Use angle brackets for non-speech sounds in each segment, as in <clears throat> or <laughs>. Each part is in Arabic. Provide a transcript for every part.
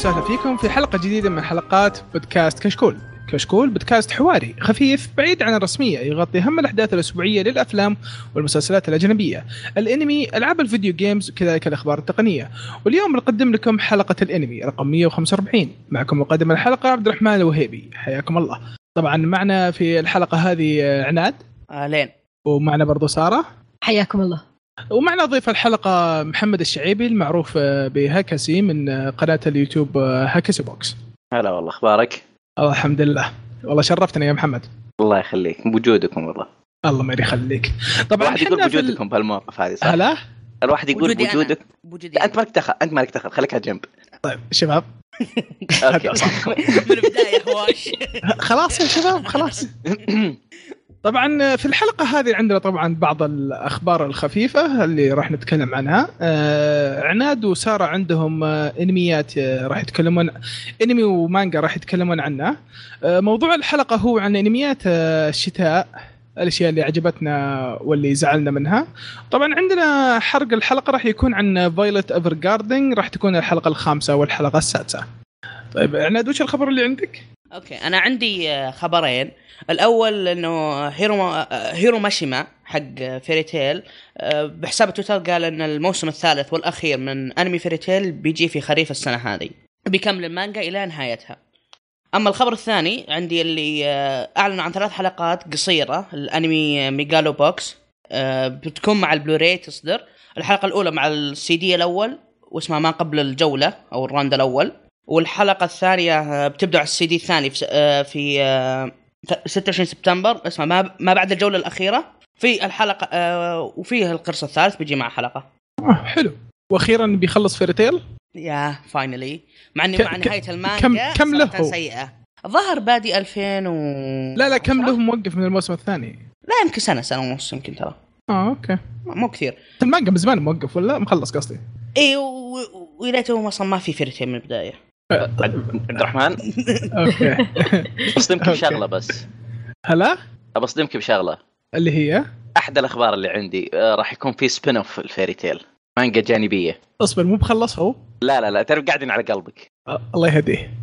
أهلا وسهلا فيكم في حلقة جديدة من حلقات بودكاست كشكول. كشكول بودكاست حواري خفيف بعيد عن الرسمية يغطي أهم الأحداث الأسبوعية للأفلام والمسلسلات الأجنبية، الأنمي، ألعاب الفيديو games وكذلك الأخبار التقنية. واليوم نقدم لكم حلقة الأنمي رقم 145 معكم مقدم الحلقة عبد الرحمن الوهيبي حياكم الله. طبعا معنا في الحلقة هذه عناد اهلين ومعنا برضو سارة حياكم الله ومعنا ضيف الحلقة محمد الشعيبي المعروف بهاكسي من قناة اليوتيوب هاكسي بوكس. هلا والله أخبارك؟ الله الحمد لله والله شرفتنا يا محمد. الله يخليك بوجودكم والله. الله ما يخليك. طبعا الواحد يقول بوجودكم ال... بهالمواقف هذه صح؟ هلا؟ الواحد يقول بوجودك. بوجودي أنت مالك دخل أنت مالك دخل خليك على جنب. طيب شباب. <laughs> أوكي. <laughs> من البداية هواش. خلاص يا شباب خلاص. <laughs> طبعا في الحلقة هذه عندنا طبعا بعض الأخبار الخفيفة اللي راح نتكلم عنها. آه عناد وسارة عندهم آه أنميات آه راح يتكلمون أنمي ومانجا راح يتكلمون عنها آه موضوع الحلقة هو عن أنميات آه الشتاء الأشياء اللي عجبتنا واللي زعلنا منها. طبعا عندنا حرق الحلقة راح يكون عن Violet Evergarden راح تكون الحلقة الخامسة والحلقة السادسة. طيب عناد وش الخبر اللي عندك؟ Okay أنا عندي خبرين. الأول إنه هيرو هيرو ماشيما حق Fairy Tail بحساب تويتر قال إن الموسم الثالث والأخير من أنمي Fairy Tail بيجي في خريف السنة هذه بيكمل المانجا إلى نهايتها. أما الخبر الثاني عندي اللي أعلنوا عن ثلاث حلقات قصيرة الأنمي Megalo Box بتكون مع البلوراي تصدر. الحلقة الأولى مع السي دي الأول واسمها ما قبل الجولة أو ال round الأول. والحلقة الثانية بتبدأ على السي دي الثاني في 26 سبتمبر اسمها ما ما بعد الجولة الأخيرة في الحلقة آه وفيه القرص الثالث بيجي مع حلقة. آه حلو. وأخيرا بيخلص فيرتيل يا فاينلي مع انه مع نهاية المانجا كم كم له؟ سيئة. ظهر بادي 2000 و لا لا كم له موقف من الموسم الثاني؟ لا يمكن سنة سنة ونص يمكن ترى. آه أوكي. مو كثير. المانجا من زمان موقف ولا؟ مخلص قصدي. إي وليته أصلا ما في فيرتيل من البداية. عبد الرحمن؟ أوكي. بصدمك بشغلة بس. هلا؟ بصدمك بشغلة. اللي هي؟ أحد الأخبار اللي عندي آه راح يكون في spin-off ل Fairy Tail مانجا جانبية. اصبر مو بخلص هو؟ لا لا لا تعرف قاعدين على قلبك. أه الله يهديه.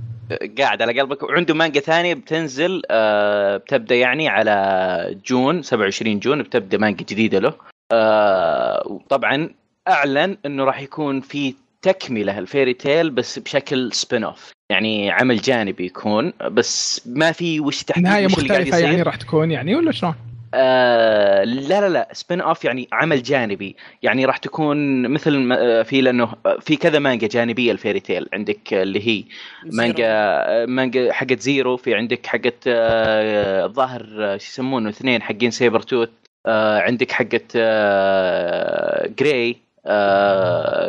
قاعد على قلبك. وعنده مانجا ثانية بتنزل آه بتبدأ يعني على June 27 June بتبدأ مانجا جديدة له. آه وطبعا أعلن إنه راح يكون في تكملة ل Fairy Tail بس بشكل spin-off يعني عمل جانبي يكون بس ما في وش تحديد نهاية مختلفة يعني راح تكون يعني ولا شلون؟ آه لا لا لا spin-off يعني عمل جانبي. يعني راح تكون مثل ما- في لأنه في كذا مانجا جانبية ل Fairy Tail. عندك اللي هي مانجا مانجا حقت زيرو في عندك حقت آه، الظاهر آه، شو يسمونه اثنين حقين Sabertooth آه، عندك حقت آه، جراي آه،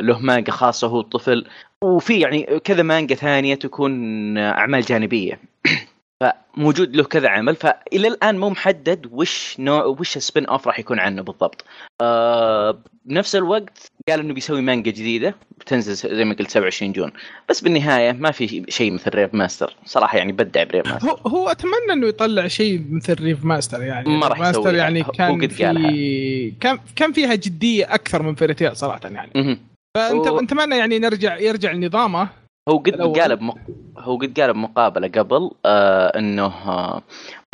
له مانجا خاصة هو الطفل. وفي يعني كذا مانجا ثانية تكون أعمال جانبية. <clears throat> فموجود له كذا عمل. فإلى الآن مو محدد وش نوع وش ال spin-off راح يكون عنه بالضبط. آه بنفس الوقت قال إنه بيسوي مانجا جديدة بتنزل زي ما قلت 27 June بس بالنهاية ما في شيء مثل Rave Master صراحة يعني بدع ب Rave Master هو هو أتمنى إنه يطلع شيء مثل Rave Master يعني ما راح ماستر. يعني كان. في كان كان فيها جدية أكثر من Fairy Tail صراحة يعني مهم. فأنت هو- نتمنى يعني نرجع يرجع لنظامه هو قد. قال بمق... هو قد قال بمقابلة قبل آه إنه آه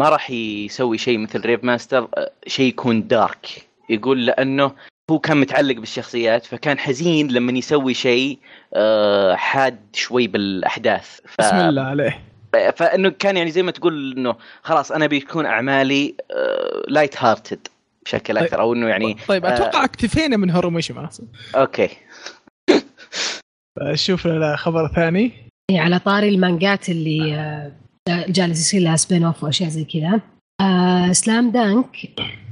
ما راح يسوي شيء مثل Rave Master آه شيء يكون dark يقول لأنه هو كان متعلق بالشخصيات فكان حزين لما يسوي شيء آه حاد شوي بالأحداث. ف... بسم الله عليه. فإنه كان يعني زي ما تقول إنه خلاص أنا بيكون أعمالي آه light-hearted بشكل طيب. أكثر أو إنه يعني طيب آه، أتوقع اكتفينا من هيرو ماشيما Okay. شوف لنا خبر ثاني. يعني على طاري المانجات اللي آه، جالس يصير لها spin-off وأشياء زي كذا. آه Slam Dunk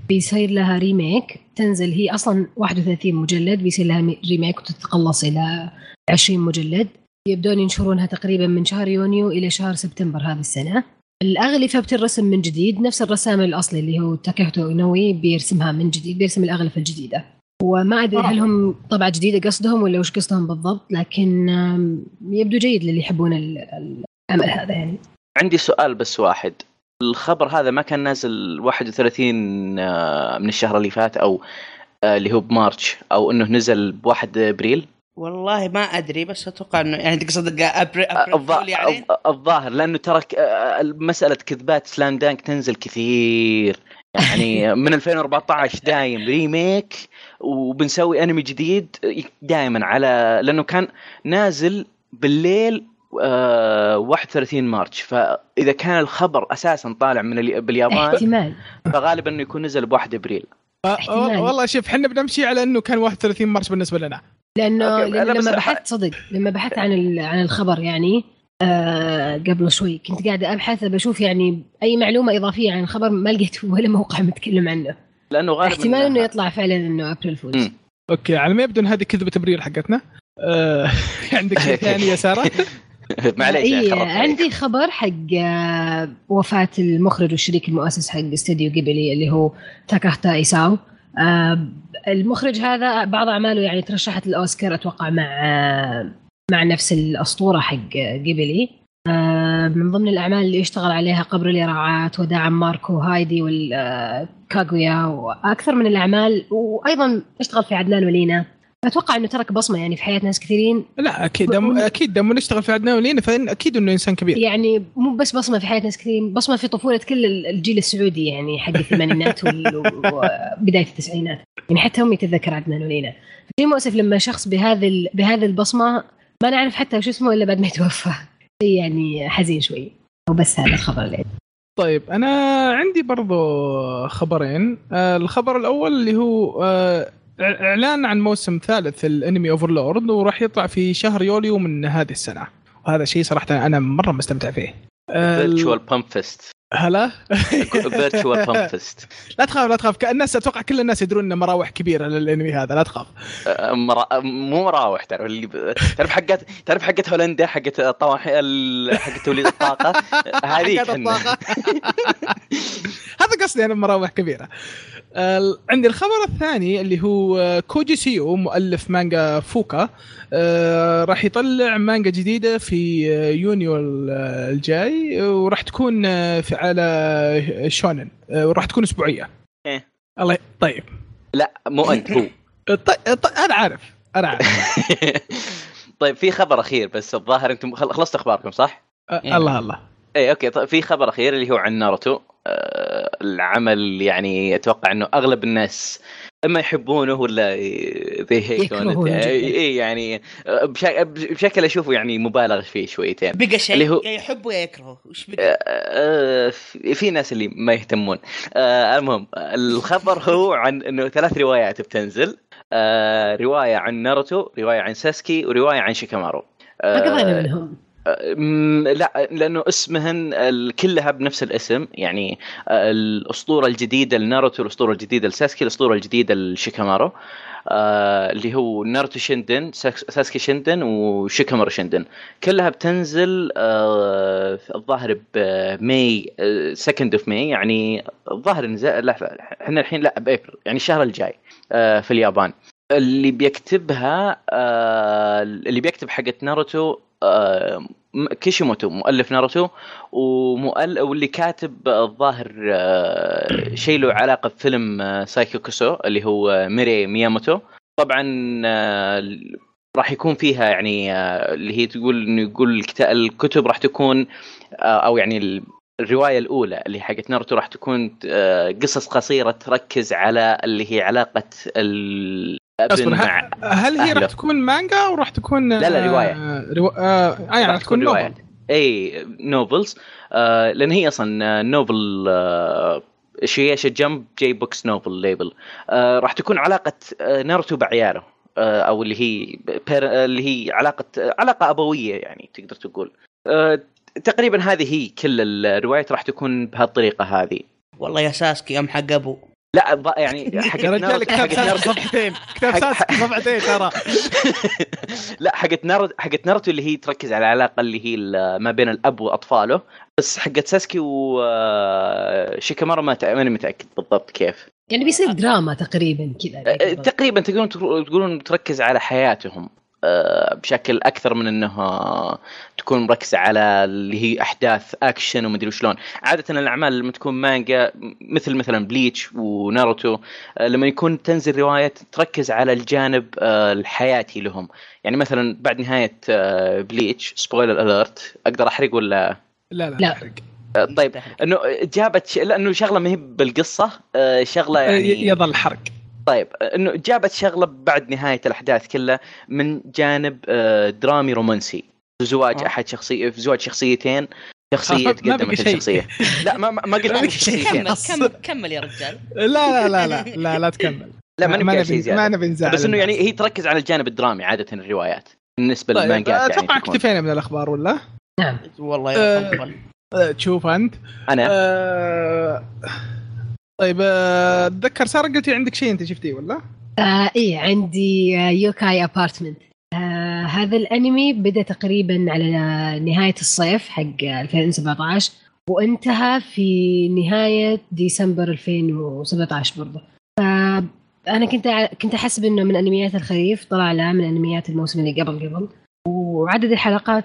بيصير لها remake تنزل هي أصلا 31 مجلد بيصير لها مي- remake وتتقلص إلى 20 مجلد. يبدون ينشرونها تقريبا من شهر يونيو إلى شهر سبتمبر هذه السنة. الأغلفة بترسم من جديد نفس الرسام الأصلي اللي هو تاكيهيكو اينوي بيرسمها من جديد بيرسم الأغلفة الجديدة. وما أدري. هل هم طبعه جديدة قصدهم ولا وش قصدهم بالضبط لكن يبدو جيد للي يحبون ال- العمل هذا يعني. عندي سؤال بس واحد. الخبر هذا ما كان نازل 31 آه، من الشهر اللي فات أو آه، اللي هو بمارش أو إنه نزل ب 1 أبريل. والله ما أدري بس أتوقع إنه يعني تقصد أبريل الظ- يعني؟ الظ- الظاهر لأنه ترى آه، مسألة كذبات سلام دانك تنزل كثير. يعني <laughs> من 2014 دايم ريميك وبنسوي أنمي جديد دائما على لأنه كان نازل بالليل آه 31 مارش. فإذا كان الخبر أساسا طالع من الي- باليابان احتمال. فغالبا إنه يكون نزل ب 1 إبريل. آه، احتمال. والله شوف إحنا بنمشي على إنه كان 31 مارس بالنسبة لنا. لأنه لأنه لما بحثت صدق لما بحثت عن ال- عن الخبر يعني آه قبل شوي كنت قاعدة أبحث بشوف يعني أي معلومة إضافية عن الخبر ما لقيت <laughs> ولا موقع متكلم عنه. لأنه غالبا احتمال إنه يطلع فعلا إنه April Fools مم. okay على ما يبدو إن هذه كذبة إبريل حقتنا. آه <laughs> عندك شيء ثاني يا سارة؟ <laughs> <laughs> معليش إيه عليك. عندي خبر حق آه، وفاة المخرج والشريك المؤسس حق ستوديو جيبلي اللي هو تاكاهاتا إيساو. آه، المخرج هذا بعض أعماله يعني ترشحت للأوسكار أتوقع مع آه، مع نفس الأسطورة حق جيبلي من ضمن الأعمال اللي اشتغل عليها قبر اليراعات وداعا ماركو هايدي والكاغويا وأكثر من الأعمال وأيضا اشتغل في عدنان ولينا. أتوقع أنه ترك بصمة يعني في حياة ناس كثيرين. لا أكيد دم أكيد دم نشتغل في عدنان ولينا أكيد إنه إنسان كبير. يعني مو بس بصمة في حياة ناس كثير بصمة في طفولة كل الجيل السعودي يعني حق الثمانينات <laughs> وبداية التسعينات. يعني حتى أمي تتذكر عدنان ولينا. شيء مؤسف لما شخص بهذه ال- بهذه البصمة ما نعرف حتى وش اسمه إلا بعد ما يتوفى. شيء يعني حزين شوي. وبس هذا الخبر اللي. طيب أنا عندي برضو خبرين. آه الخبر الأول اللي هو آه إعلان عن موسم ثالث الأنمي اوفرلورد وراح يطلع في شهر يوليو من هذه السنة. وهذا شيء صراحة أنا مرة مستمتع فيه. virtual bump fist هلا؟ virtual bump fist لا تخاف لا تخاف. الناس أتوقع كل الناس يدرون إنه مراوح كبيره للانمي هذا لا تخاف. مرا... مو مراوح تعرف اللي ب... تعرف حقت تعرف حقت هولندا حقت طواحين ال... حقت توليد الطاقة؟ <laughs> هذيك. الطاقة. <laughs> هذا قصدي أنا مراوح كبيرة. عندي الخبر الثاني اللي هو آه، كوجي سيو مؤلف مانجا فوكا آه، راح يطلع مانجا جديدة في آه، يونيو ال- الجاي وراح تكون في على شونن وراح تكون أسبوعية إيه. الله طيب لا مو أنت هو <laughs> طيب طيب أنا عارف أنا عارف <laughs> طيب في خبر أخير بس الظاهر أنتم خل- خلصت أخباركم صح؟ إيه. الله الله اي okay طيب في خبر أخير اللي هو عن ناروتو العمل يعني أتوقع إنه أغلب الناس أما يحبونه ولا ذي جداً. اي يعني آه، بشكل أشوفه يعني مبالغ فيه شويتين. بقى شيء اللي هو- يا يحبه يا يكرهه وش بقى؟ آه، في في ناس اللي ما يهتمون. آه، المهم الخبر هو عن إنه ثلاث روايات بتنزل. آه، رواية عن ناروتو رواية عن ساسكي ورواية عن شيكامارو. ما آه، قضينا منهم. لا لأنه اسمهن كلها بنفس الاسم. يعني الأسطورة الجديدة لناروتو الأسطورة الجديدة لساسكي الأسطورة الجديدة لشيكامارو اللي هو ناروتو شيندن ساس- ساسكي شيندن وشيكامارو شيندن. كلها بتنزل الظاهر ب May second of May يعني الظاهر لا إحنا الحين لا بأبريل يعني الشهر الجاي في اليابان. اللي بيكتبها اللي بيكتب حقت ناروتو كيشيموتو مؤلف ناروتو ومؤل واللي كاتب الظاهر آه شيء له علاقة بفيلم آه سايكو كوسو اللي هو ميري مياموتو. طبعا آه راح يكون فيها يعني آه اللي هي تقول إنه يقول الكتب راح تكون آه أو يعني ال- الرواية الأولى اللي حقت ناروتو راح تكون آه قصص قصيرة تركز على اللي هي علاقة مع هل هي. راح تكون مانجا أو راح تكون لا، لا، رواية. آه روا... آه آه، يعني راح تكون رواية. novel إي novels آه لأن هي أصلا novel آه شويشا Jump J Books novel label آه راح تكون علاقة آه ناروتو بعياله. آه أو اللي هي بير آه، اللي هي علاقة آه علاقة أبوية يعني تقدر تقول. آه تقريبا هذه هي كل الروايات راح تكون بهالطريقة هذه. والله يا ساسكي أم حق أبو. لا يعني <laughs> حق يا رجال كتاب حقت ساسكي صفحتين كتاب ساسكي صفحتين ترى. <laughs> لا حقت ناروتو حقت ناروتو اللي هي تركز على العلاقة اللي هي ال- ما بين الأب وأطفاله بس حقت ساسكي وشيكامارو ما تع- ماني متأكد بالضبط كيف. يعني بيصير دراما تقريبا كذا أه، تقريبا تقولون تقولون تركز على حياتهم. آه، بشكل أكثر من انه آه، تكون مركزة على اللي هي أحداث أكشن ومدري وشلون عادة الأعمال لما تكون مانجا مثل مثلا بليتش وناروتو آه، لما يكون تنزل رواية تركز على الجانب آه، الحياتي لهم يعني مثلا بعد نهاية آه، بليتش spoiler alert أقدر أحرق ولا لا لا, لا. لا. أحرق. آه، طيب إنه جابت ش... لأنه شغلة ما هي بالقصة آه، شغلة يعني يظل حرق طيب إنه جابت شغلة بعد نهاية الأحداث كلها من جانب آه، درامي رومانسي زواج آه. أحد شخصيه في زواج شخصيتين شخصية تقدمت بقي شيء. الشخصيه <laughs> لا ما ما قلت لك. شخصيتين كمل. كمل كمل يا رجال لا لا لا لا <laughs> لا لا تكمل لا ما نبي شيء ما نبي نزعل بس إنه يعني. هي تركز على الجانب الدرامي عادة الروايات بالنسبة طيب للمانجات يعني أتوقع تكون. اكتفينا من الأخبار ولا؟ نعم والله آه. أه، تشوف أنت أنا أه... طيب اتذكر سارة قلتي عندك شيء أنت شفتيه ولا؟ آه إيه عندي آه يوكاي أبارتمنت. آه هذا الأنمي بدأ تقريبا على نهاية الصيف حق 2017 وانتهى في نهاية ديسمبر 2017 برضه. فانا كنت كنت احسب انه من أنميات الخريف طلع لا من أنميات الموسم اللي قبل قبل. وعدد الحلقات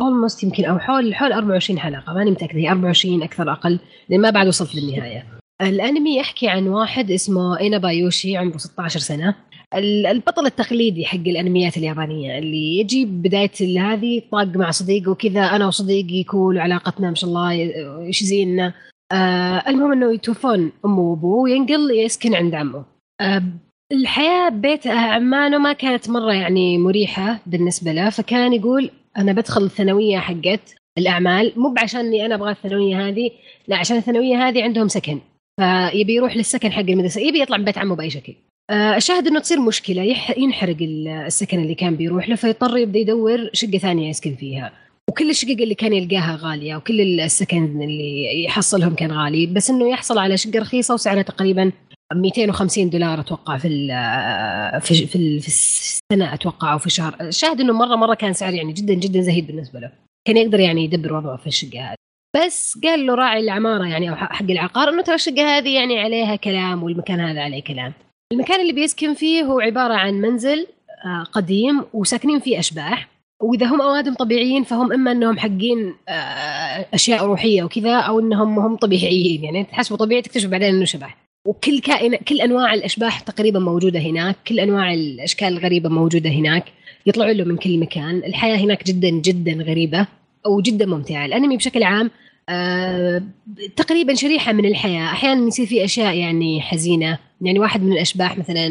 اولموست يمكن أو حول حول 24 حلقة ماني متأكدة هي 24 أكثر أقل لأن ما بعد وصلت للنهاية. الأنمي يحكي عن واحد اسمه اينابا يوشي عمره 16 سنة. ال- البطل التقليدي حق الأنميات اليابانية اللي يجي بداية هذه طاق مع صديقه وكذا أنا وصديقي كول وعلاقتنا ما شاء الله إيش زينا آه المهم إنه يتوفون أمه وأبوه وينقل يسكن عند عمه. آه الحياة ببيت عمانه ما كانت مرة يعني مريحة بالنسبة له فكان يقول أنا بدخل الثانوية حقت الأعمال مو بعشاني أنا أبغى الثانوية هذه لا عشان الثانوية هذه عندهم سكن. فيبي يروح للسكن حق المدرسة. يبي يطلع من بيت عمه بأي شكل. آه، الشاهد إنه تصير مشكلة. ينحرق ال- السكن اللي كان بيروح له فيضطر يبدأ يدور شقة ثانية يسكن فيها. وكل الشقق اللي كان يلقاها غالية وكل السكن اللي يحصلهم كان غالي. بس إنه يحصل على شقة رخيصة وسعرها تقريبا 250 دولار أتوقع في في في, في السنة أتوقع أو في الشهر الشاهد إنه مرة مرة كان سعر يعني جدا جدا زهيد بالنسبة له. كان يقدر يعني يدبر وضعه في الشقة هذه. بس قال له راعي العمارة يعني أو حق العقار إنه ترى الشقة هذه يعني عليها كلام والمكان هذا عليه كلام. المكان اللي بيسكن فيه هو عبارة عن منزل آه، قديم وساكنين فيه أشباح. وإذا هم أوادم طبيعيين فهم إما إنهم حقين آه، أشياء روحية وكذا أو إنهم هم طبيعيين. يعني تحسبوا طبيعي تكتشف بعدين إنه شبح. وكل كائن كل أنواع الأشباح تقريبا موجودة هناك، كل أنواع الأشكال الغريبه موجودة هناك، يطلعوا له من كل مكان، الحياة هناك جدا جدا غريبة وجدا ممتعة، الأنمي بشكل عام آه تقريبا شريحة من الحياة، أحيانا يصير في أشياء يعني حزينة، يعني واحد من الأشباح مثلا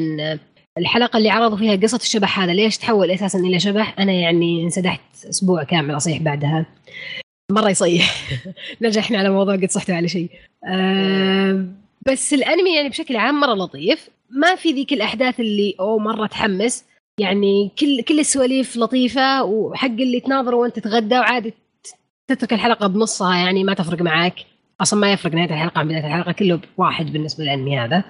الحلقة اللي عرضوا فيها قصة الشبح هذا ليش تحول أساسا إلى شبح؟ أنا يعني انسدحت أسبوع كامل أصيح بعدها. مرة يصيح <laughs> نرجع إحنا على موضوع قد صحته على شيء. آه بس الأنمي يعني بشكل عام مرة لطيف، ما في ذيك الأحداث اللي أوه مرة تحمس، يعني كل كل السواليف لطيفة وحق اللي تناظر وأنت تتغدى وعادي تترك الحلقة بنصها يعني ما تفرق معك أصلا ما يفرق نهاية الحلقة عن بداية الحلقة كله واحد بالنسبة للأنمي هذا.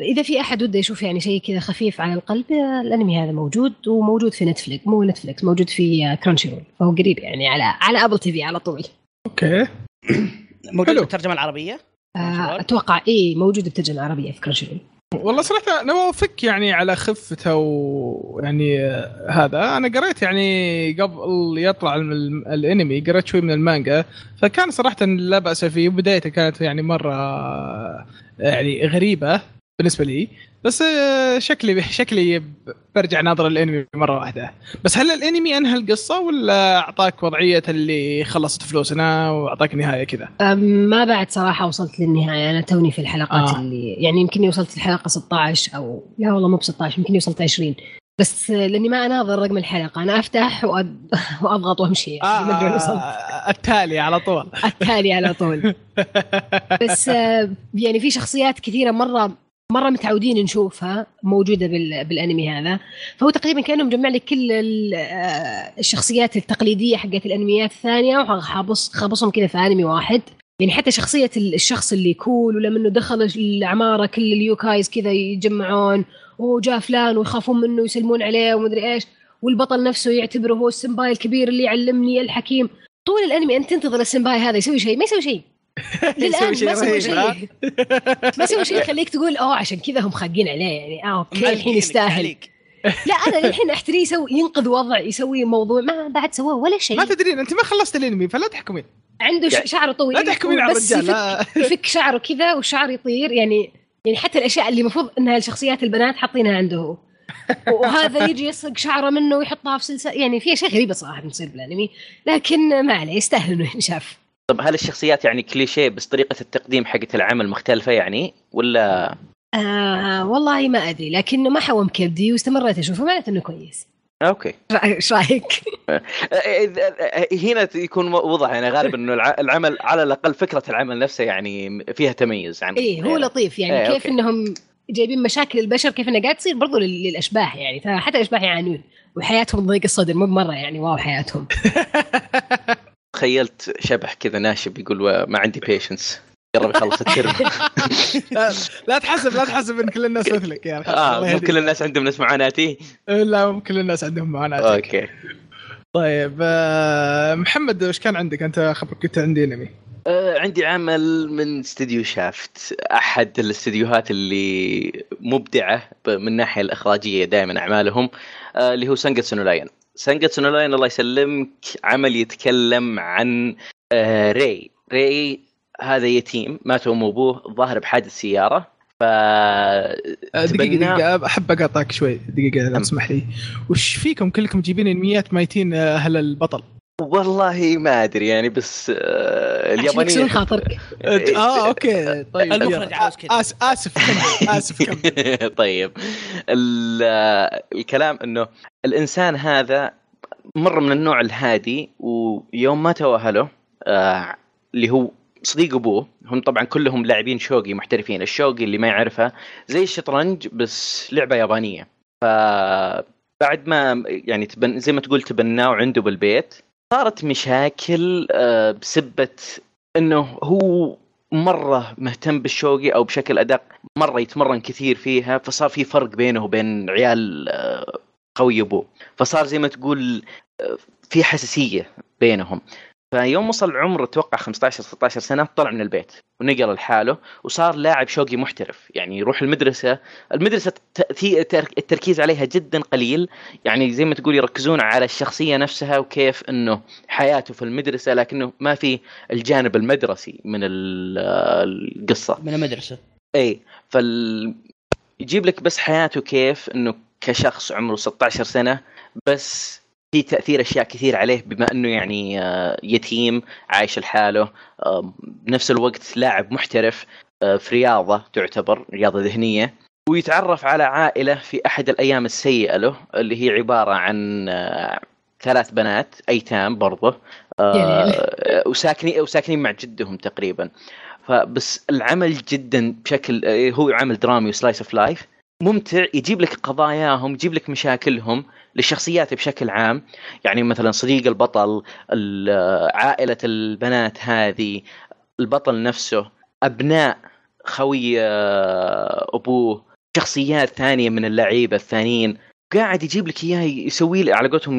إذا في أحد وده يشوف يعني شيء كذا خفيف على القلب آه، الأنمي هذا موجود وموجود في نتفليكس مو نتفليكس موجود في كرانشي رول فهو قريب يعني على على Apple TV على طول. okay. موجود. بالترجمة العربية؟ آه، أتوقع اي موجود بالترجمة العربية في كرانشي رول والله صراحة أنا اوافقك يعني على خفته ويعني هذا. أنا قريت يعني قبل يطلع الأنمي قريت شوي من المانجا فكان صراحة لا بأس فيه. وبدايته كانت يعني مرة يعني غريبة بالنسبة لي. بس آه، شكلي شكلي برجع ناظر الانمي مرة واحدة. بس هل الانمي أنهى القصة ولا أعطاك وضعية اللي خلصت فلوسنا وأعطاك نهاية كذا؟ ما بعد صراحة وصلت للنهاية. أنا توني في الحلقات آه. آه. اللي يعني يمكن وصلت الحلقة 16 أو لا والله مو ب 16 يمكن وصلت 20 بس آه، لأني ما أناظر رقم الحلقة. أنا أفتح وأد... <laughs> وأضغط وأمشي. يعني ما وين وصلت. آه التالي على طول. التالي على طول. <laughs> بس آه، يعني في شخصيات كثيرة مرة مرة متعودين نشوفها موجودة بال... بالأنمي هذا. فهو تقريبا كأنه مجمع لك كل آه، الشخصيات التقليدية حقت الأنميات الثانية وحابص خابصهم كذا في أنمي واحد. يعني حتى شخصية ال- الشخص اللي كول ولما إنه دخل العمارة كل اليوكايز كذا يتجمعون وجاء فلان ويخافون منه ويسلمون عليه ومدري إيش والبطل نفسه يعتبره هو السمباي الكبير اللي يعلمني الحكيم. طول الأنمي أنت تنتظر السمباي هذا يسوي شيء ما يسوي شيء. <laughs> للان ما سوى؟ شيء. ما سوى شيء يخليك تقول أوه عشان كذا هم خاقين عليه. يعني آه okay الحين يستاهل. لا أنا للحين أحتريه يسوي ينقذ وضع يسوي موضوع ما بعد سواه ولا شيء. ما تدرين أنت ما خلصت الأنمي فلا تحكمين. عنده يعني- شعره طويل لا تحكمين على الرجال يفك, <laughs> يفك شعره كذا والشعر يطير. يعني يعني حتى الأشياء اللي المفروض إنها لشخصيات البنات حاطينها عنده <laughs> وهذا يجي يسرق شعره منه ويحطها في سلسلة يعني في أشياء غريبة صراحة تصير بالأنمي لكن ما عليه يستاهل إنه ينشاف. طب هل الشخصيات يعني كليشيه بس طريقه التقديم حقت العمل مختلفه يعني ولا؟ آه والله ما أدري لكنه ما حوم كبدي واستمريت أشوفه معناته إنه كويس. okay. <laughs> إيش رأيك؟ <laughs> هنا يكون وضح يعني غالبا إنه الع- العمل على الأقل فكرة العمل نفسه يعني فيها تميز عن إيه هو لطيف يعني إيه، كيف okay. إنهم جايبين مشاكل البشر كيف انها قاعد تصير برضو لل- للأشباح يعني فحتى الأشباح يعانون وحياتهم ضيق الصدر مو بمرة يعني wow حياتهم. <laughs> تخيلت شبح كذا ناشب يقول ما عندي patience قرب يخلص ال term. <laughs> لا, تحسب لا تحسب إن كل الناس مثلك يا آه مو. كل الناس عندهم نفس معاناتي؟ لا مو كل الناس عندهم معاناه okay. طيب آه، محمد وش كان عندك؟ أنت خبرك كنت عندي أنمي. آه عندي عمل من استديو شافت. أحد الاستديوهات اللي مبدعة من الناحية الإخراجية دائما أعمالهم آه اللي هو سانجتسو نو لاين. سانجتسو نو لاين الله يسلمك. عمل يتكلم عن آه ري. ري هذا يتيم مات امه وأبوه ظاهر بحادث سيارة. ف آه، دقيقة دقيقة أحب أقاطعك شوي. دقيقة لو نعم. تسمح لي. وش فيكم؟ كلكم جايبين انميات مايتين آه، أهل البطل. والله ما أدري يعني بس آه عشان يكسرون اليابانيين خاطرك. <laughs> آه أوكي. طيب المخرج. عاوز كذا. آس آسف كمل. آسف كمل. <laughs> طيب. ال- الكلام إنه الإنسان هذا مرة من النوع الهادي ويوم ما تواهله آه اللي هو صديق أبوه هم طبعا كلهم لاعبين شوقي محترفين. الشوقي اللي ما يعرفها زي الشطرنج بس لعبة يابانية. فبعد ما يعني تبن زي ما تقول تبناه عنده بالبيت صارت مشاكل آه بسبة إنه هو مرة مهتم بالشوقي أو بشكل أدق مرة يتمرن كثير فيها فصار في فرق بينه وبين عيال آه، خوي أبوه. فصار زي ما تقول آه، في حساسية بينهم. فيوم وصل عمره أتوقع 15 16 سنة طلع من البيت ونقل لحاله وصار لاعب شوقي محترف. يعني يروح المدرسة المدرسة التركيز عليها جدا قليل. يعني زي ما تقول يركزون على الشخصية نفسها وكيف إنه حياته في المدرسة لكنه ما في الجانب المدرسي من ال- القصة. من المدرسة. اي فال يجيب لك بس حياته كيف إنه كشخص عمره 16 سنة بس في تأثير أشياء كثير عليه بما إنه يعني آه، يتيم عايش لحاله بنفس الوقت لاعب محترف آه، في رياضة تعتبر رياضة ذهنية ويتعرف على عائلة في أحد الأيام السيئة له اللي هي عبارة عن آه، ثلاث بنات أيتام برضه وساكنين وساكنين مع جدهم تقريبا. فبس العمل جدا بشكل هو عمل درامي و slice of life ممتع يجيب لك قضاياهم يجيب لك مشاكلهم للشخصيات بشكل عام. يعني مثلا صديق البطل ال- عائلة البنات هذه البطل نفسه أبناء خوي آه، أبوه شخصيات ثانية من اللعيبة الثانيين. قاعد يجيب لك إياه يسوي على قولتهم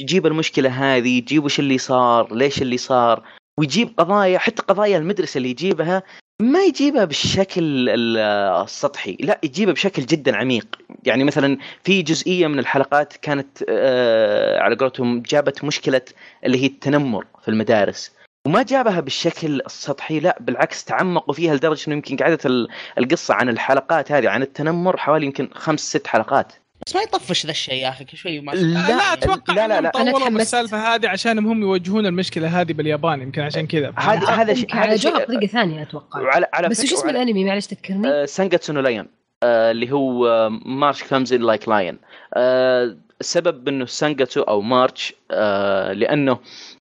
يجيب المشكلة هذه يجيب وش اللي صار ليش اللي صار. ويجيب قضايا حتى قضايا المدرسة اللي يجيبها ما يجيبها بالشكل ال- السطحي. لا يجيبها بشكل جدا عميق. يعني مثلا في جزئية من الحلقات كانت آه، على قولتهم جابت مشكلة اللي هي التنمر في المدارس. وما جابها بالشكل السطحي لا بالعكس تعمقوا فيها لدرجة إنه يمكن قعدت ال- القصة عن الحلقات هذه عن التنمر حوالي يمكن خمس ست حلقات. بس ما يطفش ذا الشيء يا أخي شوي ما لا، لا أتوقع لا، لا، لا. طولوا تحمست. بالسالفه هذه عشان هم يوجهون المشكلة هذه باليابان يمكن عشان كذا هذا هذا شيء هذا على جوها شيء بطريقه ثانية أتوقع وعلى على بس وش اسم الأنمي معلش تذكرني؟ آه، سانجاتسو نو لاين آه، اللي هو March comes in like lion السبب إنه سانجاتسو أو March آه، لأنه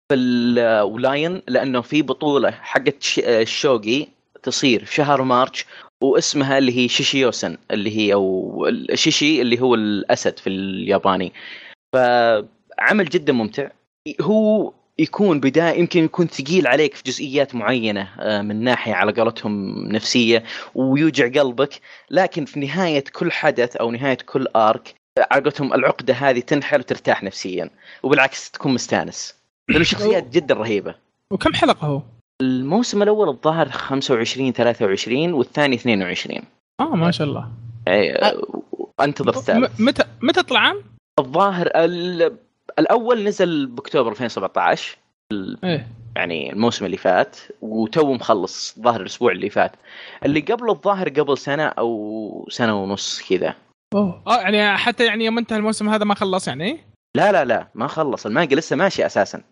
في ال- و lion لأنه في بطولة حقت ش- آه، تصير في شهر March واسمها اللي هي شيشيوسن اللي هي أو الشيشي اللي هو الأسد في الياباني. فعمل جدا ممتع. هو يكون بداية يمكن يكون ثقيل عليك في جزئيات معينة آه، من ناحية على قولتهم نفسية ويوجع قلبك. لكن في نهاية كل حدث أو نهاية كل آرك آه، على قولتهم العقدة هذه تنحل وترتاح نفسيا. وبالعكس تكون مستانس. لأنه شخصيات جدا رهيبة. وكم حلقة هو؟ الموسم الأول الظاهر 25 23 والثاني 22 آه ما شاء الله. يعني آه، أنتظر الثالث. متى متى طلع؟ عام؟ الظاهر ال... الأول نزل بأكتوبر 2017 إيه. يعني الموسم اللي فات وتو مخلص ظاهر الأسبوع اللي فات. اللي قبله الظاهر قبل سنة أو سنة ونص كذا. أوه. آه يعني حتى يعني يوم انتهى الموسم هذا ما خلص يعني؟ لا لا لا ما خلص. المانجا لسه ماشي أساسا.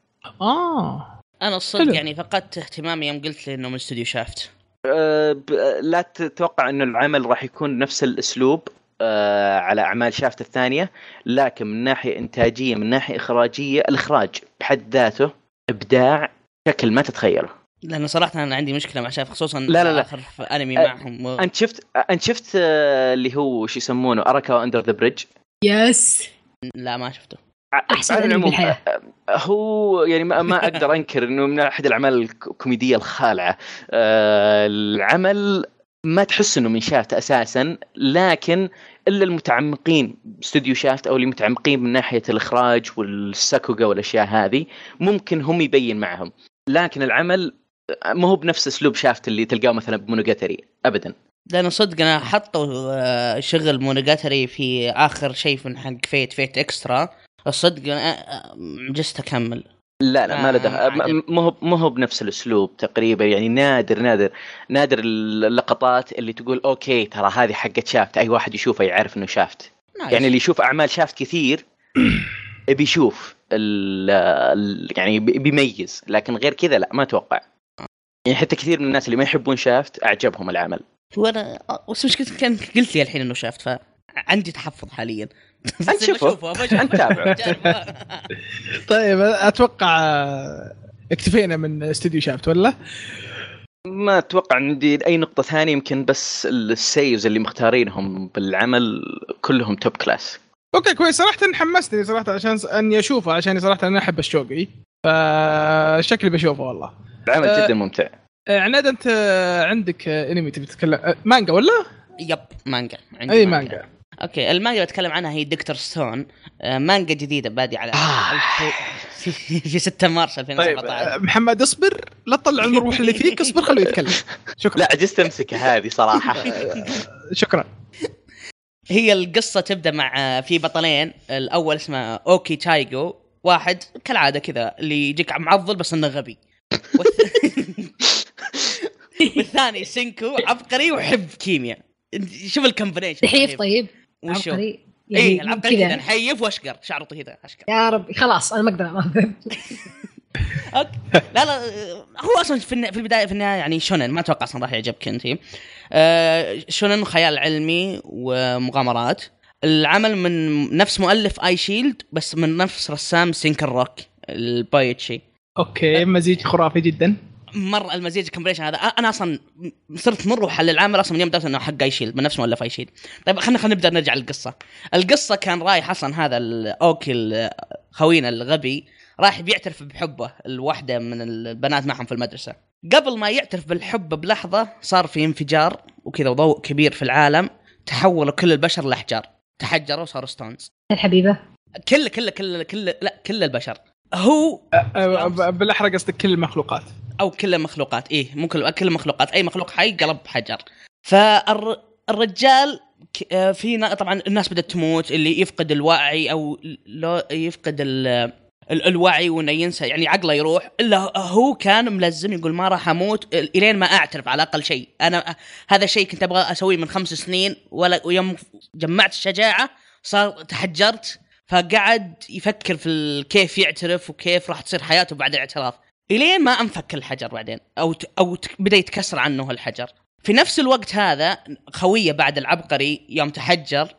آه. أنا الصدق حلو. يعني فقدت اهتمامي يوم قلت لي إنه من استوديو شافت أه. لا تتوقع إنه العمل راح يكون نفس الأسلوب أه على أعمال شافت الثانية لكن من ناحية إنتاجية من ناحية إخراجية الإخراج بحد ذاته إبداع شكل ما تتخيله لأنه صراحة أنا عندي مشكلة مع شاف خصوصا لا، لا، لا. آخر أنمي أه، معهم و... أنت شفت أنت شفت اللي هو شو يسمونه Arakawa Under the Bridge yes لا ما شفته أحسن على العموم. آه، هو يعني ما, ما أقدر أنكر إنه من أحد الأعمال الكوميدية الخالعة. آه، العمل ما تحس إنه من شافت أساسا لكن إلا المتعمقين باستوديو شافت أو اللي متعمقين من ناحية الإخراج والساكوغا والأشياء هذه ممكن هم يبين معهم. لكن العمل ما هو بنفس أسلوب شافت اللي تلقاه مثلا بمونوجاتري ابدا. لأنه صدق أنا حطوا شغل مونوجاتري في آخر شيء من حق Fate Fate Extra الصدق أنا عجزت أكمل. لا لا ما له آه، دخل. ما- هو ما هو بنفس الأسلوب تقريبا يعني نادر نادر نادر اللقطات اللي تقول okay ترى هذه حقت شافت. أي واحد يشوفها يعرف إنه شافت. nice. يعني اللي يشوف أعمال شافت كثير <coughs> بيشوف يعني بي- بيميز. لكن غير كذا لا ما أتوقع. يعني حتى كثير من الناس اللي ما يحبون شافت أعجبهم العمل. وأنا بس مشكلة كان قلت لي الحين إنه شافت فعندي تحفظ حاليا. أنت شوفه. بشوفه بشوفه. أنت تابعه. <laughs> جربه. طيب أتوقع اكتفينا من استوديو شافت ولا؟ ما أتوقع إن دي أي نقطة ثانية يمكن بس السييوز اللي مختارينهم بالعمل كلهم top class okay كويس صراحة حمستني صراحة عشان إني أشوفه عشان صراحة أنا أحب الشوغي فشكلي بشوفه والله العمل أه، جدا ممتع آه، عناد أنت عندك انمي تبي تتكلم مانجا ولا؟ yep مانجا عندي أي مانجا okay المانجا اللي اتكلم عنها هي دكتور ستون. آه، مانجا جديدة بادي على آه. <laughs> في في 6 مارس طيب 2017 آه، محمد اصبر لا تطلع <laughs> المروح اللي فيك اصبر خليه يتكلم. شكرا. لا عجزت امسك هذه صراحة. <laughs> شكرا. هي القصة تبدأ مع آه، في بطلين. الأول اسمه أوكي تايجو واحد كالعادة كذا اللي يجيك معضل بس إنه غبي. والث- والثاني سينكو عبقري ويحب كيمياء. شوف ال combination. نحيف طيب. وشو؟ عبقري اي العبقري كذا. نحيف وأشقر. شعره كذا أشقر. يا رب خلاص أنا ما أقدر <laughs> okay. لا لا هو أصلا في في البداية في النهاية يعني شونن ما أتوقع أصلا راح يعجبك أنت. آه شونن خيال علمي ومغامرات. العمل من نفس مؤلف آي شيلد بس من نفس رسام سنكن روك البويتشي okay مزيج خرافي جدا. مره المزيج combination هذا. أنا أصلا صرت مره وحل العمل أصلا من يوم دريت إنه حق أي شيلد من نفس مؤلف أي شيلد طيب خلينا خلينا نبدأ نرجع للقصة. القصة كان رايح أصلا هذا الاوكي ال- خوينا الغبي راح بيعترف بحبه الواحده من البنات معهم في المدرسة. قبل ما يعترف بالحب بلحظة صار في انفجار وكذا وضوء كبير في العالم تحولوا كل البشر لأحجار. تحجروا وصاروا stones الحبيبه كل كل كل كل لا كل البشر. هو آه، بالأحرى قصدك كل المخلوقات. أو كل المخلوقات إيه مو كل كل المخلوقات. أي مخلوق حي قلب حجر. فالرجال في نا- طبعا الناس بدأت تموت اللي يفقد الوعي أو لو يفقد ال ال- الوعي وإنه ينسى يعني عقله يروح. إلا هو كان ملزم يقول ما راح أموت إلين ما أعترف على أقل شيء. أنا هذا شيء كنت أبغى أسويه من خمس سنين ولا ويوم جمعت الشجاعة صار تحجرت. فقعد يفكر في كيف يعترف وكيف راح تصير حياته بعد الاعتراف. إلين ما أنفك الحجر بعدين أو أو بدأ يتكسر عنه الحجر. في نفس الوقت هذا خويه بعد العبقري يوم تحجر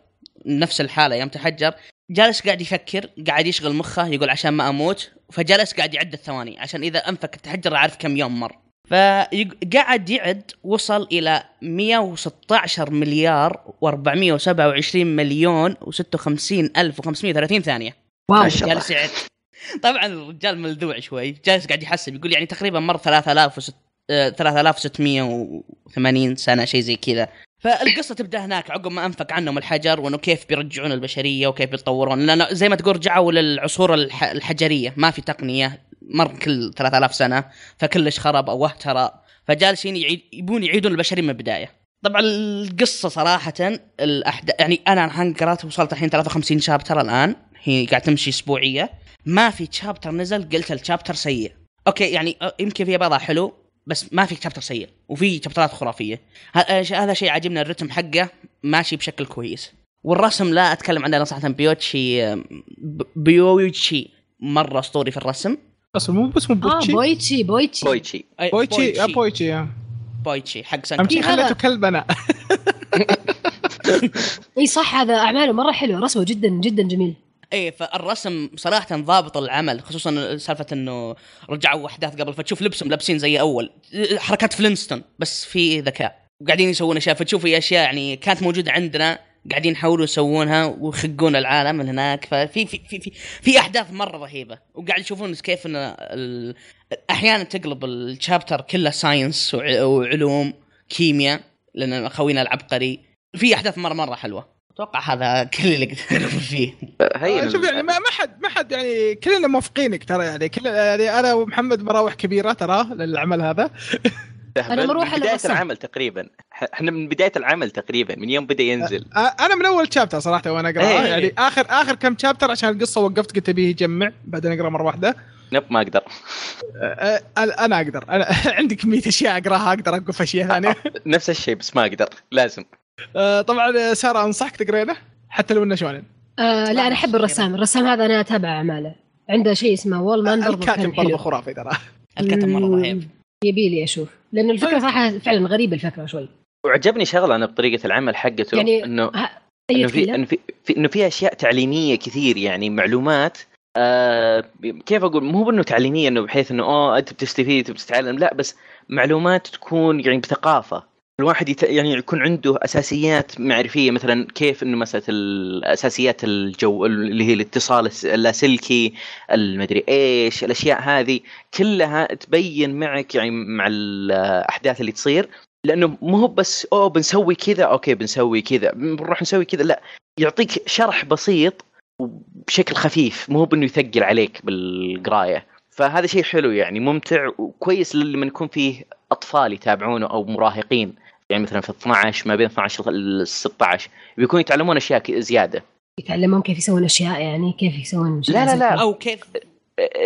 نفس الحالة يوم تحجر جالس قاعد يفكر قاعد يشغل مخه يقول عشان ما أموت فجلس قاعد يعد الثواني عشان إذا أنفك التحجر أعرف كم يوم مر. فقعد يعد وصل إلى 116 مليار و427 مليون و56 ألف و530 ثانية. واو. ما شاء الله. جالس يعد طبعا الرجال ملذوع شوي. جالس قاعد يحسب يقول يعني تقريبا مر 3000 آه، 3680 سنة شيء زي كذا. فالقصة تبدأ هناك عقب ما انفك عنهم الحجر وإنه كيف بيرجعون البشرية وكيف بيتطورون لأن زي ما تقول رجعوا للعصور الح- الحجرية ما في تقنية. مر كل 3000 سنة فكلش خرب أو اهترى فجالسين يعيد يبون يعيدون البشريه من البداية. طبعا القصة صراحة الاحداث يعني أنا الحين قرأت وصلت الحين 53 شابتر الآن هي قاعد تمشي أسبوعية. ما في شابتر نزل قلت الشابتر سيء. أوكي يعني يمكن في بعضها حلو بس ما في شابتر سيء وفي شابترات خرافية. هذا شيء عجبني الرتم حقه ماشي بشكل كويس. والرسم لا أتكلم عنه صراحة بيوتشي بيوتشي مرة أسطوري في الرسم. أصلا مو بس مو آه بوتشي بويتشي بويتشي بويتشي بويتشي آه، بويتشي. بويتشي حق شيء هذا- خليته كلب أنا اي صح هذا اعماله مره حلوة رسمه جدا جدا جميل إيه فالرسم صراحة ضابط العمل خصوصا سالفه انه رجعوا احداث قبل فتشوف لبسهم لابسين زي اول حركات فلينستون بس في ذكاء وقاعدين يسوون اشياء فتشوف في اشياء يعني كانت موجوده عندنا قاعدين يحاولوا يسوونها ويخقون العالم من هناك ففي في في في, في أحداث مرة رهيبة. وقاعد يشوفون كيف إن ال- أحيانا تقلب الشابتر كله ساينس وع- وعلوم كيمياء لأن خوينا العبقري. في أحداث مره مرة حلوة. أتوقع هذا كل اللي أقدر أقول فيه. هي آه، شوف يعني ما ما حد ما حد يعني كلنا موافقينك ترى يعني. كل يعني أنا ومحمد مراوح كبيرة ترى للعمل هذا. <laughs> أنا مروحة من بداية للرسم. العمل تقريبا. إحنا من بداية العمل تقريبا من يوم بدأ ينزل. آه، أنا من أول شابتر صراحة وأنا أقرأ. إيه. يعني اخر آخر كم شابتر عشان القصة وقفت قلت أبيه يجمع بعدين أقرأ مرة واحدة. نب ما أقدر. آه، أنا أقدر. أنا <laughs> عندي كميه أشياء أقراها أقدر اوقف أشياء ثانية. <laughs> نفس الشيء بس ما أقدر لازم. آه، طبعا سارة أنصحك تقرينه حتى لو إنه شونن. آه لا أنا أحب الرسام. الرسام هذا أنا اتابع اعماله عنده شيء اسمه وول مان برضه الكاتب برضه خرافي ترى. الكاتب مرة رهيب. يبي لي أشوف. لأن الفكرة صراحة فعلا غريبة الفكرة شوي. وعجبني شغلة أنا بطريقة العمل حقته يعني إنه إنه في إنه في, في إنه في أشياء تعليمية كثير يعني معلومات آه كيف أقول؟ مو بإنه تعليمية إنه بحيث إنه أوه أنت بتستفيد بتتعلم. لا بس معلومات تكون يعني بثقافة. الواحد يت... يعني يكون عنده أساسيات معرفية مثلا كيف إنه مساله الاساسيات الجو اللي هي الاتصال اللاسلكي المدري إيش الأشياء هذه كلها تبين معك يعني مع الأحداث اللي تصير. لأنه مو هو بس أوه بنسوي كذا أوكي بنسوي كذا. بنروح نسوي كذا. لا يعطيك شرح بسيط وبشكل خفيف مو بإنه يثقل عليك بالقراية. فهذا شيء حلو يعني ممتع وكويس لما يكون فيه أطفال يتابعونه أو مراهقين. يعني مثلا في 12 ما بين 12 ل 16 بيكونوا يتعلمون أشياء زيادة يتعلمون كيف يسوون أشياء يعني كيف يسوون لا، لا، لا. أو كيف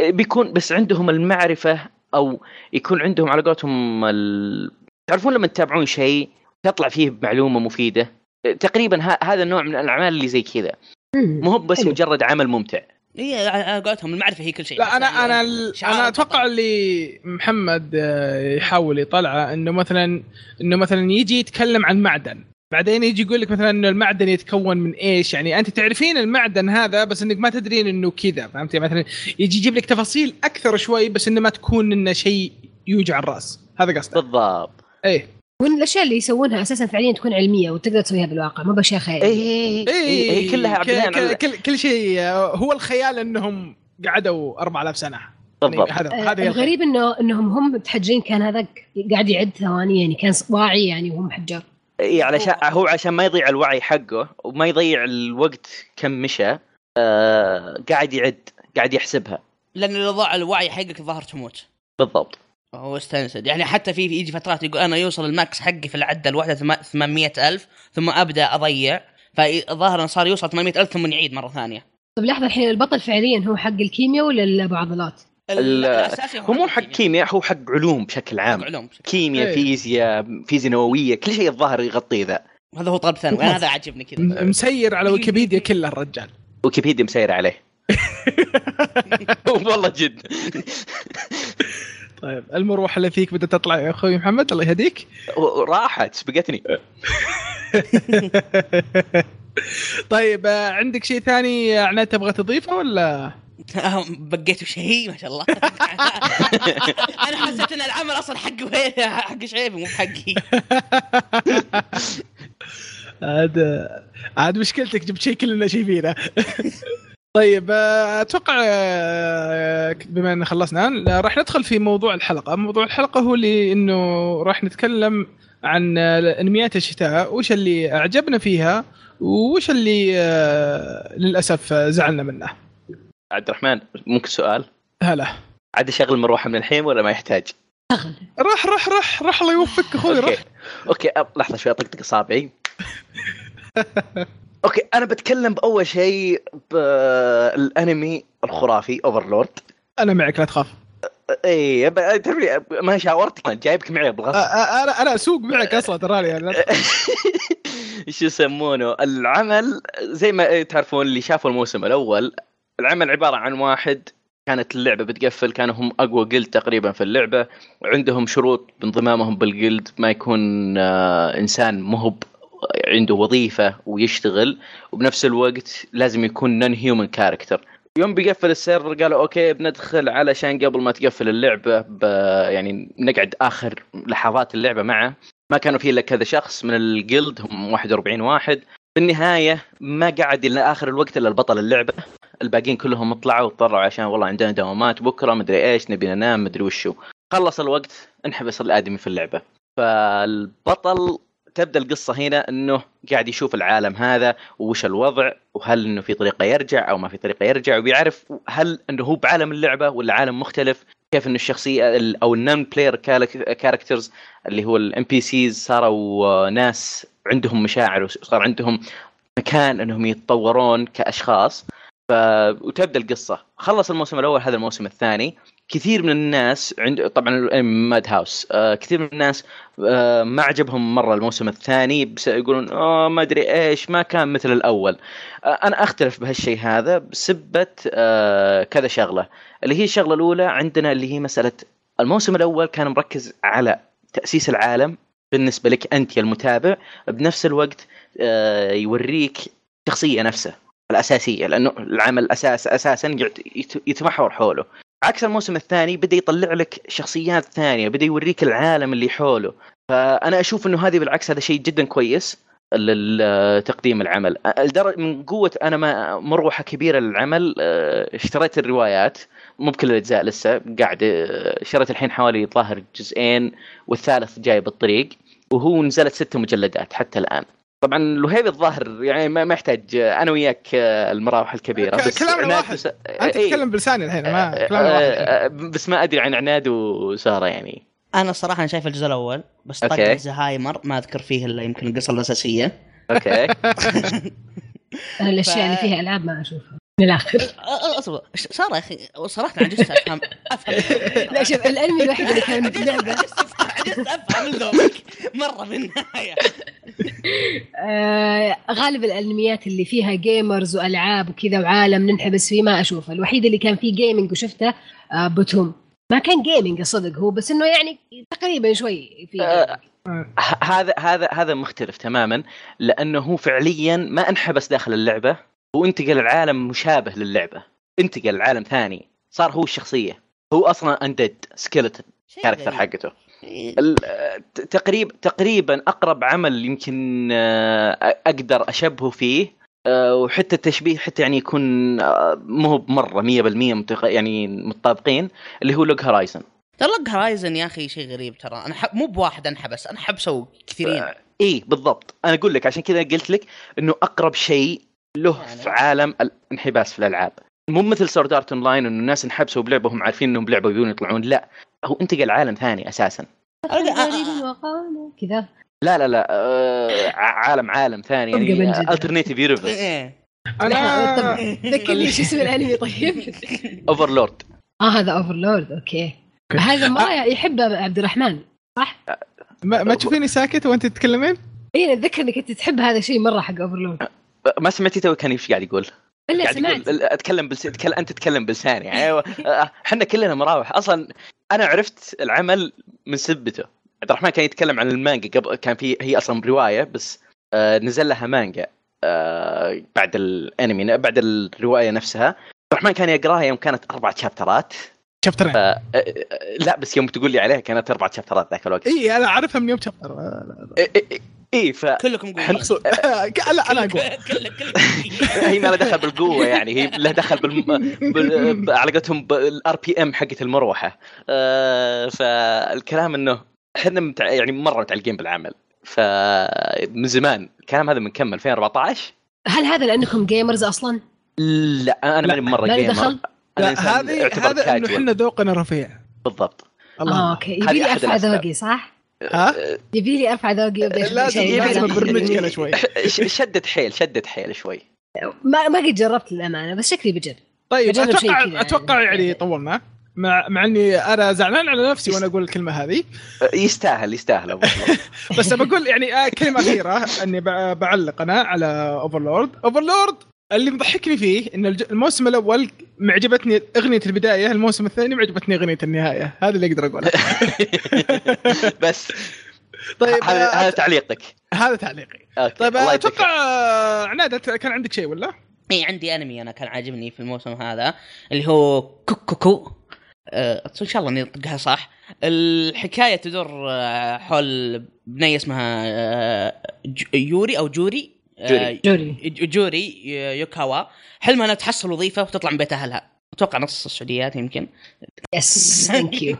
بيكون بس عندهم المعرفة أو يكون عندهم على قولتهم ال... تعرفون لما تتابعون شيء تطلع فيه بمعلومة مفيدة تقريبا ه- هذا النوع من الأعمال اللي زي كذا. مو هو بس حلو. مجرد عمل ممتع هي على قولتهم المعرفه هي كل شيء. لا أنا يعني أنا أنا أتوقع. اللي محمد آه، يحاول يطلعه إنه مثلا إنه مثلا يجي يتكلم عن معدن. بعدين يجي يقول لك مثلا إنه المعدن يتكون من إيش؟ يعني أنت تعرفين المعدن هذا بس إنك ما تدرين إنه كذا فهمتي؟ مثلا يجي يجيب لك تفاصيل أكثر شوي بس إنه ما تكون إنه شيء يوجع الرأس. هذا قصده. بالضبط. إيه. وإن الأشياء اللي يسوونها أساسا فعليا تكون علمية وتقدر تسويها بالواقع مو بأشياء اي خيالية. اي إيه هي كلها ك- بناء ك- على كل, كل شيء هو الخيال إنهم قعدوا 4000 سنة. يعني بالضبط. هذا هذا الخيال. الغريب انه إنهم هم متحجرين كان هذاك قاعد يعد ثواني يعني كان واعي يعني وهو محجر اي علشان هو عشان ما يضيع الوعي حقه وما يضيع الوقت كم مشى آه قاعد يعد قاعد يحسبها. لأن إذا ضاع الوعي حقك الظاهر تموت. بالضبط. هو استنسد. يعني حتى في في يجي فترات يقول أنا يوصل ال max حقي في العدة الواحدة ثم- 800 ألف ثم أبدأ أضيع. فالظاهر انه صار يوصل 800 ألف ثم يعيد مرة ثانية. طيب لحظة الحين البطل فعليا هو حق الكيمياء ولا؟ ال- الاساسي هو مو حق كيمياء هو حق علوم بشكل عام. علوم كيمياء إيه. فيزياء فيزياء نوويه كل شيء الظاهر يغطيه ذا. هذا هو طلب ثانوي. هذا عجبني كذا. مسير على ويكيبيديا كله الرجال. ويكيبيديا مسير عليه. <laughs> <laughs> والله جد. طيب المروحة اللي فيك بدها تطلع يا أخوي محمد الله يهديك. راحت سبقتني. <laughs> طيب آه، عندك شيء ثاني عناد تبغى تضيفه ولا؟ بقيتوا شيء ما شاء الله. <laughs> أنا حسيت إن العمل أصلا حق حق شعيبي مو حقي. <laughs> عاد عاد مشكلتك جبت شيء كلنا شايفينه. طيب آه، أتوقع آه، بما ان خلصنا راح ندخل في موضوع الحلقة، موضوع الحلقة هو اللي إنه راح نتكلم عن آه، أنميات الشتاء، وش اللي أعجبنا فيها وش اللي آه، للأسف آه، زعلنا منه. عبد الرحمن ممكن سؤال؟ هلا. عاد اشغل مروحه من الحين ولا ما يحتاج؟ شغل. راح راح راح راح الله يوفقك أخوي okay راح okay أب- لحظة شوي أطقطق إصابعي. <laughs> okay أنا بتكلم بأول شيء بالأنمي الخرافي Overlord أنا معك لا تخاف. اي تدري ما شاورتك جايبك معي بالغصب أنا أنا أسوق معك أصلا تراني يعني. <laughs> شو يسمونه؟ العمل زي ما تعرفون اللي شافوا الموسم الأول العمل عبارة عن واحد كانت اللعبة بتقفل كانوا هم أقوى guild تقريبا في اللعبة وعندهم شروط بانضمامهم بال guild ما يكون آه، إنسان مهب. عنده وظيفة ويشتغل وبنفس الوقت لازم يكون non-human character يوم بيقفل ال server قالوا okay بندخل علشان قبل ما تقفل اللعبة. يعني نقعد آخر لحظات اللعبة معه. ما كانوا فيه إلا كذا شخص من ال guild هم 41 واحد. في النهاية ما قعد إلى آخر الوقت إلا البطل اللعبة. الباقيين كلهم طلعوا وطلعوا عشان والله عندنا دوامات بكرة مدري إيش نبي ننام مدري وشو. خلص الوقت انحبس الآدمي في اللعبة. فالبطل تبدأ القصة هنا إنه قاعد يشوف العالم هذا وش الوضع وهل إنه في طريقة يرجع أو ما في طريقة يرجع وبيعرف هل إنه هو بعالم اللعبة ولا عالم مختلف. كيف إنه الشخصية ال- أو ال non-player characters اللي هو ال NPCs صاروا ناس عندهم مشاعر وصار عندهم مكان إنهم يتطورون كأشخاص. وتبدا القصة. خلص الموسم الأول هذا الموسم الثاني. كثير من الناس عند طبعا ماد هاوس آه كثير من الناس آه ما عجبهم مرة الموسم الثاني يقولون آه ما أدري إيش ما كان مثل الأول. آه أنا أختلف بهالشيء هذا بسبة كذا شغلة. اللي هي الشغلة الأولى عندنا اللي هي مسألة الموسم الأول كان مركز على تأسيس العالم. بالنسبة لك أنت يا المتابع بنفس الوقت يوريك الشخصيه نفسها الأساسية لأنه العمل الاساس أساسا يتمحور حوله. عكس الموسم الثاني بدأ يطلع لك شخصيات ثانية بدأ يوريك العالم اللي حوله. فأنا أشوف إنه هذه بالعكس هذا شيء جدا كويس لتقديم العمل. من قوة أنا ما مروحة كبيرة للعمل آه، اشتريت الروايات مو بكل الأجزاء لسه قاعد آه، شريت الحين حوالي ظاهر جزئين والثالث جاي بالطريق وهو نزلت ست مجلدات حتى الآن. طبعا الوهيبي الظاهر يعني ما يحتاج آه، أنا وياك آه، المراوح الكبيرة. بس كلامنا واحد. أنت إيه. تتكلم بلساني الحين ما آه، كلامنا واحد بس ما أدري عن عناد وسارة يعني. أنا الصراحه أنا شايف الجزء الأول بس. طق زهايمر ما أذكر فيه إلا يمكن القصة الأساسية. أوكي. أنا <laughs> الأشياء اللي فيها ألعاب ما أشوفها. من الآخر. أ- أ- أصبر. صار يا أخي صراحة عجزت افهم أفهم. <laughs> لا شوف الأنمي الوحيد اللي كان <laughs> لعبه عجزت أفهم ذوقك. مرة بالنهايه آه غالب الأنميات اللي فيها gamers وألعاب وكذا وعالم ننحبس فيه ما أشوفه. الوحيد اللي كان فيه gaming وشفته آه BTOOOM ما كان gaming الصدق هو بس إنه يعني تقريبا شوي في آه، ه- هذا هذا هذا مختلف تماما لأنه هو فعليا ما انحبس داخل اللعبة هو انتقل العالم مشابه للعبة. انتقل العالم ثاني. صار هو الشخصية. هو أصلا undead skeleton شيء character غريب. حقته. تقريبا تقريبا أقرب عمل يمكن آه، أقدر أشبهه فيه آه، وحتى التشبيه حتى يعني يكون آه، مو بمرة 100% متق- يعني متطابقين اللي هو Log Horizon ترى Log Horizon يا أخي شيء غريب ترى. أنا. مو بواحد انحبس أنا حبسوا كثيرين. اي بالضبط. أنا أقول لك عشان كذا قلت لك إنه أقرب شيء له يعني. في عالم الانحباس في الألعاب. مو مثل Sword Art Online إنه الناس انحبسوا بلعبة وهم عارفين إنهم بلعبة ويبون يطلعون لا. هو انتقل عالم ثاني أساسا. كذا. لا لا لا آه ع- عالم عالم ثاني يعني. alternative universe إيه. لا، طب أنا ذكرني شو اسم الأنمي طيب. <laughs> Overlord آه هذا Overlord okay. هذا ما يحبه عبد الرحمن صح؟ ما, ما تشوفيني ساكت وأنت تتكلمين؟ اي اتذكر إنك أنت تحب هذا الشيء مرة حق Overlord ما سمعتي تو كان إيش قاعد يقول؟ إلا سمعت. يقول أتكلم بلس... أنت تتكلم بلساني. يعني إحنا كلنا مراوح. أصلا أنا عرفت العمل من سبته. عبد الرحمن كان يتكلم عن المانجا قبل كان في هي أصلا رواية بس آه نزل لها مانجا آه بعد الأنمي بعد الرواية نفسها. عبد الرحمن كان يقراها يوم كانت أربع شابترات. شابترين آه آه، لا بس يوم تقول لي عليها كانت أربع شابترات ذاك الوقت. اي أنا أعرفها من يوم chapter اي إي- إي، ف كلكم مقصود. <laughs> لا أنا أقول. <laughs> هي ما لها دخل بالقوة يعني هي لها دخل بال... على قولتهم بال RPM حقت المروحة. آه فالكلام إنه إحنا متع... يعني مرة متعلقين بالعمل. فمن زمان. الكلام هذا من كم؟ 2014 هل هذا لأنكم gamers أصلا؟ لا أنا ماني مرة gamer دخل؟ هذه هذا إنه. إحنا ذوقنا رفيع بالضبط الله الله. okay هذه يبي لي أرفع. ذوقي صح؟ ها يبي لي أرفع ذوقي لازم شيء لازم بعد. ابرمجك أنا شوي شدت حيل شدت حيل شوي ما ما قد جربت للأمانة بس شكلي بجرب طيب بجرب شيء أتوقع كذا أتوقع يعني. يعني طولنا مع مع إني أنا زعلان على نفسي وأنا أقول الكلمة هذه <laughs> يستاهل يستاهل. <laughs> بس بقول يعني آه، كلمة أخيرة أني بع- بعلق أنا على Overlord Overlord اللي مضحكني فيه إن الج- الموسم الأول معجبتني أغنية البداية الموسم الثاني معجبتني أغنية النهاية. هذا اللي أقدر أقوله. <laughs> بس. طيب هذا آه، هذا تعليقك. هذا تعليقي. okay. طيب يعطيك أتوقع آه، عناد كان عندك شيء ولا؟ إي عندي أنمي أنا كان عاجبني في الموسم هذا اللي هو Kokkoku. أه إن شاء الله اني انطقها صح. الحكاية تدور آه، حول بنية اسمها آه، يوري أو جوري. آه، جوري. جوري. ج- جوري ي- يوكاوا. حلمها أنها تحصل وظيفة وتطلع من بيت اهلها أتوقع نص السعوديات يمكن. yes thank you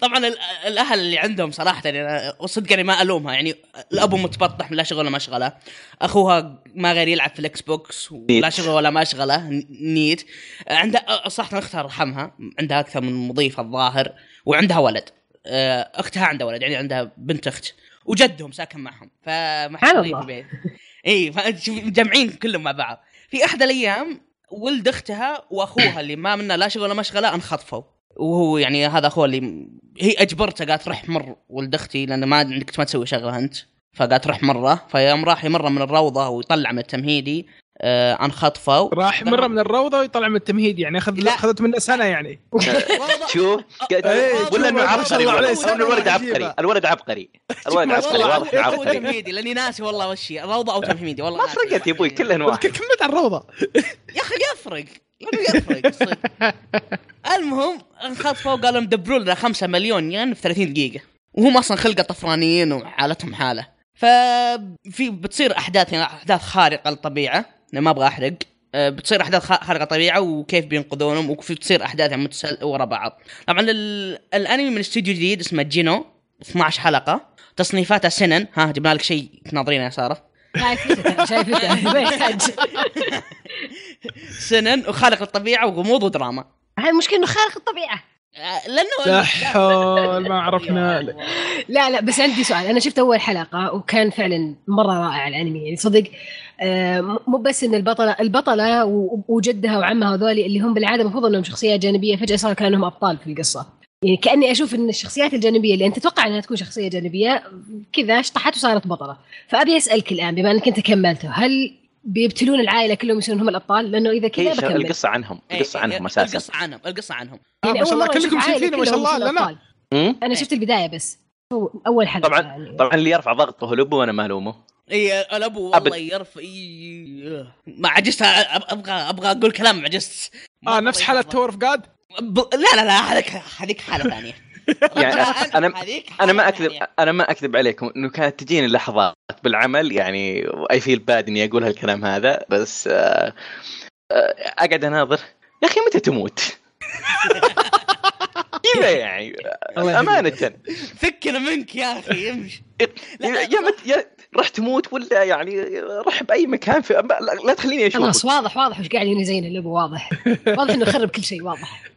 طبعا ال- الأهل اللي عندهم صراحة يعني أنا- وصدق اني ما ألومها. يعني الأب متبطح لا شغل ولا مشغله أخوها ما غير يلعب في ال Xbox ولا. شغل ولا مشغله NEET. عندها صراحة أختها ارحمها عندها أكثر من مضيفه الظاهر وعندها ولد. آه، أختها عندها ولد يعني عندها بنت أخت. وجدهم ساكن معهم فمحصورين الله. في البيت اي مجمعين كلهم مع بعض. في أحد الأيام ولد أختها وأخوها اللي ما منه لا شغل ولا مشغله انخطفوا. وهو يعني هذا أخوه اللي هي أجبرته قالت روح مر ولد أختي لأن ما عندك ما تسوي شغلة أنت. فقالت روح مرة. فيوم راح يمر من الروضة ويطلع من التمهيدي. آه انخطفوا راح مرة من الروضة ويطلع من التمهيد يعني اخذ لا. أخذت منه سنة يعني شوف <laughs> إيه، ولا إنه عبقري عليه، الولد. عبقري. الولد عبقري الولد عبقري. واضح عبقري تمهيدي لأني ناسي والله وش هي روضة أو تمهيدي والله ما. فرقت يا أبوي كلهن واحد كملت على الروضة يا أخي يفرق يفرق. المهم انخطفوا وقالوا مدبروا لنا 5 مليون ين في 30 دقيقة وهم أصلا خلقه طفرانيين وحالتهم حالة ففي بتصير أحداث يعني أحداث خارقة للطبيعة ما أبغى احرق آه، بتصير احداث خ- خارقه للطبيعه وكيف بينقذونهم وفي بتصير احداث يعني متسل ورا بعض طبعا ال- الانمي من استوديو جديد اسمه جينو 12 حلقه تصنيفاتها سنن ها جبنا لك شيء تناظرينه يا ساره شايفته شايفته سنن وخارق للطبيعه وغموض ودراما هاي المشكلة انه خارق الطبيعه آه، لأنه لا حول ما <laughs> عرفنا. لا لا بس عندي سؤال. أنا شفت أول حلقة وكان فعلا مرة رائع الأنمي يعني صدق آه، مو بس إن البطلة البطلة وجدها وعمها هذول اللي هم بالعادة المفروض إنهم شخصيات جانبية فجأة صار كأنهم أبطال في القصة. يعني كأني أشوف إن الشخصيات الجانبية اللي أنت تتوقع إنها تكون شخصية جانبية كذا اشطحت وصارت بطلة. فأبي أسألك الآن بما إنك أنت كملته هل بيبتلون العائلة كلهم يصيرون هم الأبطال لأنه إذا كذا هي بكمل. القصة عنهم إيه، القصة إيه، عنهم أساسا. القصة عنهم القصة عنهم. آه، ما شاء الله. كلكم شايفينه ما شاء الله. مم؟ أنا شفت البداية بس. هو أول حلقة طبعا يعني. طبعا اللي يرفع ضغطه هو الابو وأنا ما الومه إي الأبو أبد. والله يرفع إي ما عجزت أبغى أبغى أقول كلام عجزت. آه نفس حالة Tower of God ب... لا لا لا هذيك هذيك حالة ثانية. <laughs> يعني أنا أنا ما اكذب ثانية. أنا ما أكذب عليكم. إنه كانت تجيني لحظات بالعمل يعني I feel bad إني أقول هالكلام هذا بس آه، آه، أقعد أناظر. يا أخي متى تموت؟ <laughs> كذا يعني. أمانة. فكنا منك يا أخي امشي لا، يا مت يا راح تموت ولا يعني راح بأي مكان في لا, تخليني خلاص اشوفك واضح واضح وش قاعد يزين الابو واضح. واضح إنه خرب كل شيء واضح.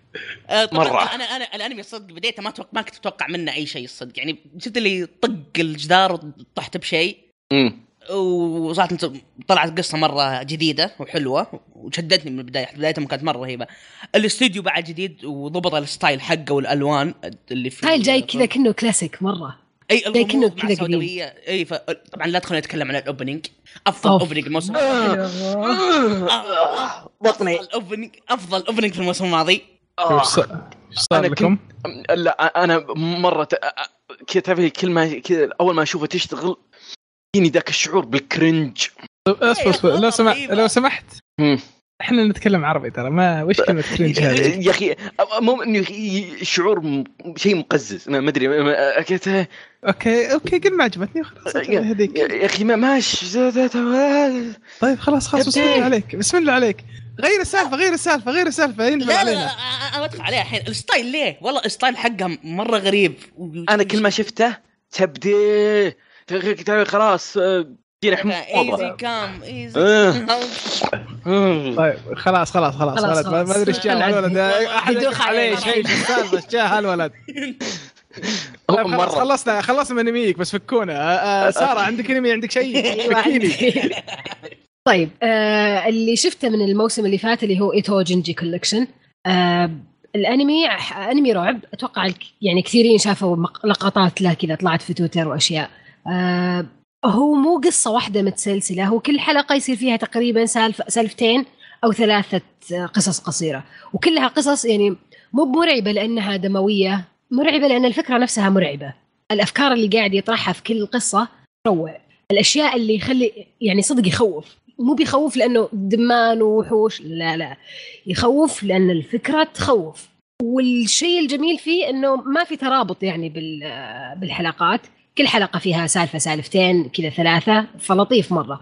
آه، طبعاً مرة. أنا أنا الأنمي الصدق بديته ما توقع ما كنت أتوقع منه أي شيء الصدق يعني شفت اللي طق الجدار وطحت بشيء؟ أمم. وصارت طلعت قصة مرة جديدة وحلوة وشدتني من البداية. بدايتها كانت مرة رهيبة. الاستوديو بعد جديد وضبط ال style حقه والألوان اللي في هاي جاي كذا كأنه كلاسيك مرة. أي زي الغموض مع كذا السوداوية. أي ف... طبعا لا تدخل نتكلم عن ال opening أفضل. اوبننج الموسم. بطني <laughs> أفضل opening افضل opening في الموسم الماضي. إيش صار أنا لكم؟ لا أنا مرة ت... كذا تعرفي كل ما كذا أول ما اشوفها تشتغل يجيني ذاك الشعور بال cringe. طيب، أصبر أصبر لو سمحت. لو سمحت. إحنا نتكلم عربي ترى ما وش كلمة cringe هذه؟ <laughs> يا أخي مو إنه شعور شيء مقزز. ما أدري okay okay قل ما عجبتني خلاص يهديك يا أخي ما ماش طيب خلاص خلاص بسم الله عليك. بسم الله عليك. غير السالفة غير السالفة غير السالفة لا لا, لا أنا بدخل عليها الحين. الستايل ليه؟ والله الستايل حقها مرة غريب. أنا كل ما شفته تبدي خلاص جينا ايزي حموضه كام ايزي آه. طيب خلاص خلاص خلاص ولد ما أدري إيش جاء أنا الولد. أحد يدوخ يدوخ عليه. شيء إيش السالفة إيش جاء هالولد؟ طيب خلصنا خلصنا من أنميك بس فكونا. آه، آه، سارة عندك أنمي؟ عندك شيء؟ <laughs> فكيني. <laughs> طيب آه اللي شفته من الموسم اللي فات اللي هو إيتو جنجي كولكشن آه الأنمي أنمي رعب أتوقع يعني كثيرين شافوا لقطات له كذا طلعت في تويتر وأشياء. آه هو مو قصة واحدة متسلسلة هو كل حلقة يصير فيها تقريبا سالفه سالفتين أو ثلاثة قصص قصيرة. وكلها قصص يعني مو مرعبه لأنها دموية مرعبة لأن الفكرة نفسها مرعبة. الأفكار اللي قاعد يطرحها في كل قصة تروع الأشياء اللي يخلي يعني صدق يخوف. مو بيخوف لأنه دمان ووحوش لا لا. يخوف لأن الفكرة تخوف. والشيء الجميل فيه إنه ما في ترابط يعني بال- بالحلقات. كل حلقة فيها سالفة سالفتين كذا ثلاثة فلطيف مرة.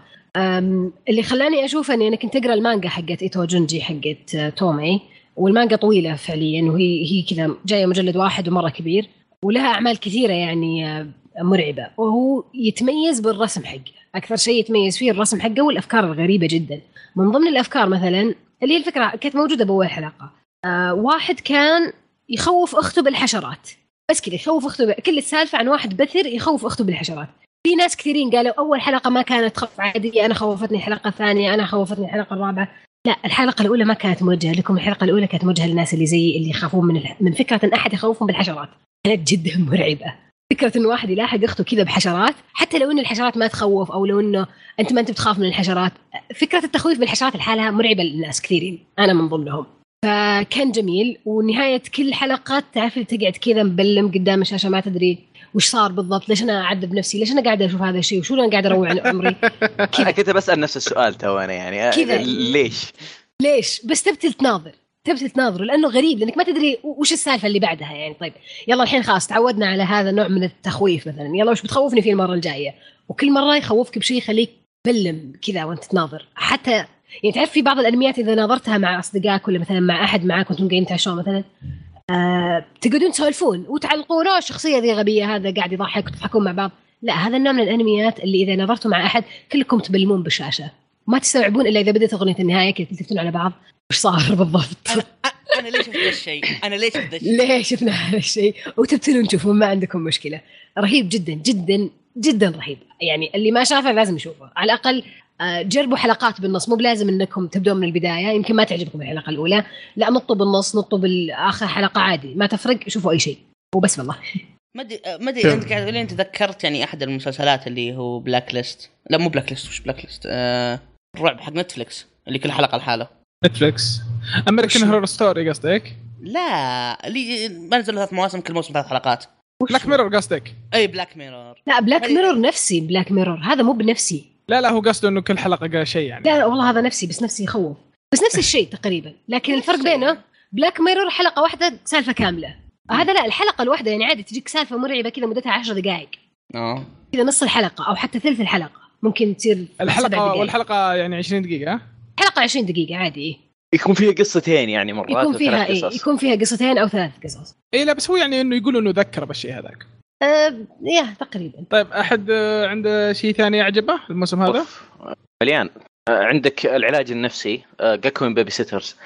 اللي خلاني أشوف إني أنا كنت أقرأ المانجا حقت إيتو جونجي حقت تومي. والمانجا طويلة فعليا وهي هي كذا جاية مجلد واحد ومرة كبير. ولها أعمال كثيرة يعني مرعبة. وهو يتميز بالرسم حقه. أكثر شيء يتميز فيه الرسم حقه والأفكار الغريبة جدا. من ضمن الأفكار مثلا اللي هي الفكرة كانت موجودة بأول حلقة. آه واحد كان يخوف أخته بالحشرات. بس كذا يخوف أخته ب... كل السالفة عن واحد بثر يخوف أخته بالحشرات. في ناس كثيرين قالوا أول حلقة ما كانت خوف عادية أنا خوفتني الحلقة الثانية أنا خوفتني الحلقة الرابعة. لا الحلقة الأولى ما كانت موجهة لكم الحلقة الأولى كانت موجهة للناس اللي زي اللي يخافون من. من فكرة إن أحد يخوفهم بالحشرات. كانت جدا مرعبة. فكرة انه واحد يلاحق أخته كذا بحشرات حتى لو إن الحشرات ما تخوف أو لو إنه أنت ما أنت بتخاف من الحشرات فكرة التخويف بالحشرات لحالها مرعبة للناس كثيرين أنا من ضمنهم فكان جميل ونهاية كل حلقه تعرف تقعد كذا مبلم قدام الشاشة ما تدري وش صار بالضبط ليش أنا أعذب نفسي ليش أنا قاعدة أشوف هذا الشيء وشو أنا قاعدة أروع عن عمري <laughs> أنا كنت بسأل نفس السؤال تو أنا يعني كذا. ليش؟ ليش بس تبتل تناظر تبتل تناظر لأنه غريب لأنك ما تدري وش السالفة اللي بعدها يعني. طيب يلا الحين خلاص تعودنا على هذا النوع من التخويف مثلا. يلا وش بتخوفني فيه المرة الجاية؟ وكل مرة يخوفك بشيء يخليك تبلم كذا وأنت تناظر. حتى يعني تعرف في بعض الأنميات إذا ناظرتها مع أصدقائك ولا مثلا مع أحد معاك وأنتم قاعدين تعشون مثلا آه تقعدون تسولفون وتعلقون "أوه، الشخصية ذي غبية هذا قاعد يضحك وتضحكون مع بعض. لا هذا النوع من الأنميات اللي إذا نظرتوا مع أحد كلكم تبلمون بالشاشه ما تستوعبون إلا إذا بدأت أغنية النهاية كذا تلتفتون على بعض. وش صار بالضبط؟ أنا أنا ليش شفت ذا الشيء؟ أنا ليش شفت ذا الشيء؟ ليش شفنا هذا الشيء؟ وتبتلون تشوفون ما عندكم مشكلة. رهيب جدا جدا جدا رهيب. يعني اللي ما شافه لازم يشوفه. على الأقل آه، جربوا حلقات بالنص. مو بلازم إنكم تبدون من البداية يمكن ما تعجبكم الحلقة الأولى. لا نطوا بالنص نطوا بالآخر حلقة عادي. ما تفرق شوفوا أي شيء. وبس والله. ما أدري ما أدري أنت قاعد تقولين تذكرت يعني أحد المسلسلات اللي هو Blacklist لا مو Blacklist وش Blacklist آه الرعب حق Netflix اللي كل حلقة لحاله. Netflix American Horror Story قصدك؟ لا اللي ما نزل ثلاث مواسم كل موسم ثلاث حلقات. Black Mirror قصدك؟ إي Black Mirror. لا Black Mirror نفسي Black Mirror. هذا مو بنفسي. لا لا هو قصده إنه كل حلقة قال شيء يعني. لا لا والله هذا نفسي بس نفسي يخوف. بس نفس الشيء <laughs> تقريبا. لكن الفرق بينه Black Mirror حلقة واحدة سالفة كاملة. هذا لا الحلقة الواحدة يعني عادي تجيك سالفة مرعبة كذا مدتها 10 دقائق. آه. كذا نص الحلقة أو حتى ثلث الحلقة. ممكن تصير الحلقة. والحلقة يعني 20 دقيقة. ها؟ حلقه 20 دقيقة عادي إيه. يكون فيها قصتين يعني مرات يكون فيها إيه. يكون فيها قصتين أو ثلاث قصص اي لا بس هو يعني إنه يقول إنه ذكر بالشيء هذاك أه يا تقريبا طيب أحد آه، عنده شيء ثاني يعجبه الموسم هذا؟ مليان آه، عندك العلاج النفسي Gakuen Babysitters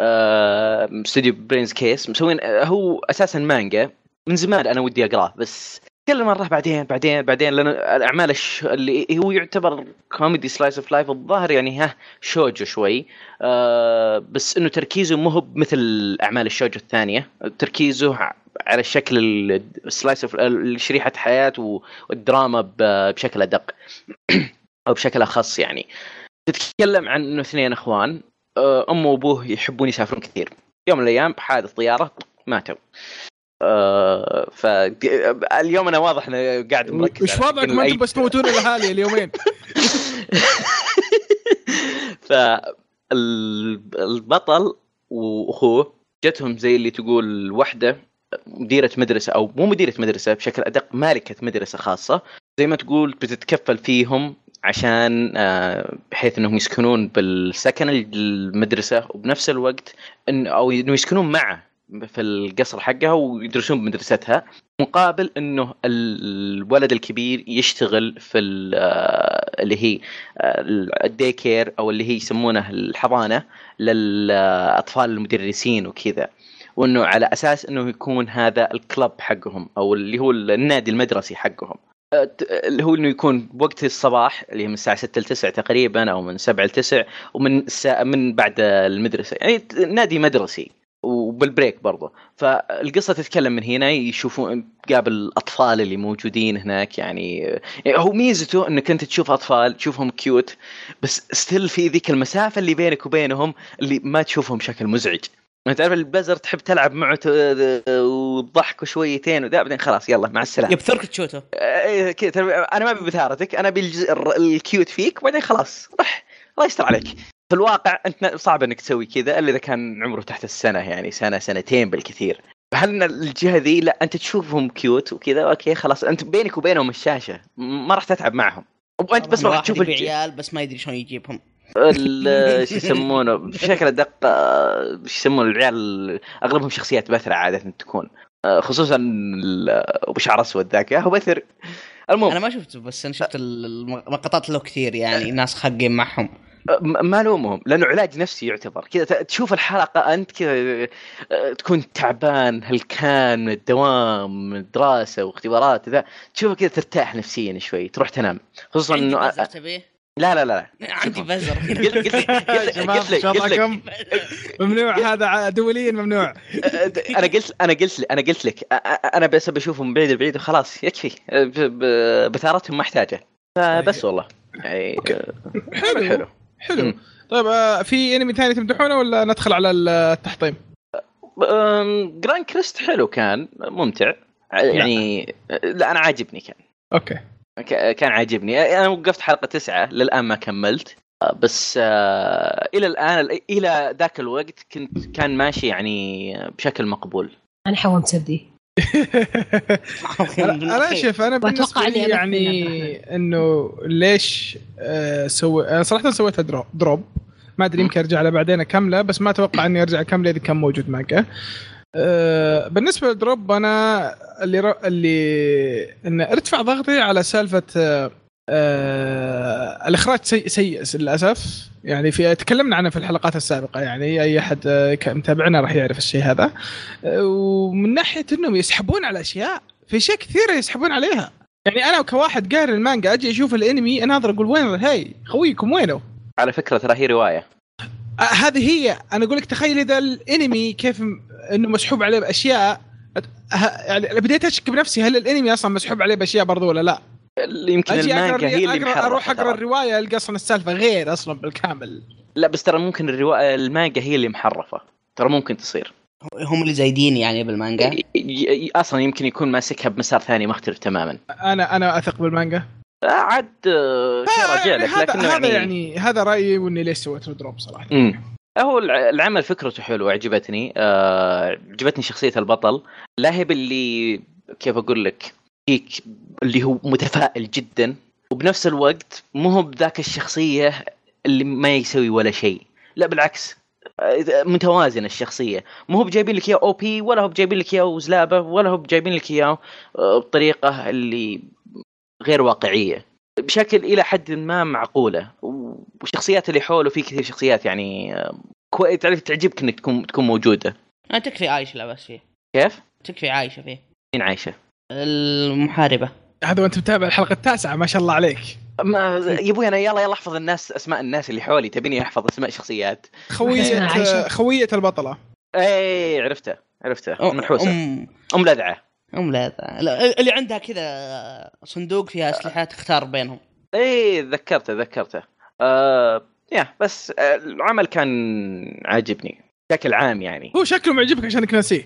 استوديو Brain's Base مسوين آه، هو أساسا مانجا من زمان أنا ودي أقراه بس كل مره بعدين بعدين بعدين لأن الأعمال الش... اللي هو يعتبر comedy slice of life الظاهر يعني ها شوجو شوي آه بس إنه تركيزه مو هو مثل أعمال الشوجو الثانية. تركيزه على الشكل ال slice of شريحة حياة والدراما بشكل أدق. أو بشكل أخص يعني. تتكلم عن إنه اثنين إخوان آه، امه وأبوه يحبون يسافرون كثير. يوم من الأيام بحادث طيارة ماتوا. آه ف اليوم أنا واضح إنه قاعد مركز وش وضعكم إنه أنتم بس تموتون الاهالي اليومين؟ <laughs> فالبطل واخوه جتهم زي اللي تقول وحدة مديرة مدرسة أو مو مديرة مدرسة بشكل أدق مالكة مدرسة خاصة. زي ما تقول بتتكفل فيهم عشان آه، بحيث إنهم يسكنون بالسكن المدرسة وبنفس الوقت إن أو إنه يسكنون معه. في القصر حقها ويدرسون بمدرستها مقابل إنه الولد الكبير يشتغل في آه، اللي هي الدي كير أو اللي هي يسمونه الحضانة للأطفال المدرسين وكذا. وإنه على أساس إنه يكون هذا الكلب حقهم أو اللي هو النادي المدرسي حقهم. ت- اللي هو إنه يكون بوقت الصباح اللي هي من الساعة 6 ل 9 تقريبا أو من 7 ل 9 ومن الساعة من بعد المدرسة. يعني نادي مدرسي. وبال break برضه فالقصة تتكلم من هنا يشوفون قابل الأطفال اللي موجودين هناك يعني يعني هو ميزته إنك أنت تشوف أطفال تشوفهم cute بس still في ذيك المسافة اللي بينك وبينهم اللي ما تشوفهم بشكل مزعج. أنت تعرف البزر تحب تلعب معه وتضحكه شويتين وذا بعدين خلاص يلا مع السلامة. يبثرك تشوته. إيه كذا أنا ما ابي بثارتك أنا ابي ال cute فيك وبعدين خلاص رح الله يستر عليك. في الواقع أنت صعب إنك تسوي كذا إلا إذا كان عمره تحت السنة يعني سنة سنتين بالكثير. هل الجهة ذي لا أنت تشوفهم cute وكذا okay خلاص أنت بينك وبينهم الشاشة ما راح تتعب معهم. وأنت بس راح واحد تشوف عيال بس ما يدري شلون يجيبهم. ال- <laughs> شو يسمونه؟ بشكل أدق شو يسمونه؟ العيال أغلبهم شخصيات بثرة عادة تكون. خصوصا أبو شعر أسود ذاك يا هو بثر. المهم. أنا ما شفته بس أنا شفت المقاطات له كثير يعني ناس خاقين معهم. ما لومهم لأنه علاج نفسي يعتبر. كذا ت- تشوف الحلقة أنت كذا آه، تكون تعبان هلكان من الدوام من الدراسة واختبارات ذا تشوفه كذا ترتاح نفسيا شوي تروح تنام. خصوصا عندي إنه بزر آه، تبيه؟ لا لا لا <laughs> عندي بزر. قلت لك قلت <laughs> لك؟ ممنوع هذا دوليا ممنوع. أنا قلت أنا قلت أنا قلت لك أنا بس بشوفهم بعيد بعيد وخلاص يكفي. ب- ب- بثارتهم ما أحتاجه. فبس والله. يعني آه، حلو. حلو. حلو. مم. طيب آه، في أنمي ثاني تمدحونه ولا ندخل على التحطيم؟ Grancrest حلو كان ممتع. يعني لا أنا عاجبني كان. أوكي. ك- كان عاجبني. أنا وقفت حلقة تسعة للآن ما كملت. بس آه، إلى الآن إلى ذاك الوقت كنت كان ماشي يعني بشكل مقبول. أنا حومت تبدي أنا أنا شوف أنا بالنسبة لي يعني إنه ليش آه، سوي أنا صراحة سويتها dro- drop. ما أدري يمكن أرجع لها بعدين أكمله بس ما أتوقع إني أرجع أكمله إذا كان موجود مانجا آه، بالنسبة ل drop أنا اللي ر... اللي انه أرتفع ضغطي على سالفة آه، الإخراج سيء سيء للأسف. يعني في تكلمنا عنه في الحلقات السابقة. يعني أي أحد آه، متابعنا راح يعرف الشيء هذا. آه، ومن ناحية إنهم يسحبون على أشياء في اشياء كثيرة يسحبون عليها. يعني أنا كواحد قاري المانجا أجي أشوف الأنمي أناظر أقول وين هي خويكم وينه؟ على فكرة ترى هي رواية. آه هذه هي. أنا أقول لك تخيل إذا الأنمي كيف إنه مسحوب عليه بأشياء. يعني بديت أشك بنفسي هل الأنمي أصلا مسحوب عليه بأشياء برضو ولا لا؟ يمكن المانجا هي اللي أقرأ محرفة أروح أقرأ. الرواية ألقى أصلا السالفة غير أصلا بالكامل. لا بس ترى ممكن الروايه المانجا هي اللي محرفة. ترى ممكن تصير. هم اللي زايدين يعني بالمانجا؟ أصلا يمكن يكون ماسكها بمسار ثاني مختلف تماما. أنا أنا أثق بالمانجا. آه، عاد شيء راجع يعني لك لكنه هذا يعني, يعني هذا رأيي وإني ليش سويت drop صراحة. امم هو الع- العمل فكرته حلوة عجبتني. آه، عجبتني شخصية البطل. لا هي باللي كيف أقول لك؟ فيك اللي هو متفائل جدا. وبنفس الوقت مو هو بذاك الشخصية اللي ما يسوي ولا شيء. لا بالعكس متوازنه الشخصية. مو هو بجايبين لك إياه أو بي ولا هو بجايبين لك إياه زلابة ولا هو بجايبين لك إياه آه، بطريقة اللي غير واقعية. بشكل إلى حد ما معقولة. والشخصيات اللي حوله في كثير شخصيات يعني آه، كوي... تعرف تعجبك إنك تكون تكون موجودة. تكفي عايشة لا بس فيه. كيف؟ تكفي عايشة فيه. مين عايشة؟ المحاربة. هذا وأنت متابع الحلقة التاسعة ما شاء الله عليك. ما يا أبوي أنا يلا يلا احفظ الناس أسماء الناس اللي حولي تبيني أحفظ أسماء شخصيات خويه. خوية البطلة. اي عرفته عرفته. منحوسه أم ام لذعة. أم لا، اللي عندها كذا صندوق فيها أسلحة تختار بينهم. اي تذكرته تذكرته آه يا بس آه العمل كان عاجبني. بشكل عام يعني. هو شكله معجبك عشانك ناسيه.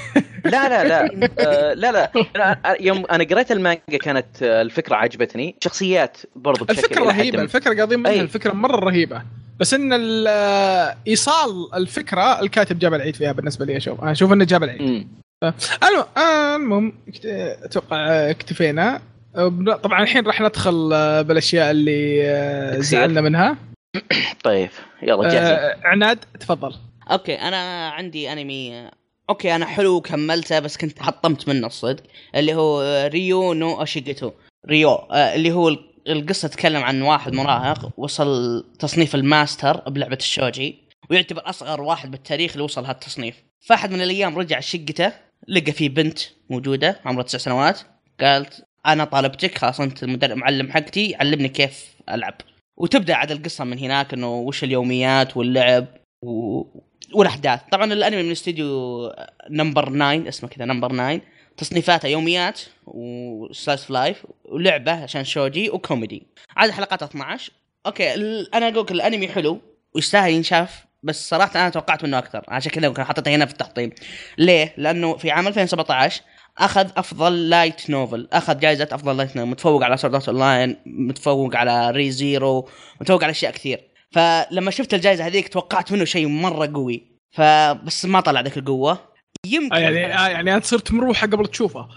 <laughs> لا لا لا. <laughs> آه لا لا. أنا يوم أنا قريت المانجا كانت آه، الفكرة عجبتني. شخصيات برضو بشكل الفكرة رهيبة. الفكرة قاضين منها. الفكرة مرة رهيبة. بس إن ال- إيصال الفكرة الكاتب جاب العيد فيها بالنسبة لي أشوف أنا أشوف إنه جاب العيد. آه، المهم أتوقع آه، اكتفينا. آه، طبعا الحين راح ندخل آه، بالأشياء اللي آه،. زعلنا منها. طيب يلا جاهزين آه، عناد تفضل. أوكي أنا عندي أنمي. أوكي أنا حلو وكملته بس كنت حطمت منه الصدق اللي هو Ryuuou no Oshigoto ريو آه، اللي هو ال- القصة تتكلم عن واحد مراهق وصل تصنيف الماستر بلعبة الشوجي ويعتبر أصغر واحد بالتاريخ اللي وصل هالتصنيف. فأحد من الأيام رجع شقته لقى في بنت موجودة عمرها تسع سنوات قالت أنا طالبتك خلاص أنت المدرب معلم حقتي علمني كيف ألعب. وتبدأ عاد القصة من هناك إنه وش اليوميات واللعب. و... والأحداث. طبعا الأنمي من استوديو number 9 اسمه كذا number 9 تصنيفاته يوميات و slice life ولعبة عشان شوجي وكوميدي. عدد حلقات 12 أوكي أنا أقول الأنمي حلو ويستاهل ينشاف بس صراحة أنا توقعت منه أكثر. عشان كذا كان حاطته هنا في التحطيم ليه؟ لأنه في عام 2017 أخذ أفضل light novel أخذ جائزه أفضل light novel متفوق على Sword Art Online متفوق على Re:Zero متفوق على أشياء كثير. فلما شفت الجائزة هذيك توقعت منه شيء مرة قوي فبس ما طلع ذيك القوة يمكن آه يعني آه يعني أنت صرت مروحة قبل تشوفه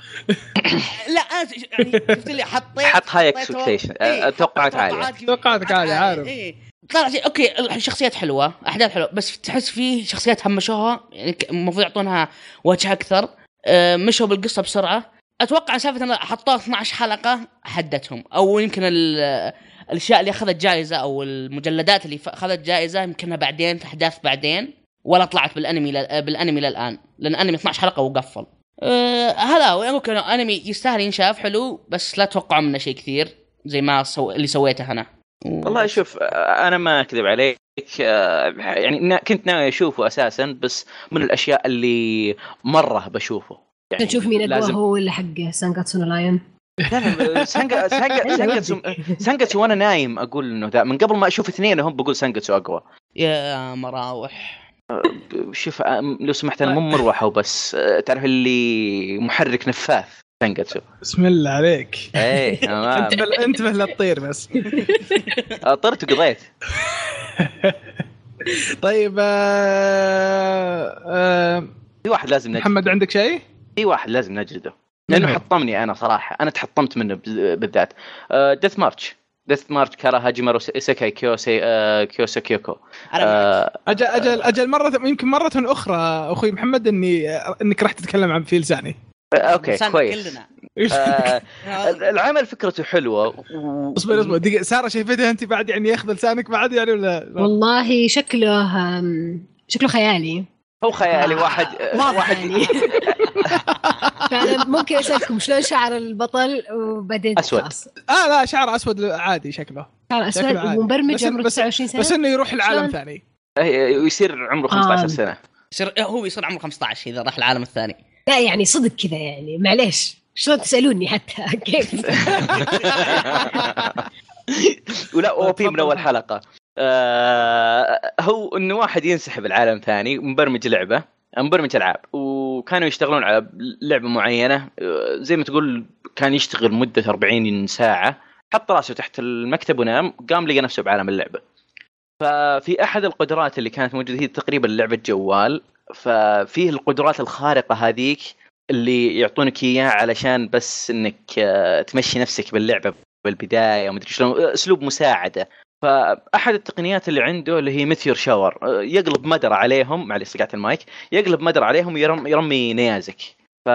<coughs> لا أنا يعني شفت اللي حطيت حط هاي expectation. إيه، توقعات عالية. توقعات توقعاتك عالية، عارف. إيه. طلع شيء- أوكي الشخصيات حلوة أحداث حلوة بس تحس في شخصيات همشوها يعني المفروض يعطونها وجه أكثر آه، مشوا بالقصة بسرعة أتوقع سالفة إن حطوها 12 حلقة حدتهم أو يمكن ال- الأشياء اللي أخذت جائزة أو المجلدات اللي أخذت جائزة يمكنها بعدين في أحداث بعدين ولا طلعت بالأنمي بالأنمي للآن لأن الانمي 12 حلقة وقفل. أه هذا هو. يعني ممكن انمي يستاهل ينشاف حلو بس لا تتوقعوا منه شيء كثير زي ما سو... اللي سويته أنا. والله شوف أنا ما أكذب عليك آه، يعني نا- كنت ناوي أشوفه أساسا بس من الأشياء اللي مرة بشوفه. يعني نشوف مين أقوى لازم هو اللي حق سانجاتسو لاين لا لا سانجا <laughs> سانجا سانجاتسو سانجاتسو وأنا نايم أقول إنه ذا. من قبل ما أشوف اثنين هم بقول سانجاتسو أقوى. يا مراوح. شوف لو سمحت أنا مو مروحه وبس آه، تعرف اللي محرك نفاث سانجاتسو بسم الله عليك. إيه <laughs> تمام. انتبه انتبه لا تطير بس. آه، طرت وقضيت. <laughs> طيب آه آه في واحد لازم نجلده محمد عندك شيء؟ في واحد لازم نجلده لأنه؟ حطمني أنا صراحة. أنا تحطمت منه بالذات. ديث مارش ديث مارش كارا هاجيمارو سيكاي كيوسي آه، كيوسا كيوكو. آه، أجل أجل أجل مرة يمكن مرة أخرى أخوي محمد إني إنك راح تتكلم عن في لساني أوكي لساننا كويس. كلنا. آه، <laughs> العمل فكرته حلوة و... اصبر اصبر. دقيقة سارة شايفتها أنت بعد يعني ياخذ لسانك بعد يعني ولا؟ لا؟ والله شكله شكله خيالي. هو خيالي واحد آه، واضح واحد يعني <laughs> فأنا ممكن أسألكم شلون شعر البطل وبعدين أسود. خلاص. آه لا شعر أسود عادي شكله شعر أسود عادي. ومبرمج عمره بس- 29 سنة بس إنه يروح العالم؟ ثاني آه، ويصير عمره 15 آه. سنة يصير هو يصير عمره 15 إذا راح العالم الثاني لا يعني صدق كذا يعني معليش شلون تسألوني حتى <laughs> كيف <laughs> ولا أو بي من. أول حلقة آه هو إنه واحد ينسحب العالم ثاني مبرمج لعبة مبرمج ألعاب وكانوا يشتغلون على لعبة معينة آه، زي ما تقول كان يشتغل مدة 40 ساعة حط راسه تحت المكتب ونام قام لقى نفسه بعالم اللعبة. ففي أحد القدرات اللي كانت موجودة هي تقريبا لعبة جوال ففيه القدرات الخارقة هذيك اللي يعطونك إياها علشان بس إنك آه، تمشي نفسك باللعبة بالبداية ومدري شلون أسلوب مساعدة. فأحد التقنيات اللي عنده اللي هي meteor shower يقلب مدرة عليهم معلش سقعت المايك يقلب مدرة عليهم ويرمي يرمي نيازك ف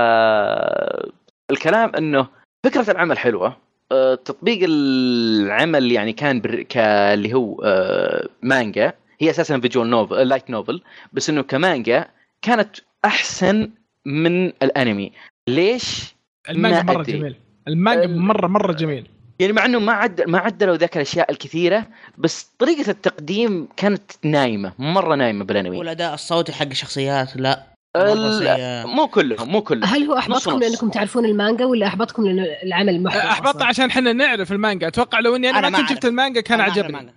الكلام إنه فكرة العمل حلوة أه، تطبيق العمل يعني كان بر... ك... اللي هو أه، مانجا هي أساسا visual novel light novel بس إنه كمانجا كانت أحسن من الأنمي ليش؟ المانجا ما مرة أدري. جميل المانجا ال- مره مرة جميل يعني مع إنه ما عد ما عدلوا ذاك الأشياء الكثيرة بس طريقة التقديم كانت نايمة مرة نايمة بالأنمي والأداء الصوتي حق الشخصيات لا سيء. مو كلهم مو كلهم هل هو احبطكم. لأنكم تعرفون المانجا ولا احبطكم لأنه العمل محبط احبطنا أصلاً؟ عشان إحنا نعرف المانجا أتوقع لو إني أنا, أنا ما كنت شفت. المانجا كان عجبني.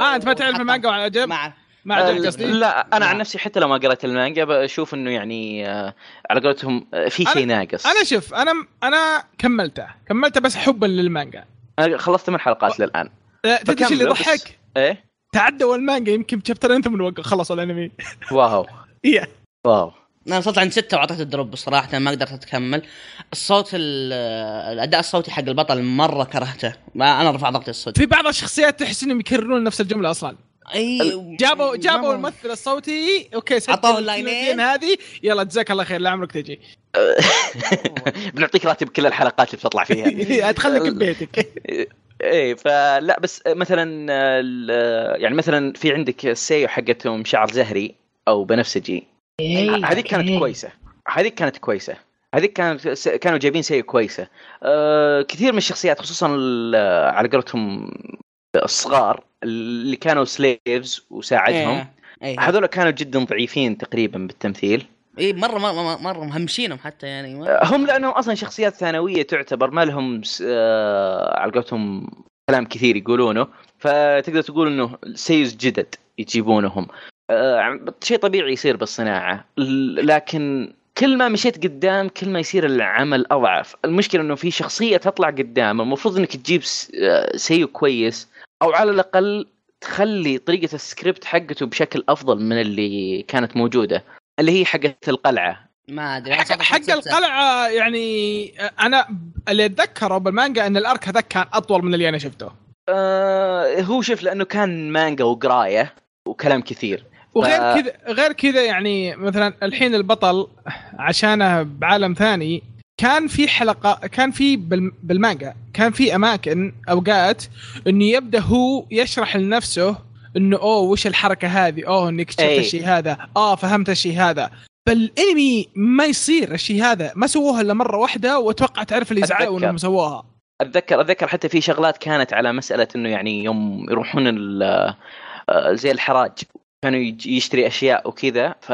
آه أنت ما تعرف المانجا وعجب ما عجبك قصدي لا أنا عن. نفسي حتى لو ما قرأت المانجا بشوف إنه يعني آه، على قولتهم آه، في شيء ناقص. أنا شوف أنا أنا كملته. كملته بس حبا للمانجا. أنا خلصت من حلقات للآن. آه، تدري إيش اللي يضحك؟ إيه؟ تعدوا المانجا يمكن chapterين ثم وقف- خلصوا الأنمي. wow. <laughs> إيه. wow. أنا وصلت عند ستة واعطيت ال drop صراحة ما قدرت اكمل الصوت ال- الأداء الصوتي حق البطل مرة كرهته. ما أنا رفع ضغطي الصدق. في بعض الشخصيات تحس إنهم يكررون نفس الجملة أصلا. اي جابوا جابوا. الممثل الصوتي. أوكي عطوه ال line ين. هذه. يلا جزاك الله خير لا عمرك تجي. <laughs> بنعطيك راتب كل الحلقات اللي بتطلع فيها. <laughs> ادخلك ببيتك <laughs> إيه فلا بس مثلا ال- يعني مثلا في عندك ال seiyuu حقتهم شعر زهري أو بنفسجي. إيه، هذيك كانت أوكي. كويسة. هذيك كانت كويسة. هذيك كانت كانوا جايبين seiyuu كويسة. أه كثير من الشخصيات خصوصا على قولتهم الصغار اللي كانوا slaves وساعدهم. إيه. إيه. هذول كانوا جدا ضعيفين تقريبا بالتمثيل. اي مره مره مره مهمشينهم حتى يعني. ما- هم لأنهم أصلا شخصيات ثانوية تعتبر ما لهم آه، على قولتهم كلام كثير يقولونه. فتقدر تقول إنه seiyuus جدد يجيبونهم. آه، شيء طبيعي يصير بالصناعة. لكن كل ما مشيت قدام كل ما يصير العمل أضعف. المشكلة إنه في شخصية تطلع قدام. المفروض إنك تجيب آه، seiyuu كويس. أو على الأقل تخلي طريقة السكريبت حقته بشكل أفضل من اللي كانت موجودة اللي هي حقت القلعة. ما أدري حق, حق. القلعة يعني أنا اللي أتذكره بالمانجا إن الأرك هذاك كان أطول من اللي أنا شفته. آه هو شوف لأنه كان مانجا وقراية وكلام كثير. وغير ف- كذا غير كذا يعني مثلا الحين البطل عشانه بعالم ثاني كان في حلقة كان في بال- بالمانجا كان في أماكن أوقات إنه يبدأ هو يشرح لنفسه إنه أوه وش الحركة هذه؟ أوه إنك شفت أي. الشيء هذا. آه فهمت الشيء هذا. بالانمي ما يصير الشيء هذا. ما سووها إلا مرة واحدة وأتوقع تعرف اللي زعلوا أتذكر. إنهم سووها. أتذكر أتذكر حتى في شغلات كانت على مسألة إنه يعني يوم يروحون آه، زي الحراج كانوا يشتري أشياء وكذا ف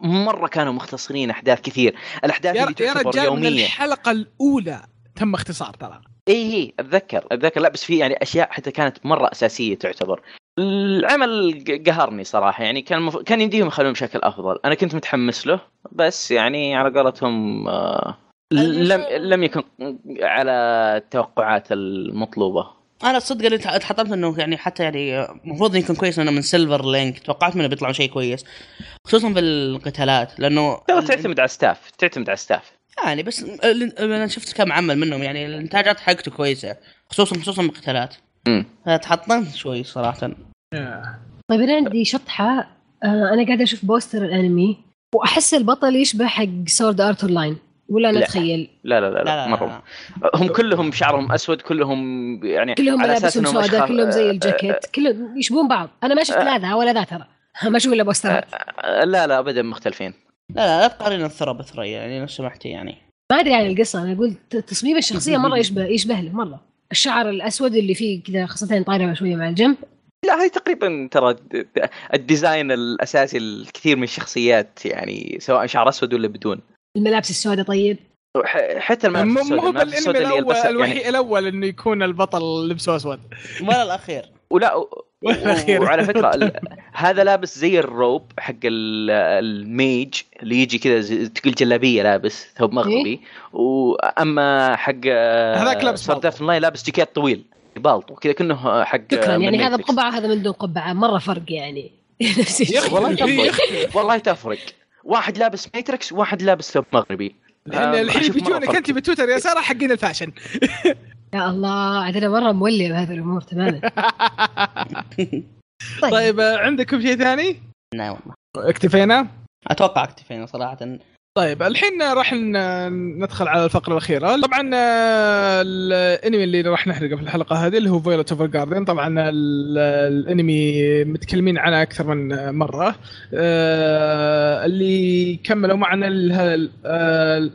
مرة كانوا مختصرين أحداث كثير. الأحداث يا اللي يا تعتبر رجال من يومية. الحلقة الأولى تم اختصار ترى. إي إي أتذكر أتذكر. لا بس في يعني أشياء حتى كانت مرة أساسية تعتبر. العمل قهرني صراحة. يعني كان مف... كان يمديهم يخلون بشكل أفضل. أنا كنت متحمس له بس يعني على قولتهم آه لم لم يكن على التوقعات المطلوبة. أنا الصدق اللي تح- تحطمت إنه يعني حتى يعني المفروض يكون كويس إنه من Silver Link توقعت منه بيطلع شيء كويس. خصوصا بالقتالات لأنه ترى تعتمد على ال staff تعتمد على ال staff يعني بس أنا شفت كم عمل منهم يعني الإنتاجات حقته كويسة. خصوصا خصوصا بالقتالات. تحطمت شوي صراحة. طيب أنا عندي شطحة. آه أنا قاعدة أشوف poster الأنمي وأحس البطل يشبه حق Sword Art Online ولا أنا لا. اتخيل لا لا لا, لا لا, لا, مرة. لا. هم كلهم شعرهم أسود كلهم يعني كلهم ملابسهم سوداء كلهم زي الجاكيت كلهم يشبهون بعض. أنا ما شفت لا ذا ولا ذا ترى. <laughs> ما أشوف إلا بوسترات. آه، لا لا ابدا مختلفين. لا لا لا تقارن الثرى بثريا يعني لو سمحتي يعني. ما أدري عن القصة. أنا أقول تصميم الشخصية <laughs> مرة يشبه يشبه له مرة. الشعر الأسود اللي فيه كذا خاصة طايره شوية مع الجنب. لا هذه تقريبا ترى ال design الأساسي الكثير من الشخصيات يعني سواء شعر أسود ولا بدون. الملابس السوداء طيب؟ حتى مو الملابس مو السوداء بالانمي السوداء اللي الأول يعني الأول إنه يكون البطل لبسه أسود. ولا الأخير. ولا و- والأخير. وعلى فكرة هذا لابس زي الروب حق ال- الميج اللي يجي كذا تقول جلابية لابس ثوب مغربي. وأما حق هذاك لابس بالطو. لاين لابس جاكيت طويل بالطو كذا كأنه حق شكرا يعني هذا. بقبعه هذا من دون قبعه مرة فرق يعني. <laughs> نفس الشيء. والله تفرق والله تفرق. واحد لابس ماتريكس واحد لابس ثوب مغربي لأن آه، الحين بيجونك. أنت بتويتر يا سارة حقين ال fashion <laughs> يا الله عاد أنا مرة مو لي بهذه الأمور تماما <laughs> طيب, عندكم شيء ثاني؟ نعم والله اكتفينا؟ أتوقع اكتفينا صراحة طيب الحين راح ندخل على الفقرة الأخيرة. طبعا آه، الأنمي اللي راح نحرقه في الحلقة هذه اللي هو Violet Evergarden طبعا ال- الأنمي متكلمين عنه أكثر من مرة. آه، اللي كملوا معنا آه،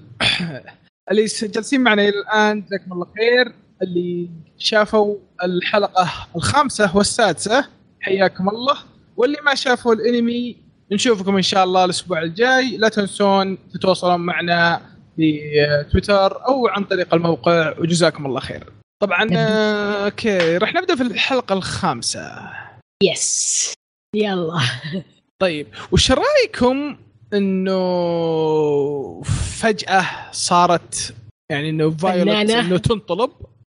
اللي جالسين معنا الآن جزاكم الله خير اللي شافوا الحلقة الخامسة والسادسة حياكم الله. واللي ما شافوا الأنمي نشوفكم إن شاء الله الأسبوع الجاي. لا تنسون تتواصلون معنا في تويتر أو عن طريق الموقع وجزاكم الله خير. طبعا آه، أوكي راح نبدأ في الحلقة الخامسة. yes يلا. طيب وش رأيكم إنه فجأة صارت يعني إنه Violet. إنه تنطلب؟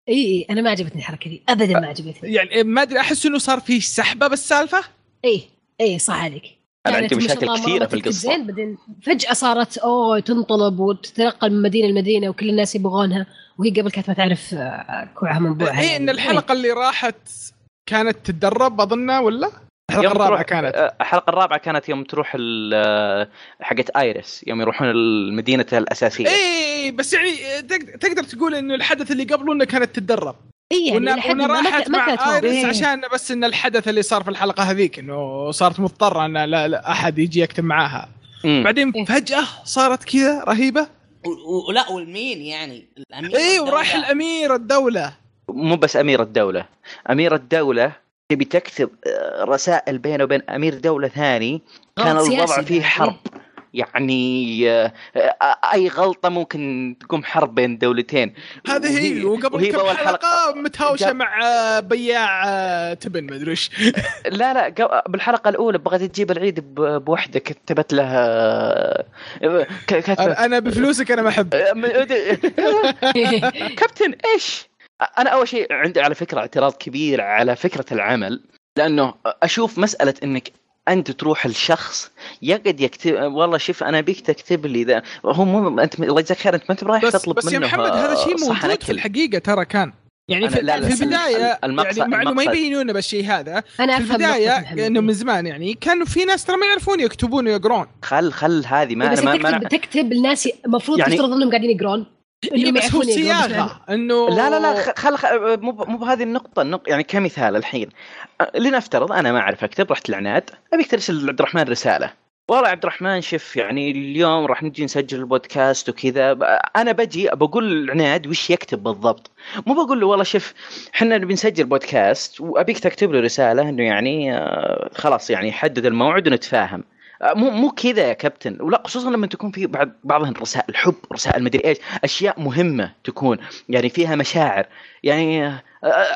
إي إي أنا ما عجبتني الحركة دي. ابدا ما عجبتني. يعني ما أدري أحس إنه صار في سحبة بالسالفة؟ إي إي صح عليك. كانت عندي مشاكل مرة في القصة. زين بعدين فجأة صارت أوه تنطلب وتتنقل من مدينة لمدينة وكل الناس يبغونها وهي قبل كانت ما تعرف آه، كوعها من بوعها اي يعني. إن الحلقة اللي راحت كانت تتدرب اظنها ولا؟ الحلقة الرابعة كانت آه، الحلقة الرابعة كانت يوم تروح ال- آه، حقت ايرس يوم يروحون المدينة الأساسية اي بس يعني تق- تقدر تقول إنه الحدث اللي قبله إنه كانت تتدرب اي يعني ما راحت ما مع كانت ايرس واضحة. عشان بس إن الحدث اللي صار في الحلقة هذيك إنه صارت مضطرة إن لا, لا أحد يجي يكتب معاها مم. بعدين إيه. فجأة صارت كذا رهيبة ولا والمين يعني الأمير اي. وراح الأمير الدولة مو بس أمير الدولة أمير الدولة تبي تكتب آه، رسائل بينه وبين أمير دولة ثاني كان غلط الوضع فيه. حرب يعني آه، آه، أي غلطة ممكن تقوم حرب بين الدولتين هذه هي وقبل كم حلقة متهاوشة مع آه، بياع تبن مدري وش <laughs> لا لا قو- بالحلقة الأولى بغت تجيب العيد بوحده كتبت لها ك- كتبت. أنا بفلوسك أنا ما أحب. <laughs> <laughs> كابتن إيش؟ أنا أول شيء عندي على فكرة اعتراض كبير على فكرة العمل لأنه أشوف مسألة إنك أنت تروح لشخص يقعد يكتب والله شوف أنا بيك تكتب لي ذا هو مو أنت الله يجزاك خير أنت ما أنت برايح بس تطلب بس يا منه محمد هذا شيء موجود في. الحقيقة ترى كان يعني أنا- في, لا، لا، في البداية المقصد- يعني مع انه ما. يبينون بالشيء هذا أنا في أفهم البداية. إنه من زمان يعني كانوا في ناس ترى ما يعرفون يكتبون ويقرون خل خل هذه ما بس أنا ما, تكتب ما تكتب الناس المفروض يعني- تفترض إنهم قاعدين يقرون بس هو إنه لا لا لا خ- خل خل مو بهذه النقطة النق... يعني كمثال الحين. لنفترض أنا ما أعرف أكتب رحت العناد. أبيك ترسل عبد الرحمن رسالة. والله عبد الرحمن شوف يعني اليوم راح نجي نسجل البودكاست وكذا. ب- أنا بجي بقول العناد وش يكتب بالضبط. مو بقول له والله شوف إحنا نبي نسجل بودكاست وأبيك تكتب له رسالة إنه يعني آه، خلاص يعني حدد الموعد ونتفاهم. مو مو كذا يا كابتن. ولا خصوصا لما تكون في بعض بعضهم رسائل حب رسائل مدري إيش أشياء مهمة تكون يعني فيها مشاعر. يعني آه،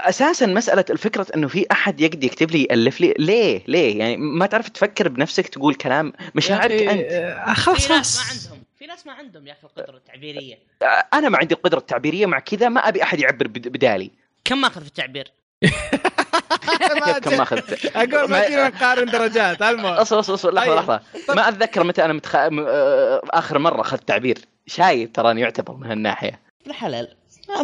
أساسا مسألة الفكرة إنه في أحد يقدر يكتب لي يألف لي ليه؟ ليه؟ يعني ما تعرف تفكر بنفسك تقول كلام مشاعرك أنت. آه، خلاص في ناس خلاص. ما عندهم في ناس ما عندهم يا أخي القدرة التعبيرية. أنا ما عندي القدرة التعبيرية مع كذا ما أبي أحد يعبر بد- بدالي. كم ماخذ في التعبير؟ <laughs> كم اخذت أقول ما فينا نقارن درجات المهم أصبر أصبر أصبر لحظة طيب. لحظة ما أتذكر متى أنا متخ... م- آه، آخر مرة أخذت تعبير شايب تراني يعتبر من هالناحية الحلال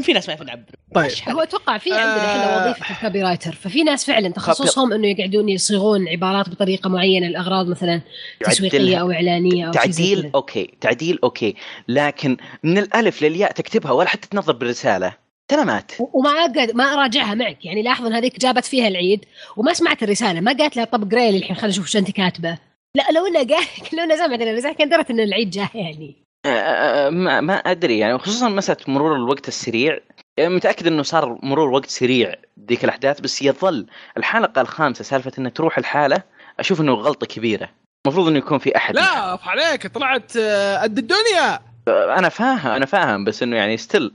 في ناس ما يعرفون يعبرون طيب. هو. أتوقع في عندنا إحنا آه. وظيفة الكوبي رايتر ففي ناس فعلا تخصصهم أنه يقعدون يصيغون عبارات بطريقة معينة لاغراض مثلا تسويقية. أو إعلانية أو تعديل. أوكي تعديل أوكي لكن من الألف للياء تكتبها ولا حتى تنظر بالرسالة سلامات و- وما اقعد ما اراجعها معك. يعني لاحظ ان هذيك جابت فيها العيد وما سمعت الرسالة. ما قالت لها طب قري لي الحين خلينا نشوف شو أنت كاتبة. لا لو إنها قال <laughs> لو إنها سمعت الرسالة كان درت إن العيد جاي يعني. آه، آه، ما, ما أدري يعني. خصوصا مسألة مرور الوقت السريع. يعني متأكد إنه صار مرور وقت سريع ذيك الأحداث بس يظل الحلقة الخامسة سالفة إنه تروح الحالة أشوف إنه غلطة كبيرة. المفروض إنه يكون في أحد لا اف عليك طلعت قد الدنيا. أنا فاهم أنا فاهم بس إنه يعني ستيل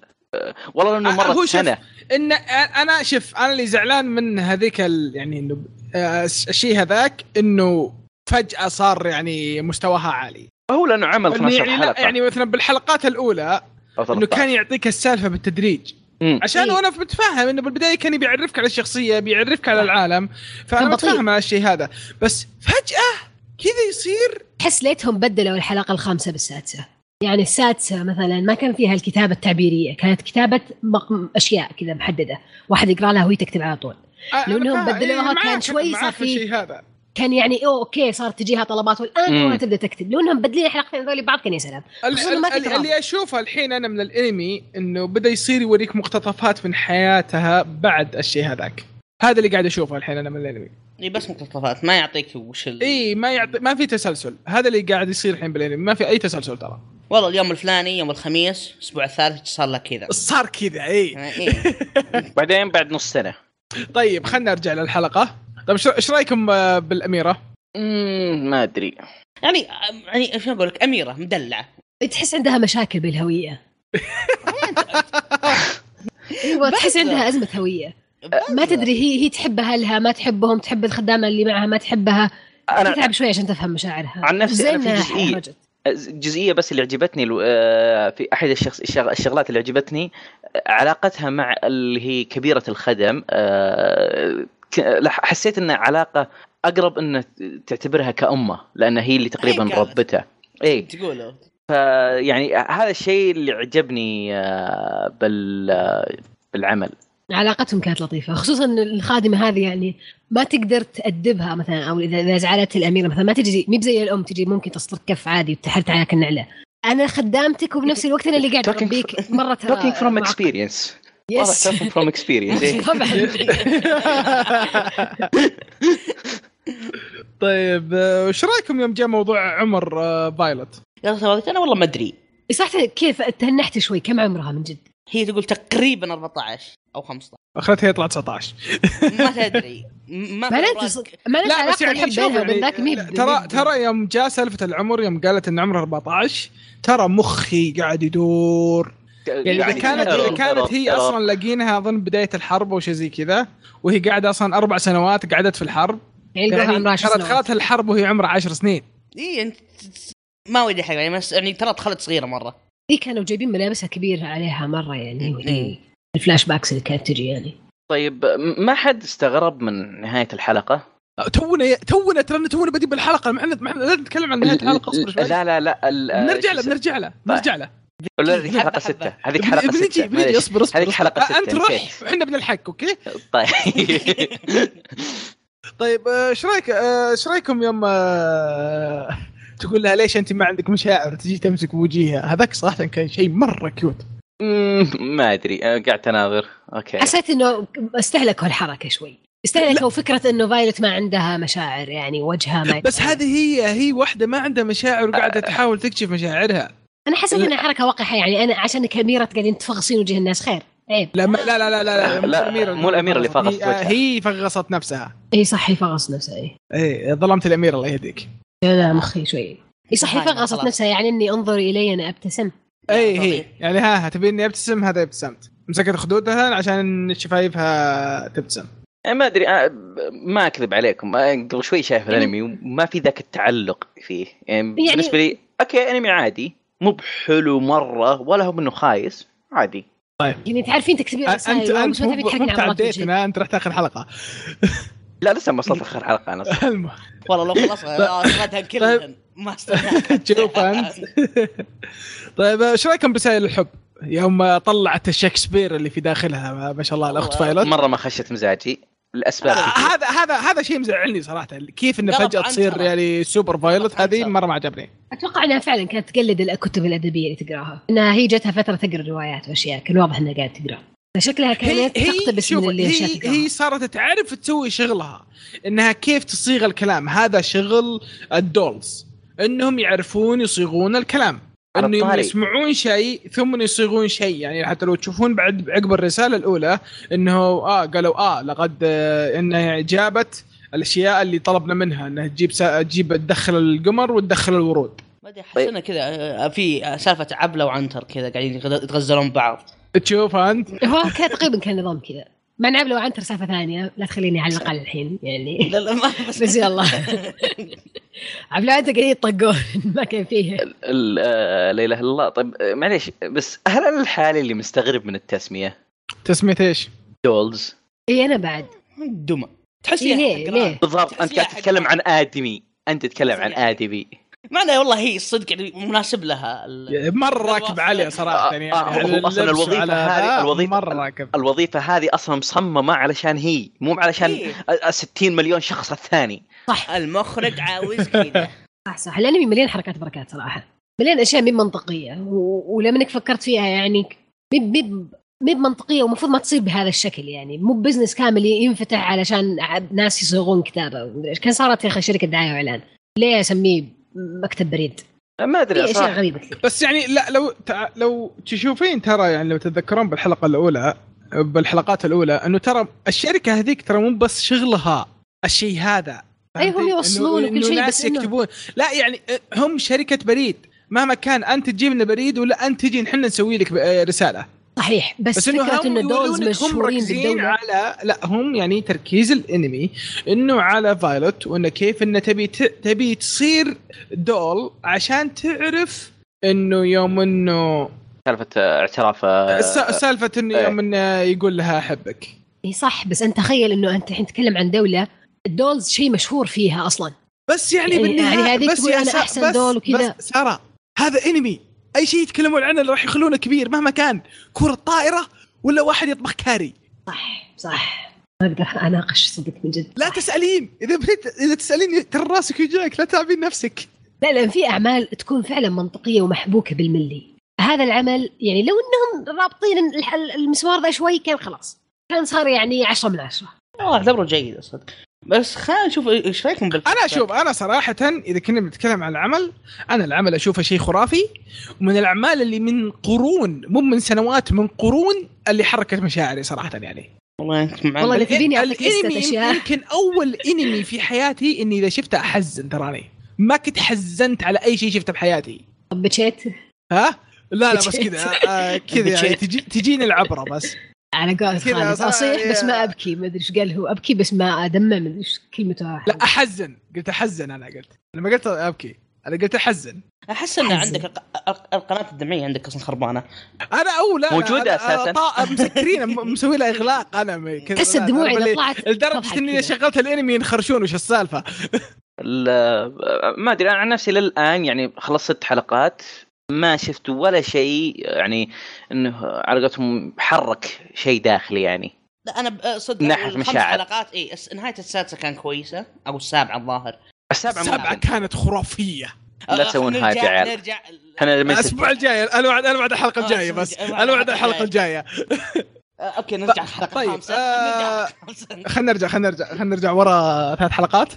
والله إنه آه، مرت هو شوف، سنة إن أنا شوف أنا اللي زعلان من هذيك ال... يعني إنه آه، الشيء هذاك إنه فجأة صار يعني مستواها عالي هو لأنه عمل إنه 12 يعني حلقة يعني مثلا بالحلقات الأولى إنه 13. كان يعطيك السالفة بالتدريج مم. عشان إيه. وأنا متفاهم إنه بالبداية كان بيعرفك على الشخصية بيعرفك على العالم فأنا بطيء. متفاهم على الشيء هذا بس فجأة كذا يصير احس ليتهم بدلوا الحلقة الخامسة بالسادسة يعني السادسه مثلا ما كان فيها الكتابة التعبيرية كانت كتابة مق- أشياء كذا محددة. واحد يقرأ لها وهي تكتب على طول. آه، لو فاهم. بدلوها إيه، كان شوي صار في هذا. كان يعني أوه okay صارت تجيها طلبات والان. ما تبدأ تكتب. لو انهم مبدلين الحلقتين هذول بعض كان يا سلام ال- خصوصاً ما ال- في ال- ترابط. اللي أشوفه الحين أنا من الأنمي إنه بدأ يصير يوريك مقتطفات من حياتها بعد الشيء هذاك. هذا اللي قاعد أشوفه الحين أنا من الأنمي. إي بس مقتطفات ما يعطيك وش ال... إي ما يعطي ما في تسلسل. هذا اللي قاعد يصير الحين بالأنمي. ما في أي تسلسل ترى. والله اليوم الفلاني يوم الخميس الأسبوع الثالث صار لك كذا. صار كذا اي آه، إيه. <laughs> بعدين بعد نص سنة. طيب خلينا نرجع للحلقة. طيب إيش- إيش رأيكم آه، بالأميرة؟ ما أدري. يعني يعني شو أقول لك أميرة مدلعه تحس عندها مشاكل بالهوية. <laughs> أيوه تحس عندها أزمة هوية. ما تدري هي هي تحب اهلها ما تحبهم تحب الخدامة اللي معها ما تحبها. أنا تتعب شوي عشان تفهم مشاعرها. عن نفسي أنا في إنها الجزئيه بس اللي عجبتني آه، في أحد الشخص الشغ- الشغلات اللي عجبتني علاقتها مع اللي هي كبيرة الخدم آه، حسيت انها علاقة أقرب إنه تعتبرها كأمة لأن هي اللي تقريبا. ربتها اي تقولوا يعني هذا الشيء اللي عجبني آه، بال بالعمل. علاقتهم كانت لطيفة خصوصا الخادمة هذه يعني ما تقدر تأدبها مثلا أو إذا إذا زعلت الأميرة مثلا ما تجي مي بزي الأم تجي ممكن تسطر كف عادي وتحرت عليك النعلة. أنا خدامتك وبنفس الوقت أنا اللي قاعد Talking أربيك مره ترى توكينج فروم. اكسبيرينس يس talking فروم اكسبيرينس طبعا طيب آه، وش رأيكم يوم جاء موضوع عمر آه، فايلوت؟ يا أنا والله ما أدري. صح كيف تهنحت شوي كم عمرها من جد؟ هي تقول تقريبا 14 أو 15 أخرتها يطلع 19 ما <laughs> تدري. ما أوراق. ما لا بس يعني الحب شوف يعني ذاك ترى ترى يوم جاء سالفة العمر يوم قالت إن عمرها 14 ترى مخي قاعد يدور. يعني إذا كانت إذا كانت هي أصلا لاقينها أظن بداية الحرب أو شيء زي كذا وهي قاعدة أصلا أربع سنوات قعدت في الحرب. يعني يعني 10 ترى دخلت الحرب وهي عمرها 10 سنين. اي انت ما ودي يعني بس يعني ترى دخلت صغيرة مرة. هي كانوا جايبين ملابسها كبيرة عليها مرة يعني وهي إيه. ال flashbacks اللي كانت تجي يعني. طيب ما حد استغرب من نهاية الحلقة؟ تونا تونا ترى تونا بادي بالحلقة ما إحنا ما إحنا لازم نتكلم عن نهاية الحلقة اصبر شوي. لا لا لا ال- بنرجع له بنرجع له بنرجع له. لا هذيك حلقة حبة. هذيك حلقة بنجي ستة. بنجي معليش. اصبر اصبر هذيك آه، ستة، أنت روح. إحنا بنلحق okay؟ <laughs> طيب. <laughs> طيب آه، إيش رأيك آه، إيش رأيكم يوم آه، تقول لها ليش أنت ما عندك مشاعر؟ تجي تمسك بوجيها هذاك صراحة كان شيء مرة cute. ما أدري. آه، قاعد أناظر. okay. حسيت إنه استهلكوا الحركة شوي. استهلكوا فكرة إنه Violet ما عندها مشاعر يعني وجهها ما بس. هذه هي هي واحدة ما عندها مشاعر وقاعدة تحاول تكشف مشاعرها. أنا حسيت إنها حركة وقحه يعني أنا عشان كاميره قاعدين تفغصين وجه الناس خير. عيب. لا ما لا لا لا لا, لا، مو الأميرة. مو الأميرة اللي فغصت هي- وجهها. هي فغصت نفسها. إي صح يفغص نفسه إي. إي ظلمت الأميرة الله يهديك. لا مخي شوي. إي صح هاي، يفغصت خلاص. نفسها يعني إني أنظري إلي أنا أبتسم. إي. هي. يعني ها تبي إني أبتسم؟ هذا أبتسمت. مسكت خدودها عشان شفايفها تبتسم. ما أدري ما أكذب عليكم. قبل شوي شايف الأنمي وما في ذاك التعلق فيه. يعني, يعني- بالنسبة لي okay أنمي عادي. مو بحلو مرة ولا هو منه خايس. عادي. يعني تعرفين تكتبين انت رسائل أنت مو. تعديتنا أنت رحت اخر حلقة. <laughs> لا لسه ما وصلت آخر حلقة أنا والله لو خلص اخذتها كلها ما استوعبت <laughs> شوف أنت. <laughs> طيب إيش رأيكم برسائل الحب؟ يوم طلعت الشكسبير اللي في داخلها ما شاء الله الأخت. فايلوت. مرة ما خشت مزاجي لاسباب آه، هذا هذا هذا شيء مزعلني صراحة. كيف انه فجأة تصير. يعني سوبر فايلوت؟ هذه. مرة ما عجبني. أتوقع إنها فعلا كانت تقلد الكتب الأدبية اللي تقراها. إنها هي جتها فترة تقرأ روايات وأشياء كان واضح إنها قاعدة تقرأ. فشكلها كانت تقتبس شوف من اللي هي, هي صارت تعرف تسوي شغلها إنها كيف تصيغ الكلام. هذا شغل الدولز إنهم يعرفون يصيغون الكلام. انه. يسمعون شيء ثم يصيغون شيء. يعني حتى لو تشوفون بعد عقب الرسالة الأولى إنه آه قالوا آه لقد آه إنها جابت الأشياء اللي طلبنا منها إنها تجيب سا... تجيب تدخل القمر وتدخل الورود. ما أدري احس انه كذا آه، في سالفة عبلة وعنتر كذا قاعدين يتغ- يتغزلون بعض. تشوف أنت؟ هو تقريبا كان نظام كذا. مع ان عبله وعنتر سالفه ثانية لا تخليني على الحين يعني. لا لا ما بس يلا. عبله وعنتر قاعدين يطقون ما كان فيه. آه، لا إله إلا الله. طيب آه، معليش بس هل أنا الحالي اللي مستغرب من التسمية؟ تسمية إيش؟ dolls إي أنا بعد. دمى. تحس إيه، ليه؟ بالضبط أنت قاعد تتكلم. عن آدمي. أنت تتكلم عن. آدمي. مع انه والله هي الصدق يعني مناسب لها ال- مرة راكب عليه صراحة يعني, آه، آه، يعني الوظيفة على هذه- ذا الوظيفة- مرة راكب. الوظيفة هذه أصلا مصممة علشان هي مو علشان إيه. ال- ال 60 مليون شخص الثاني. صح. المخرج عاوز كذا. <laughs> صح صح. الانمي مليان حركات بركات صراحة. مليان أشياء مي منطقية. و... ولما إنك فكرت فيها يعني مي مي مي منطقية ومفروض ما تصير بهذا الشكل يعني. مو business كامل ينفتح علشان ناس يصيغون كتابة. كان صارت يا أخي شركة دعاية وإعلان. ليه أسميه مكتب بريد. ما في ادري أشياء صراحة. غريبه كثير بس يعني لا لو تع... لو تشوفين ترى يعني لو تتذكرون بالحلقة الأولى بالحلقات الأولى إنه ترى الشركة هذيك ترى مو بس شغلها الشيء هذا أي هم فهمتي؟ يوصلون وكل شيء، بس يكتبون. لا يعني هم شركة بريد. مهما كان أنت تجيب لنا بريد ولا أنت تجي نحن نسوي لك آه، رسالة. صحيح بس, بس إنه فكرة هم إنه dolls مشهورين مركزين بالدولة على لا هم يعني تركيز الانمي إنه على فايلوت وإنه كيف إنه تبي ت... تبي تصير doll عشان تعرف إنه يوم إنه سالفة اعتراف سالفة إنه إيه. يوم إنه يقول لها أحبك إي صح بس أنت تخيل إنه أنت الحين تتكلم عن دولة ال dolls شيء مشهور فيها أصلا بس يعني يعني- بالنهاية يعني هذيك بس تقول يا أنا سا- أحسن بس doll وكذا. بس سارة هذا انمي أي شيء يتكلمون عنه راح يخلونه كبير مهما كان. كرة طائرة ولا واحد يطبخ كاري. صح صح. ما أقدر أناقش صدق من جد. لا تسألين. إذا بديت إذا تسالين ترى راسك يوجعك لا تعبين نفسك. لا لأن في أعمال تكون فعلا منطقية ومحبوكة بالملي. هذا العمل يعني لو إنهم رابطين المسمار ذا شوي كان خلاص. كان صار يعني 10 من 10 والله اعتبره جيد صدق بس خلينا نشوف إيش رأيكم بال أنا أشوف أنا صراحة إذا كنا بنتكلم عن العمل أنا العمل أشوفه شيء خرافي ومن الأعمال اللي من قرون مو من سنوات من قرون اللي حركت مشاعري صراحة يعني. والله أنت والله إذا تبيني الإنمي أشياء. يمكن أول إنمي في حياتي إني إذا شفته أحزن تراني. ما كنت حزنت على أي شيء شفته بحياتي. طب بتشيت؟ ها؟ لا لا بس كذا آه، كذا يعني. تجي تجيني العبرة بس. على كذا خالد أصيح بس ما أبكي ما أدري إيش قال هو. أبكي بس ما ادمع ما ادري إيش كلمته لا أحزن. قلت أحزن أنا قلت. أنا ما قلت أبكي أنا قلت أحزن. أحس ان. عندك الق- الق- القناة الدمعية عندك أصلا خربانة. أنا أو لا موجودة لا، أساساً. طا- مسكرين مسوي لها إغلاق أنا تحس الدموع إذا اللي- طلعت لدرجة إني. شغلت الأنمي ينخرشون وش السالفة؟ ال- ما أدري أنا عن نفسي للآن يعني خلصت ست حلقات. ما شفت ولا شيء يعني إنه على قولتهم حرك شيء داخلي يعني لا أنا ب- صدق خمس مشاعر. حلقات اي نهاية السادسة كان كويسة أو السابعة الظاهر السابعة السبعه ممكن كانت خرافية لا تسوون نرجع- هاي يا عيال. نرجع ست- الأسبوع الجاي أنا بعد أنا بعد الحلقة الجاية بس الجاي. أنا بعد الحلقة الجاية أوكي نرجع الحلقة طيب، آه، الحلقة الخامسة. خلينا نرجع خلينا نرجع خلينا نرجع ورا ثلاث حلقات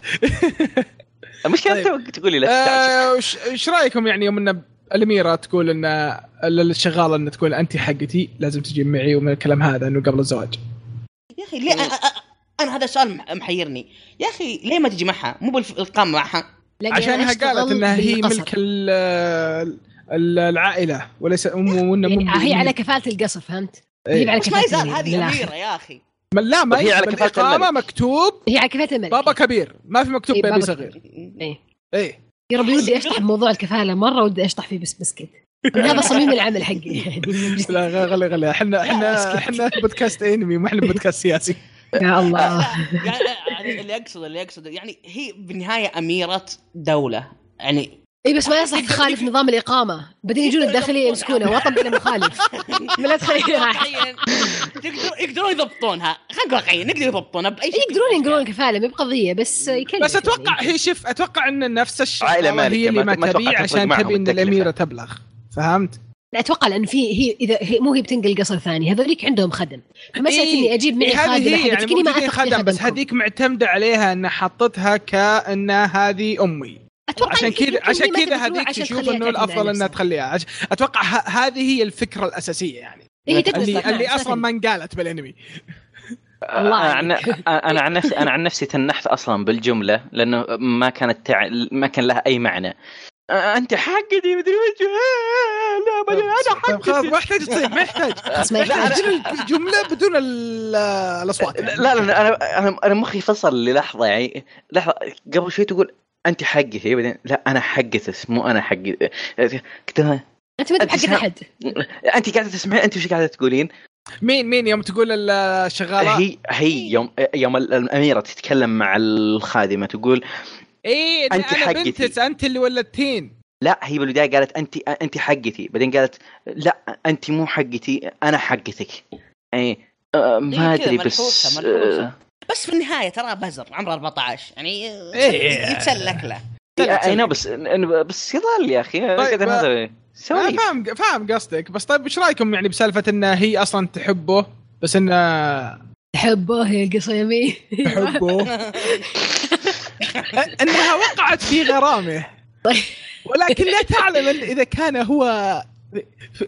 المشكلة طيب. أنت تقول لي لا. آه، إيش رأيكم يعني يوم ان الاميرة تقول إن الشغالة إن تقول انت حقتي لازم تجي معي ومن الكلام هذا إنه قبل الزواج. يا أخي ليه؟ أنا هذا السؤال مح- محيرني. يا أخي ليه ما تجي معها؟ مو بالقام معها. عشانها قالت إنها هي. ملك ال- ال- العائلة وليس مو يعني مو- هي على كفالة القصر فهمت؟ إيه. هي على ما كفالة يزال الملك هذه. أميرة يا أخي؟ ما- لا ما وهي على الإقامة. إيه. مكتوب هي على كفالة الملك بابا كبير. ما في مكتوب إيه، بيبي بابا صغير. إيه. إيه. يا ربي ودي أشطح بموضوع الكفالة مرة ودي أشطح فيه بس بسكت. هذا صميم العمل حقي. <laughs> <laughs> لا غلي غلي. إحنا إحنا إحنا بودكاست انمي ما إحنا بودكاست سياسي. <laughs> يا الله. يعني يعني اللي اقصد اللي اقصد يعني هي بالنهايه أميرة دولة. يعني إي بس ما يصلح تخالف <laughs> نظام الإقامة. بعدين يجون الداخلية يمسكونه. وطن بلا مخالف. <laughs> لا تخيل. يقدرون يقدرون يضبطونها. خلينا نكون واقعيين نقدر يضبطونها بأي شكل. يقدرون ينقلون الكفاله مو بقضية بس يكلف. بس أتوقع يعني. هي شوف أتوقع إن نفس الشيء هي اللي ما- تبي عشان تبي إن. الأميرة تبلغ. فهمت؟ لا أتوقع لأن في هي اذا هي مو هي بتنقل قصر ثاني هذوليك عندهم خدم. فمساله إني أجيب معي إيه، هذه خادمة هي يعني ما خدم بس. هذيك معتمدة عليها ان حطتها كأنها هذه أمي. أتوقع عشان كذا عشان كذا هذيك تشوف إنه الأفضل إنها. تخليها. عش- أتوقع ه- هذه هي الفكرة الأساسية يعني. هي تبي اللي اللي أصلا ما انقالت بالأنمي. الله أنا عن عليك. أنا عن نفسي أنا عن نفسي تنحت أصلا بالجملة لأنه ما كانت تع... ما كان لها أي معنى. أنت حقتي مدري وش لا ما أدري، أنا طيب خلاص حقتي ما يحتاج تصير ما يحتاج. <laughs> بس ما لا يحتاج. بدون الجملة بدون ال- الأصوات يعني. لا لا أنا أنا أنا مخي فصل للحظة يعني. لحظة قبل شوي تقول انت حقتي بعدين لا أنا حقتك مو أنا حقي قلت لها أنت ما سا- احد انت قاعدة تسمعين انت وش قاعدة تقولين؟ مين مين؟ يوم تقول ال- الشغالة؟ هي هي يوم يوم الأميرة تتكلم مع الخادمة تقول إيه أنت أنا حقتي. بنتس أنت اللي ولدتين. لا هي بالبداية قالت انت انت حقتي بعدين قالت لا انت مو حقتي أنا حقتك يعني آه، ما إيه أدري بس ملحوسة- ملحوسة. آه، بس في النهاية ترى بزر عمره 14 يعني إيه. يتسلك له. أي نو بس بس يظل يا أخي طيب، هذا أنا سوي فاهم فاهم قصدك. بس طيب إيش رأيكم يعني بسالفة إن هي أصلا تحبه بس انه تحبه يا القصيمي تحبه؟ <laughs> إنها وقعت في غرامه. طيب. ولكن لا تعلم إذا كان هو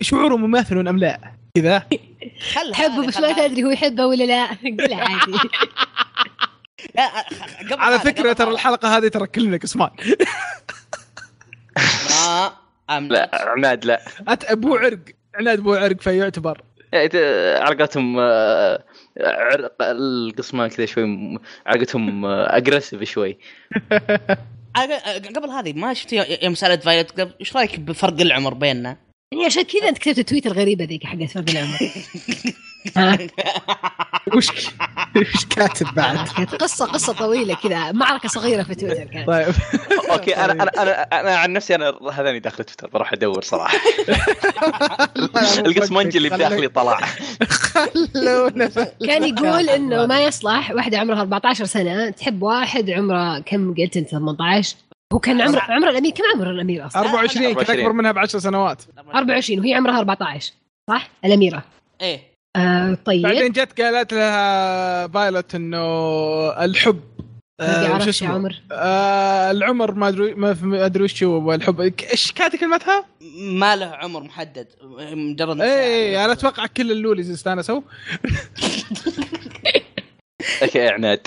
شعوره مماثل أم لا. كذا. خل تحبه هذه، بس ما. تدري هو يحبه ولا لا <laughs> قولها عادي لا قبل على فكرة ترى. الحلقة هذه ترى كلنا قسمان ما. لا عماد لا أت أبو عرق عناد أبو عرق فيعتبر يعني ت- علاقتهم آه، عرق القسمان كذا شوي علاقتهم aggressive شوي <laughs> أنا- قبل هذه ما شفت يوم سألت فايلت قبل إيش رأيك بفرق العمر بيننا؟ يعني عشان كذا انت كتبت ال tweet الغريبة ذيك حقت فرق العمر؟ <laughs> وش وش كاتب بعد؟ <laughs> كانت قصه قصة طويلة كذا معركة صغيرة في تويتر كانت. طيب. <laughs> أوكي أنا أنا أنا, أنا عن نفسي أنا هذاني داخل تويتر بروح أدور صراحة. القسمنجي اللي بداخلي طلع. خلونا كان يقول إنه ما يصلح واحدة عمرها 14 سنة تحب واحد عمره كم قلت أنت 18 هو كان عمر عمر الامير كم عمر الأمير أصلا؟ 24 كنت 24. أكبر منها ب 10 سنوات 24 وهي عمرها 14 صح؟ الأميرة. إيه. آه طيب. بعدين جت قالت لها فايلوت إنه الحب. ما آه، اسمه؟ عمر. آه العمر ما ادري ما ما أدري وش هو الحب. إيش كانت كلمتها؟ ما له عمر محدد. مجرد إيه أنا أتوقع كل ال lolis استانسوا. <laughs> أوكي عناد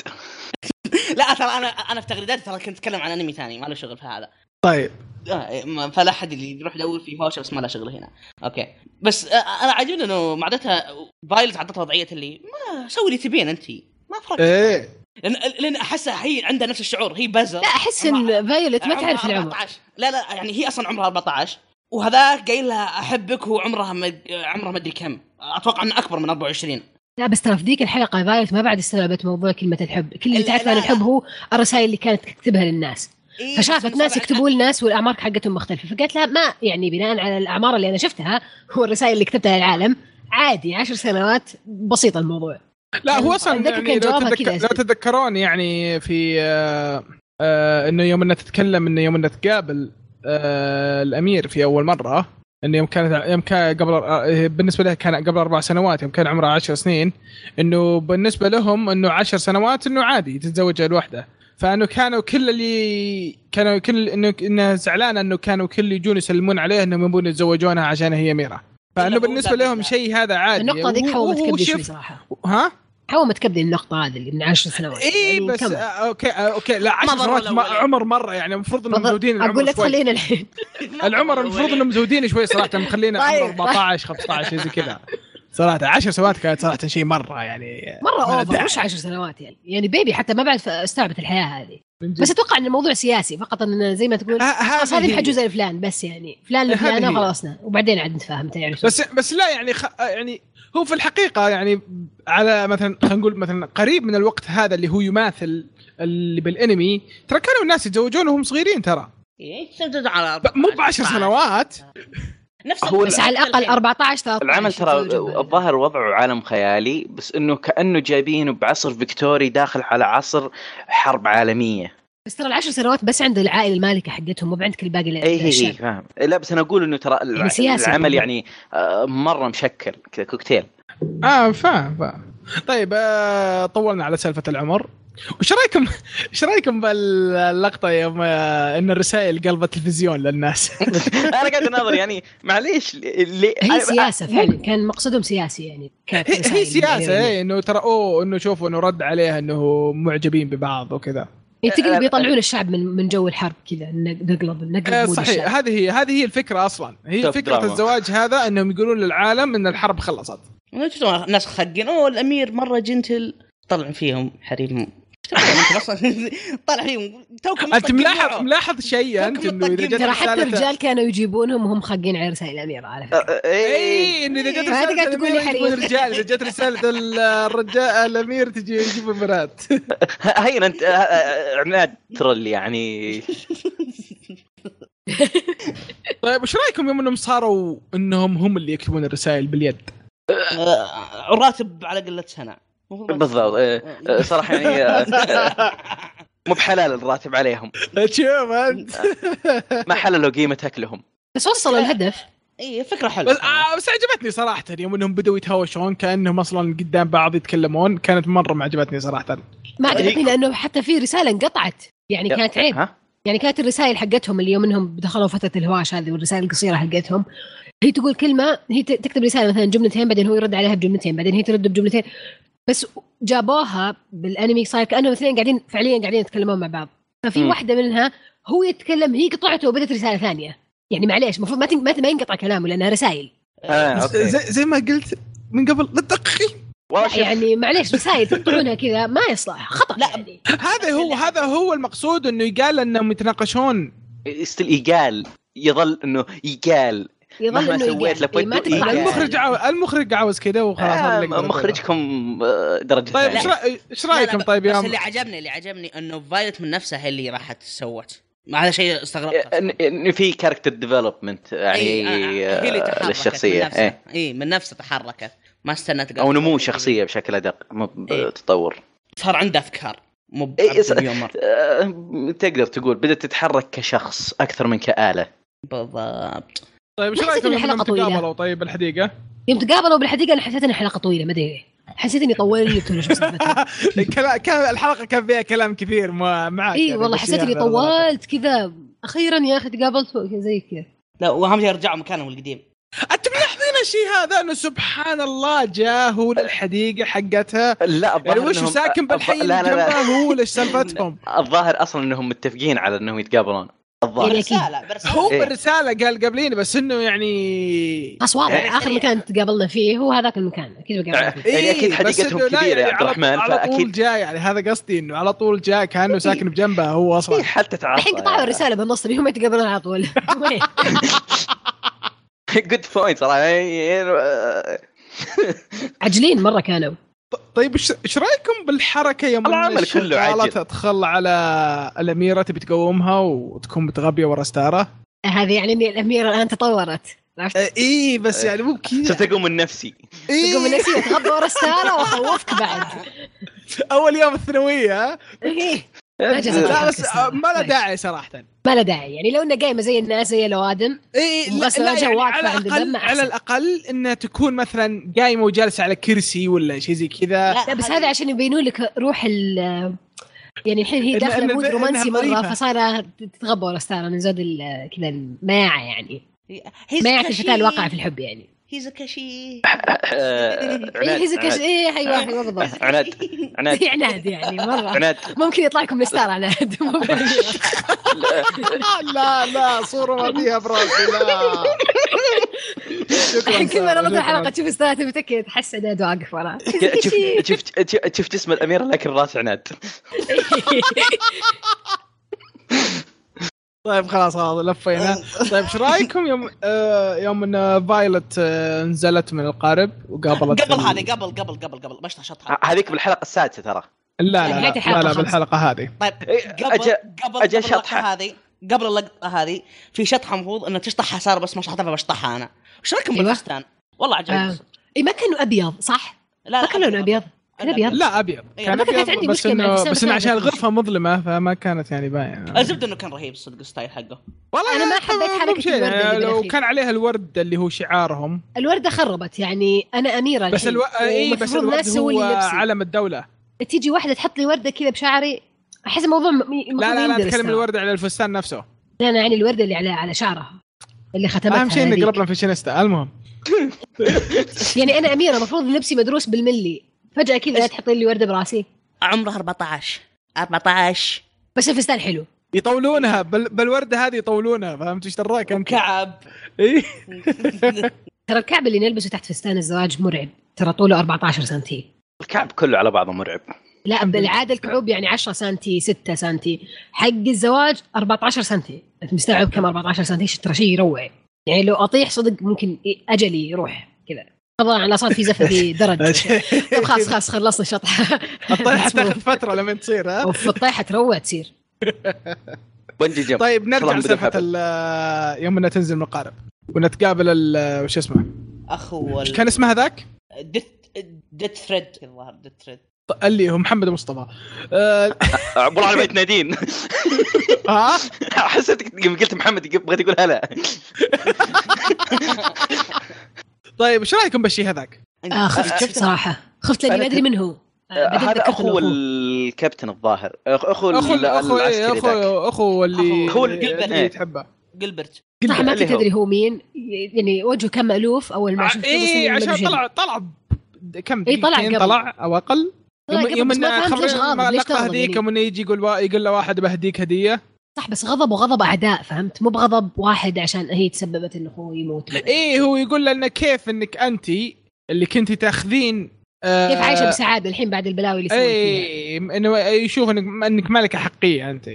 <laughs> لا ترى أنا أنا في تغريداتي ترى كنت أتكلم عن أنمي ثاني ما له شغل في هذا. طيب. آه، ما- فلا أحد اللي يروح يدور في هوشه بس ما له شغل هنا. okay. بس آه، أنا عاجبني إنه معدتها فايلت عطتها وضعية اللي ما سوي اللي تبين أنت. ما فرق إيه. لأن لأن أحسها هي عندها نفس الشعور هي بزر. لا أحس إن فايولت ما تعرف العمر. 14. لا لا يعني هي أصلا عمرها 14 وهذاك قايل لها أحبك هو عمرها مد... عمرها ما أدري كم. أتوقع إنه أكبر من 24 لا بس ترى في ذيك الحلقة فايولت ما بعد استوعبت موضوع كلمة الحب كل اللي تعرفه عن. الحب هو الرسائل اللي كانت تكتبها للناس إيه فشافت ناس يكتبوا لناس والأعمار حقتهم مختلفة فقالت لها ما يعني بناء على الأعمار اللي أنا شفتها هو الرسائل اللي كتبتها للعالم عادي عشر سنوات بسيط الموضوع لا هو أصلا يعني لو, تذكر لو. تتذكرون يعني في آه آه إنه يوم انها تتكلم إنه يوم انها تقابل آه الأمير في أول مرة إنه يوم كانت يوم كان قبل آه، بالنسبة لها كان قبل أربع سنوات يوم كان عمرها عشر سنين إنه بالنسبة لهم إنه عشر سنوات إنه عادي تتزوج الوحده فإنه كانوا كل اللي كانوا كل إنه انها زعلانه إنه كانوا كل اللي يجون يسلمون عليها إنهم يبون يتزوجونها عشان هي أميرة. فإنه بالنسبة لهم. شيء هذا عادي. النقطة ذيك كبدي شوف- شوي صراحة ها؟ حومت كبدي النقطه هذه اللي من عشر سنوات اي يعني بس كم؟ آه، أوكي آه، أوكي لا 10 مرة سنوات ما-. عمر مرة يعني المفروض إنهم. مزودين أقول العمر لك شوي خلينا الحين <laughs> العمر المفروض إنهم مزودين شوي صراحة مخلينا <laughs> عمر طيب. 14 15 شيء زي كذا صراحة 10 سنوات كانت صراحة شيء مرة يعني. مرة أوفر. مش عشر سنوات يعني. يعني بيبي حتى ما بعد استوعبت الحياة هذه. بس أتوقع إن الموضوع سياسي فقط إن زي ما تقول آه، خلاص هذه. بحجوز لفلان بس يعني. فلان هي. وخلصنا. وبعدين عاد نتفاهم تعرف بس بس لا يعني خ... يعني هو في الحقيقة يعني على مثلا خلينا نقول مثلا قريب من الوقت هذا اللي هو يماثل اللي بالانمي ترى كانوا الناس يتزوجون وهم صغيرين ترى. إيه، على مو ب 10 سنوات. نفس هو بس على الأقل 14 13 العمل ترى. الظاهر وضعه عالم خيالي بس إنه كأنه جايبينه بعصر فيكتوري داخل على عصر حرب عالمية. بس ترى العشر سنوات بس عند العائلة المالكة حقتهم مو بعند كل باقي اي هي هي الأشياء. فاهم. لا بس أنا أقول إنه ترى يعني العمل. يعني آه، مرة مشكل كذا كوكتيل. آه فاهم فاهم. طيب آه طولنا على سالفة العمر. وش رايكم إيش رأيكم باللقطة يوم آه إن الرسائل قلبت التلفزيون للناس <laughs> أنا قاعد أناظر يعني معليش ليه هي سياسة فعلا كان مقصدهم سياسي يعني كانت هي, سياسة يعني. إيه إنه ترى أوه إنه شوفوا إنه رد عليها إنه معجبين ببعض وكذا يعني تقدر بيطلعون الشعب من من جو الحرب كذا نق- نقلب نقلب mood صحيح. هذه هي هذه هي الفكرة أصلا هي فكرة دراما. الزواج هذا إنهم يقولون للعالم إن الحرب خلصت شفتوا ناس خقين اوه الأمير مرة gentle طلع فيهم حريم <laughs> طلع فيهم توكم أنت ملاحظ ملاحظ شيء أنت إنه إذا جت ترى حتى الرجال كانوا يجيبونهم وهم خاقين على رسائل الاميره على فكرة. اي إنه إذا جت رساله تقول لي الأمير يجيبون حريم. رجال إذا جت رساله ال- الرجال الأمير تجي يجيبون بنات هين انت عناد ترول يعني <laughs> طيب وش رأيكم يوم إنهم صاروا إنهم هم اللي يكتبون الرسائل باليد؟ آه، راتب على قلة سنة. بالضبط. آه، <laughs> آه، صراحة يعني آه، <laughs> مو بحلال الراتب عليهم. شوف أنت. <laughs> ما حللوا قيمه اكلهم بس وصلوا الهدف. اي فكرة حلوة. بس, آه بس عجبتني صراحة يوم إنهم بدوا يتهاوشون كأنهم أصلا قدام بعض يتكلمون كانت مرة ما عجبتني صراحة. ما عجبتني لأنه حتى في رسالة انقطعت. يعني كانت عيب. ها؟ يعني كانت الرسائل حقتهم اللي يوم إنهم دخلوا فترة الهواش هذه والرسائل القصيرة حقتهم هي تقول كلمة هي تكتب رسالة مثلا جملتين بعدين هو يرد عليها بجملتين بعدين هي ترد بجملتين. بس جابوها بالانمي صار كأنهم اثنين قاعدين فعليا قاعدين يتكلمون مع بعض. ففي مم. واحدة منها هو يتكلم هي قطعته وبدت رسالة ثانية. يعني معليش المفروض ما تن- ما ما ينقطع كلامه لأنها رسائل. آه، okay. زي, زي ما قلت من قبل لا يعني معليش رسائل <laughs> تقطعونها كذا ما يصلح خطأ لا. يعني. هذا هو هذا هو المقصود إنه يقال إنهم يتناقشون. still يقال يظل إنه يقال يظل إنه سويت إيه، ما يقال. لسانه. المخرج عاوز المخرج عاوز كذا وخلاص آه،. مخرجكم آه، درجة طيب. إيش رأيكم طيب بس يا اللي عجبني اللي عجبني إنه فايلت من نفسها هي اللي راحت سوت ما هذا شيء استغربته ان إن في character development يعني إيه، آه، هي اللي آه، تحركت للشخصية من نفسها. إيه. اي من نفسها تحركت ما استنت أو نمو شخصية بشكل أدق مو إيه. بتطور صار عنده أفكار مو إيه، <laughs> تقدر تقول بدأت تتحرك كشخص أكثر من كآلة بالضبط طيب إيش رايكم طويلة. تقابلوا طيب الحديقة. يوم تقابلوا بالحديقة أنا حسيت ان الحلقة طويلة ما أدري. حسيت إني طولت ولا شو <laughs> كان الحلقة كان فيها كلام كثير ما معك إي يعني، والله حسيت إني الغلط. طولت كذا. أخيرا يا أخي تقابلتوا زي كذا. لا واهم شيء رجعوا مكانهم القديم. انت ملاحظين الشيء هذا؟ إنه سبحان الله جاء هو للحديقة حقتها. لا الظاهر يعني وش ساكن بالحي اللي جنبه هو ليش <laughs> سالفتهم؟ الظاهر أصلا إنهم متفقين على إنهم يتقابلون. الظاهر. يعني. برسالة برسالة هو إيه. بالرسالة قال قبليني بس إنه يعني خلاص واضح. يعني آخر مكان تقابلنا فيه هو هذاك المكان. أكيد بقابلنا فيه. يعني إيه، بس حديقتهم إنه لا كبيرة يا يعني عبد على- الرحمن، على طول جاي يعني هذا قصدي إنه على طول جاي كأنه ساكن بجنبه هو أصلا. إيه، حتى تعرف الحين قطعوا الرسالة بالنص هم يتقابلون على طول؟ <laughs> good point صراحة. يعني- عجلين مرة كانوا. طيب إيش رأيكم بالحركة يوم العمل كله عجل. تدخل على الأميرة تبي تقومها وتكون متغبية ورا ستارة؟ هذه يعني إن الأميرة الآن تطورت عرفت؟ اي إيه بس يعني مو كذا. صرت أقوم من نفسي. إيه. تقوم النسية تغضى ورا الستاره وأخوفك بعد. <laughs> أول يوم الثانوية. ما لا بس الستارة. ما له ماشي. داعي صراحة ما له داعي يعني لو انها قايمه زي الناس زي الأوادم إي وغسل وجهها واقفة على الأقل على. الأقل انها تكون مثلا قايمه وجالسه على كرسي ولا شيء زي كذا لا بس هذا عشان يبينون لك روح ال يعني الحين هي داخلة مود رومانسي مرة. فصايره تتغبى ورا ستاره من زود ال- كذا الماعة يعني ماعة كشي. الفتاة الواقعة في الحب يعني هيز كشي آه، اي أيوه أيوه بالضبط. <laughs> عناد عناد. زي <laughs> عناد يعني مرة. عناد. ممكن يطلع لكم الستار عناد. <laughs> لا لا صورة ما فيها براسي لا. شكراً كل ما نرد. الحلقة تشوف ستار تكي تحس عناد واقف وراه شوف شوف- شوف جسم الاميره لكن راس عناد. طيب خلاص خلاص لفينا طيب إيش رأيكم يوم آه يوم إن فايلت آه نزلت من القارب وقابلت قبل ال- هذه قبل قبل قبل قبل مشطح شطحة هذيك بالحلقة السادسة ترى لا لا لا, لا, لا. بالحلقة هذه طيب إيه، قبل أجا- قبل شطحة. اللقطة هذه قبل اللقطة هذه في شطحة المفروض انها تشطحها سارة بس ما شطحتها فبشطحها أنا وش رأيكم أيوة. بالفستان؟ والله آه. عجبني اي ما كانوا أبيض صح؟ لا ما كان لونه أبيض كان أبيض لا أبيض إيه، كان أبيض عندي بس انه بس إنه عشان. الغرفة مظلمة فما كانت يعني باينه الزبدة إنه كان رهيب صدق ال style حقه والله أنا ما يعني حبيت الورد يعني لو. كان عليها الورد اللي هو شعارهم الوردة خربت يعني أنا أميرة بس ألو... اي بس الورد هو. علم الدولة تيجي واحدة تحط لي وردة كذا بشعري أحس الموضوع م- لا لا لا اتكلم ترى. الورد على الفستان نفسه لا أنا يعني الوردة اللي على على شعرها اللي ختمتها أهم شيء اني هذيك. قربنا في شنستا المهم <laughs> يعني أنا أميرة المفروض لبسي مدروس بالملي فجأة كذا تحط لي وردة براسي. عمره 14 14 بس الفستان حلو يطولونها بال... بالورده هذه يطولونها فهمت إيش دراك أنت؟ كعب. <laughs> إي. ترى الكعب اللي نلبسه تحت فستان الزواج مرعب. ترى طوله 14 سنتي. الكعب كله على بعضه مرعب. لا بالعادة الكعوب يعني 10 سنتي 6 سنتي. حق الزواج 14 سنتي. أنت مستوعب كم 14 سنتي؟ ترى شيء يروع. يعني لو أطيح صدق ممكن أجلي يروح كذا. طبعا على صار في زفة درج <laughs> طب خلاص خلاص خلصنا الشطحه <laughs> الطيحة تاخذ فترة لما تصير ها؟ أوف الطيحة تروع تصير. <laughs> بنجي جمب طيب نرجع لسالفة يوم إنها تنزل من القارب ونتقابل ال- وش اسمه؟ أخو إيش كان اسمه هذاك؟ ديث ديث ثريد الظاهر ديث ثريد اللي هو محمد مصطفى. آه، عبر على بيت نادين. ها؟ حسيتك قلت محمد بغيت يقول هلا. طيب إيش رأيكم بالشيء هذاك؟ آه خفت صراحة. خفت لأني ما أدري من هو. آه، هذا أخو. الكابتن الظاهر. أخ- اخو اخو اخو إيه، اخو أخو اللي أخو اللي. اللي تحبه. جلبرت صح ما كنت هو. أدري هو مين. يعني وجهه كم الوف أول ما شفته بس اي إيه، عشان طلع طلع كم؟ إيه، طلع. طلع أو أقل؟ يوم يوم فهمت ليش غاضب، ليش هذيك يعني؟ يوم إنه يجي يقول يقول له واحد بهديك هدية. صح بس غضب وغضب أعداء فهمت؟ مو بغضب واحد عشان هي تسببت إنه اخوه يموت. إيه هو يقول انه كيف إنك أنت اللي كنتي تاخذين آه كيف عايشة بسعادة الحين بعد البلاوي اللي اي إنه يشوف إنك إنك ملكه حقيقيه أنت.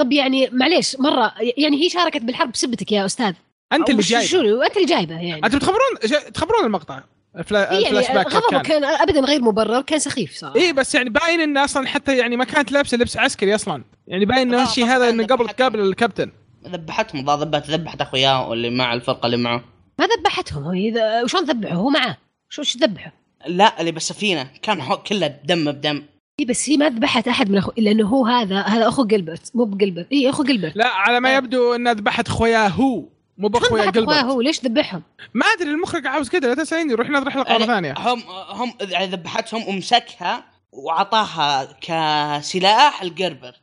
طب يعني معليش مرة يعني هي شاركت بالحرب بسبتك يا أستاذ. أنت اللي جايبة. شنو أنت اللي جايبة يعني. أنتم تخبرون تخبرون المقطع. الفلا... إيه الفلاش يعني باك غضبه كان. كان ابدا غير مبرر كان سخيف صراحة. اي بس يعني باين انه أصلا حتى يعني ما كانت لابسة لبس عسكري أصلا. يعني باين انه آه، الشيء هذا انه قبل ذبحتهم. تقابل الكابتن. ذبحتهم ذبحت ذبحت أخوياه واللي مع الفرقة اللي معه. ما ذبحتهم هو إذا وشلون ذبحه؟ هو معاه شو وش ذبحه؟ لا اللي بالسفينة. كان حو- كله بدم بدم. اي بس هي ما ذبحت أحد من اخو لأنه هو هذا هذا أخو جلبرت مو بجلبرت اي أخو جلبرت لا على ما آه. يبدو انها ذبحت خوياه هو. مو بأخويا ذبحت اخويا قلبت هو ليش ذبحهم؟ ما أدري المخرج عاوز كذا لا تسالني روح نضرب حلقه مره ثانية هم هم يعني ذبحتهم ومسكها وعطاها كسلاح القربر.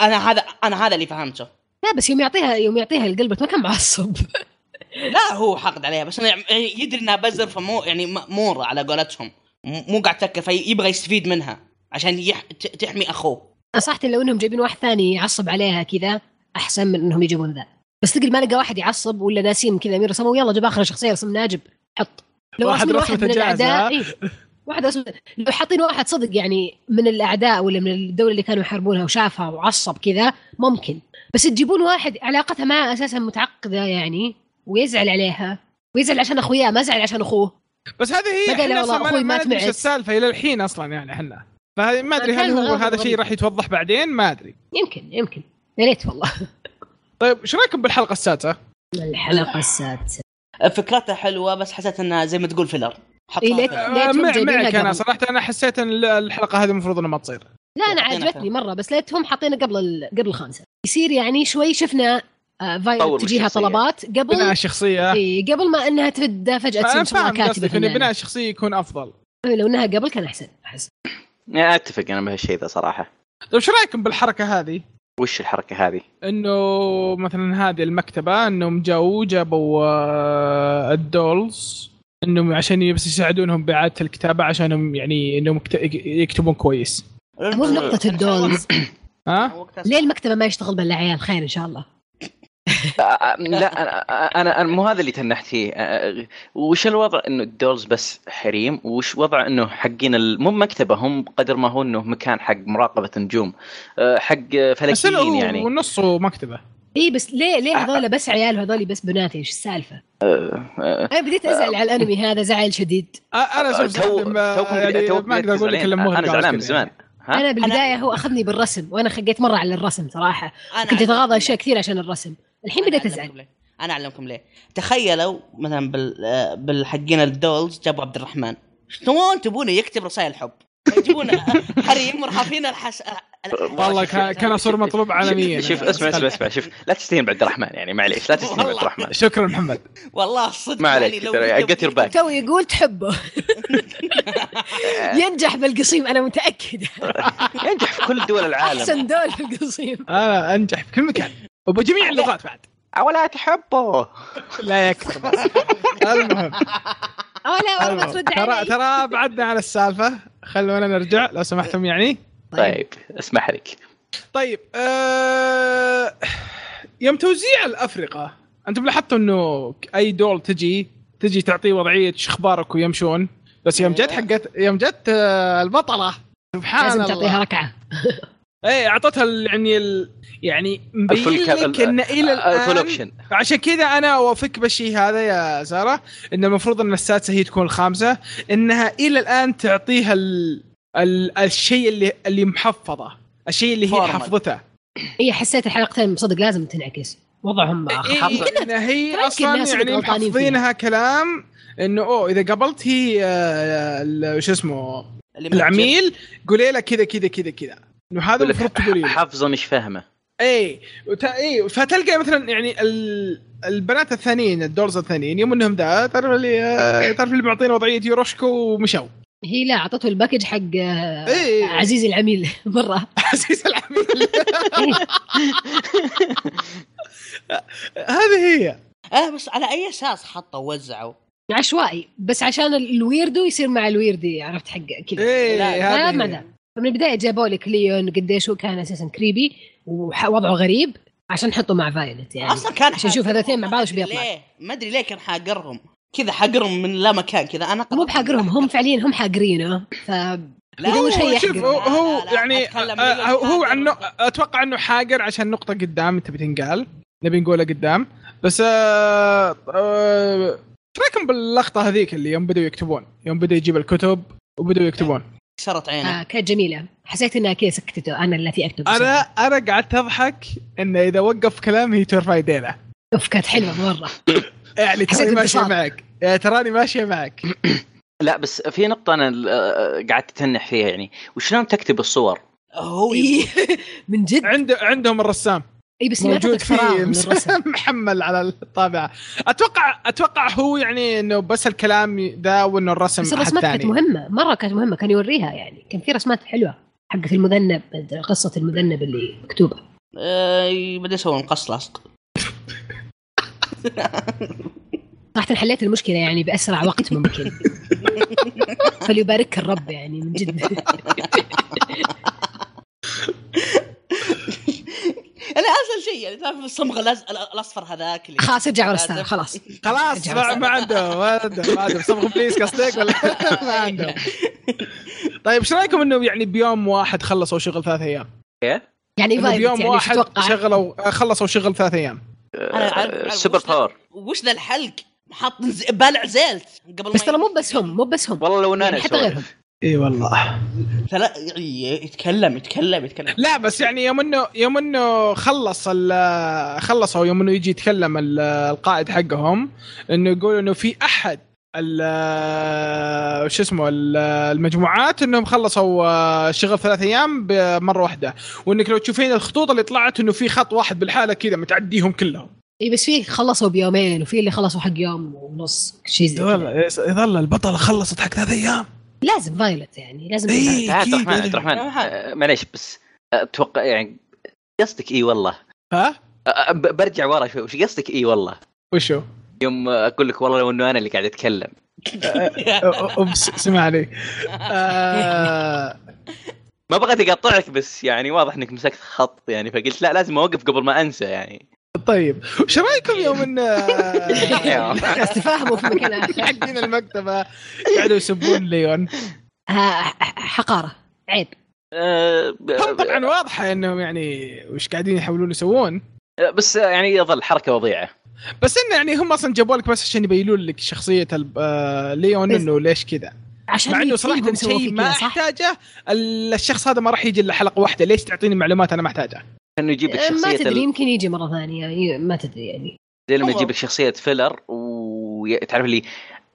أنا هذا أنا هذا اللي فهمته. لا بس يوم يعطيها يوم يعطيها الجلبرت ما كان معصب. <laughs> لا هو حقد عليها بس أنا يعني يدري إنها بزر فمو يعني مأمور على قولتهم. مو قاعد تفكر فيبغى يستفيد منها عشان يح... تحمي أخوه. صح لو إنهم جايبين واحد ثاني يعصب عليها كذا أحسن من إنهم يجيبون ذا. بس تقل ما لقى واحد يعصب ولا ناسين كذا مين رسموا يلا جاب آخر شخصية رسم ناجب حط. لو واحد رسمته واحد من؟ الأعداء إيه. واحد رسم لو حاطين واحد صدق يعني من الأعداء ولا من الدولة اللي كانوا يحاربونها وشافها وعصب كذا ممكن. بس تجيبون واحد علاقتها معه أساسا متعقدة يعني ويزعل عليها ويزعل عشان اخوياه ما زعل عشان أخوه. بس هذه هي ما قال إحنا والله ما مات معك. السالفة إلى الحين أصلا يعني إحنا. فهذه ما أدري هل هو هذا شيء. راح يتوضح بعدين؟ ما أدري. يمكن يمكن. يا ريت والله. طيب إيش رأيكم بالحلقة السادسة؟ الحلقة السادسة. فكرتها حلوة بس حسيت إنها زي ما تقول filler إيه، ليت- ليت- معك أنا. صراحة أنا حسيت إن الحلقة هذه المفروض إنها ما تصير. لا أنا عجبتني مرة بس ليتهم حاطينها قبل ال... قبل الخامسة. يصير يعني شوي شفنا آه طور فايولت تجيها. طلبات. بناء قبل الشخصية. إيه قبل ما إنها تبدأ فجأة تصير شغلة فاهم كاتبه فنانة. بناء الشخصية يكون أفضل. لو إنها قبل كان أحسن أحس. أتفق أنا بهالشيء ذا صراحة. طيب إيش رأيكم بالحركة هذه؟ وش الحركة هذه؟ إنه مثلا هذه المكتبة إنهم جاوا جابوا آه، الدولز إنهم عشان بس يساعدونهم بإعادة الكتابة عشانهم يعني إنهم يكت- يكتبون كويس مو نقطه الدولز ها؟ ليه المكتبة ما يشتغل بها عيال خير إن شاء الله لا أنا أنا أنا مو هذا اللي تنحت فيه وش الوضع إنه الدولز بس حريم؟ وش وضع إنه حقين ال- مو مكتبة هم قدر ما هو إنه مكان حق مراقبة نجوم حق فلكيين يعني. ونصه مكتبة. إي بس ليه ليه هذول بس عيال وهذول بس بنات؟ إيش السالفة؟ أنا بديت أزعل على الأنمي هذا زعل شديد. أنا شوف تو يعني ما أقدر أقول لك الا أنا زعلان من زمان. ها؟ أنا بالبداية هو أخذني بالرسم وأنا خقيت مرة على الرسم صراحة. كنت أتغاضى أشياء كثير عشان الرسم. الحين ازعل أعلمكم ليه. أنا أعلمكم ليه. تخيلوا مثلا بال آه، بالحقين الدولز جابوا عبد الرحمن. شلون تبونه يكتب رسائل حب؟ يجيبون <laughs> حريم مرحفين الحس والله كان صور مطلوب عالميا. شوف اسمع اسمع اسمع شوف لا تستهين بعبد الرحمن يعني معليش لا تستهين بعبد الرحمن. <laughs> شكرا محمد. والله صدق ما عليك، your back. تو يقول تحبه. <laughs> ينجح بالقصيم أنا متاكده ينجح في كل دول العالم. أحسن دول في القصيم. أنا أنجح في كل مكان. وبجميع اللغات بعد. ولا تحبه. لا يكثر بس. <laughs> المهم. آه لا والله. ترد ترى ترى بعدنا على السالفة. خلونا نرجع لو سمحتم يعني. طيب أسمح لك. طيب آه يوم توزيع الأفرقة أنتم لاحظتوا إنه أي دول تجي تجي تعطيه وضعية "إيش أخبارك ويمشون بس يوم جت حقت يوم جت آه، البطلة. سبحان لازم الله تعطيها ركعة. إيه أعطتها يعني ال يعني مبين لك إن إلى الفول الآن عشان كذا أنا اوافقك بالشيء هذا يا ساره إن المفروض إن السادسة هي تكون الخامسة إنها إلى الآن تعطيها ال... ال... الشيء اللي اللي محفظة الشيء اللي هي. حفظته. هي حسيت الحلقتين صدق لازم تنعكس. وضعهم إيه خاص. إن هي ترى يمكن أصلا يعني محفظينها كلام إنه أوه إذا قبلت هي آه، ال- شو اسمه. العميل قولي له كذا كذا كذا كذا. إنه هذا المفروض تقولي له. حافظه مش فاهمه. اي وت... اي فتلقى مثلا يعني ال... البنات الثانيين ال dolls الثانيين يوم إنهم ذا تعرف اللي آه، تعرف اللي معطينا وضعية يوروشكو ومشوا هي لا أعطته ال package حق آه، إيه. عزيزي العميل <laughs> مرة <laughs> عزيز العميل إيه. <laughs> هذه هي آه بس على أي أساس حطوا ووزعوا؟ عشوائي بس عشان ال- الويردو يصير مع الويردي عرفت حق كذا إيه لا، لا هذه مع هي. ذا فمن البداية جابوا لك ليون قديش هو كان أساسا كريبي ووضعه غريب عشان نحطه مع فايلت يعني. أصلا كان عشان نشوف حاقرهم، هذا مع بعض ما إيش بيطلع. ليه؟ ما أدري ليه كان حاقرهم. كذا حاقرهم من لا مكان كذا أنا مو بحاقرهم هم فعليا هم حاقرينه. ف لا، يدور شيء هو شوف يحقر. هو, هو لا، لا، يعني آه، هو, هو. عنه أتوقع إنه حاقر عشان نقطة قدام انت بتنقال نبي نقولها قدام. بس آه آه إيش رأيكم باللقطة هذيك اللي يوم بدوا يكتبون؟ يوم بدأ يجيب الكتب وبدوا يكتبون. كسرت عينه. آه كانت جميلة. حسيت إنها كذا سكتته أنا التي أكتب أنا أنا قعدت أضحك انه إذا وقف كلامي ترفع يدينه أوف كانت حلوة مرة. <laughs> يعني حسيت تراني ماشيه. معك. يعني تراني ماشية معك. لا بس في نقطة أنا آه، قعدت أتنح فيها يعني. وشلون تكتب الصور؟ هو إيه، <laughs> من جد؟ عنده عندهم الرسام. اي بس ما موجود في من الرسم <laughs> محمل على الطابعة. أتوقع أتوقع هو يعني إنه بس الكلام ذا وإنه الرسم بس الرسمات كانت مهمة. مرة كانت مهمة. كان يوريها يعني. كان في رسمات حلوة حقت المذنب قصة المذنب اللي مكتوبة. آه بدا يسوون قص لاصق صراحة حليت المشكلة يعني بأسرع وقت ممكن. فليبارك الرب يعني من جد. <laughs> أنا اسهل شيء يعني تعرف الصمغ الأصفر هذاك اللي خلاص ارجع ورا الستار خلاص. <laughs> خلاص ما, عنده ما عنده ما عنده. صبغ please قصدك ولا؟ <laughs> ما عنده. طيب إيش رأيكم إنه يعني بيوم واحد خلصوا شغل ثلاث أيام؟ يعني إنه فايلت بيوم يعني واحد شغلوا خلصوا شغل ثلاث أيام. أنا آه، power وش ذا الحلق؟ حاط ز- بالع زيت قبل بس ترى مو بس هم مو بس هم. والله لو أنا يعني حتى. غيرهم. إي والله. ثلاث يعني يتكلم يتكلم يتكلم. لا بس يعني يوم إنه يوم إنه خلص ال- خلصوا يوم إنه يجي يتكلم ال- القائد حقهم إنه يقول إنه في أحد ال- شو اسمه ال- المجموعات إنهم خلصوا شغل ثلاث أيام بمرة واحدة. وإنك لو تشوفين الخطوط اللي طلعت إنه في خط واحد بالحالة كذا متعديهم كلهم. إي بس في خلصوا بيومين وفي اللي خلصوا حق يوم ونص شيء زي يظل البطلة خلصت حق ثلاث أيام. لازم فايلت يعني لازم إيه. أكيد. عبد الرحمن عبد الرحمن آه، معليش بس أتوقع يعني قصدك اي والله ها أه، ب- برجع ورا شوي وش قصدك اي والله وشو؟ يوم أقول لك والله لو انه أنا اللي قاعد اتكلم oops سمعني آه، ما بغيت اقطعك بس يعني واضح انك مسكت خط يعني فقلت لا لازم اوقف قبل ما انسى يعني طيب وش رأيكم يوم ان <laughs> بس تفاهموا في مكان آخر. حقين المكتبة قاعدوا يسبون ليون. حقارة عيب. أه، هم طبعا واضحة إنهم يعني وش قاعدين يحاولون يسوون. بس يعني يظل حركة وضيعة. بس إنه يعني هم أصلا جابوا لك بس عشان يبينون لك شخصية آه، ليون إنه ليش كذا. عشان مع إنه صراحة شيء ما؟ أحتاجه ال- الشخص هذا ما راح يجي إلا حلقة واحدة. ليش تعطيني معلومات أنا ما أحتاجها؟ انه يجيب لك أه، ما شخصية تدري ال- يمكن يجي مرة ثانية ي- ما تدري يعني. زي لما. يجيب لك شخصية filler وتعرف اللي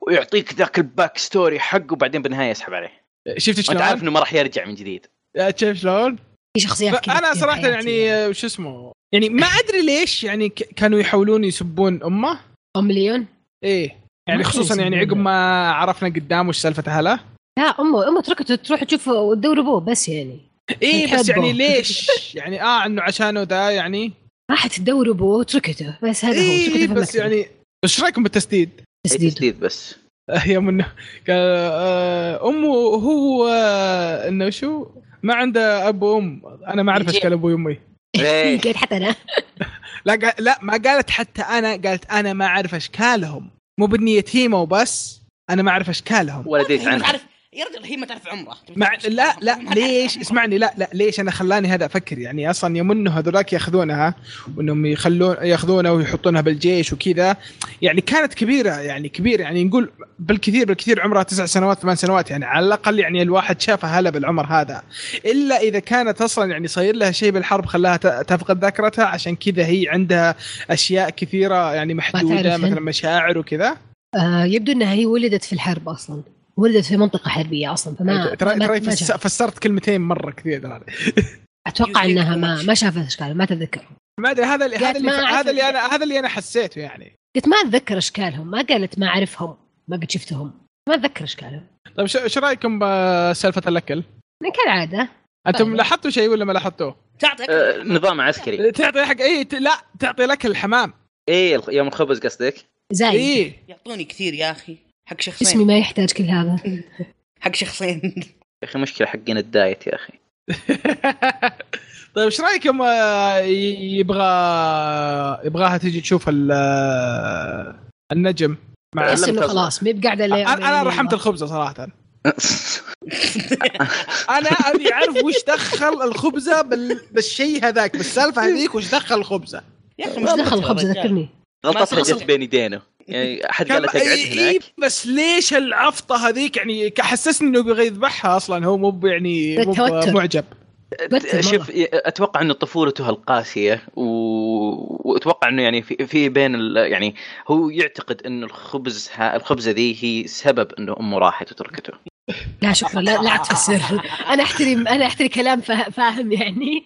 ويعطيك ذاك ال back story حقه وبعدين بالنهاية يسحب عليه. شفت وانت شلون؟ عارف إنه ما راح يرجع من جديد. آه، شايف شلون؟ في شخصيات أنا صراحة يعني وش اسمه يعني ما أدري ليش يعني كانوا يحاولون يسبون أمه. أم ليون؟ إيه. يعني ما خصوصا يعني. عقب ما عرفنا قدام وش سالفة أهله. لا أمه أمه تركته تروح تشوف وتدور أبوه بس يعني. إيه بس. يعني ليش؟ <laughs> يعني آه إنه عشانه ذا يعني. راحت تدور ابوه وتركته بس هذا هو تركته بس. يعني إيش رأيكم بالتسديد؟ تسديد. تسديد بس. <laughs> يوم انه قال آه، أمه هو آه، إنه شو؟ ما عنده اب وأم. أنا ما أعرف يجي- اشكال أبوي وأمي. إيه. <laughs> قلت حتى أنا. لا قال لا ما قالت حتى أنا. قالت أنا ما أعرف اشكالهم مو بني يتيمه وبس. أنا ما أعرف اشكالهم ولا دريت ما عنها. يا رجل هي ما تعرف عمره. مع لا لا ليش؟ اسمعني لا لا ليش أنا خلاني هذا؟ أفكر يعني أصلا يوم إنه هذولاك يأخذونها وإنهم يخلون يأخذونها ويحطونها بالجيش وكذا يعني كانت كبيرة يعني كبيرة يعني نقول بالكثير بالكثير عمرها تسع سنوات ثمان سنوات يعني على الأقل يعني الواحد شافها هلا بالعمر هذا. إلا إذا كانت أصلا يعني صاير لها شيء بالحرب خلاها تفقد ذاكرتها عشان كذا هي عندها أشياء كثيرة يعني محدودة مثلا. مشاعر وكذا. آه يبدو إنها هي ولدت في الحرب أصلا. ولدت في منطقة حربية أصلا فما ترى ترى. فسرت كلمتين مرة كثير ترى. أتوقع إنها ما. ما شافت اشكالهم ما تتذكر ما أدري هذا اللي هذا اللي هذا اللي ال- أنا هذا اللي أنا حسيته يعني قلت ما أتذكر أشكالهم ما قالت ما أعرفهم ما قد شفتهم ما أتذكر أشكالهم طيب شو شو رأيكم بسالفه الأكل؟ كالعادة أنتم طيب. لاحظتوا شيء ولا ما لاحظتوه؟ تعطيك أه، نظام عسكري تعطي حق اي لا تعطي الأكل الحمام إيه الخ- يوم الخبز قصدك زايد اي يعطوني كثير يا أخي حق شخصين. جسمي ما يحتاج كل هذا. <laughs> حق شخصين. يا أخي مشكلة حقين الدايت يا أخي. <laughs> طيب إيش رايكم آه، يبغى يبغاها تجي تشوف ال- آه، النجم؟ مع بس إنه. خلاص ما بقاعده أنا أنا رحمت الخبزة صراحة. <laughs> أنا ابي أعرف وش دخل الخبزة بال... بالشيء هذاك بالسالفة هذيك وش دخل الخبزة. يا أخي إيش دخل مستهتر الخبز الرجال. ذكرني. غلطتها جت. بين يدينه. يعني أحد قال له كم- تقعد إي- هناك؟ إي، بس ليش العفطة هذيك؟ يعني حسسني إنه يبغى يذبحها أصلا هو مو يعني مو. معجب. شوف أتوقع انه طفولته القاسيه و... وأتوقع إنه يعني في, في بين ال... يعني هو يعتقد انه الخبز ها... الخبزة ذي هي سبب إنه أمه راحت وتركته. لا شكرا. لا لا تفسر أنا احترم أنا أحترم كلام فا- فاهم يعني.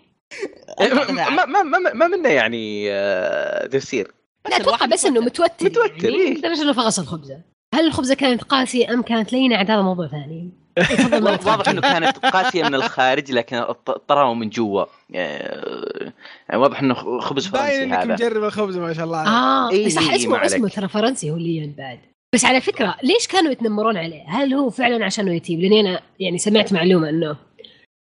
<laughs> ما ما ما, ما منه يعني آه، تفسير لا أتوقع بس إنه متوتر متوتر، يعني إيه. لدرجه إنه فغص الخبزة هل الخبزة كانت قاسية أم كانت لينة عاد هذا موضوع ثاني <laughs> واضح. إنه كانت قاسية من الخارج لكن الطراوه من جوا آه، يعني واضح إنه خبز باين فرنسي إنك هذا مجرب الخبز ما شاء الله عليك. آه إيه، صح إيه، اسمه ما اسمه. ترى فرنسي هو ليون بعد بس على فكرة ليش كانوا يتنمرون عليه؟ هل هو فعلا عشانه يتيم؟ لأني أنا يعني سمعت معلومة إنه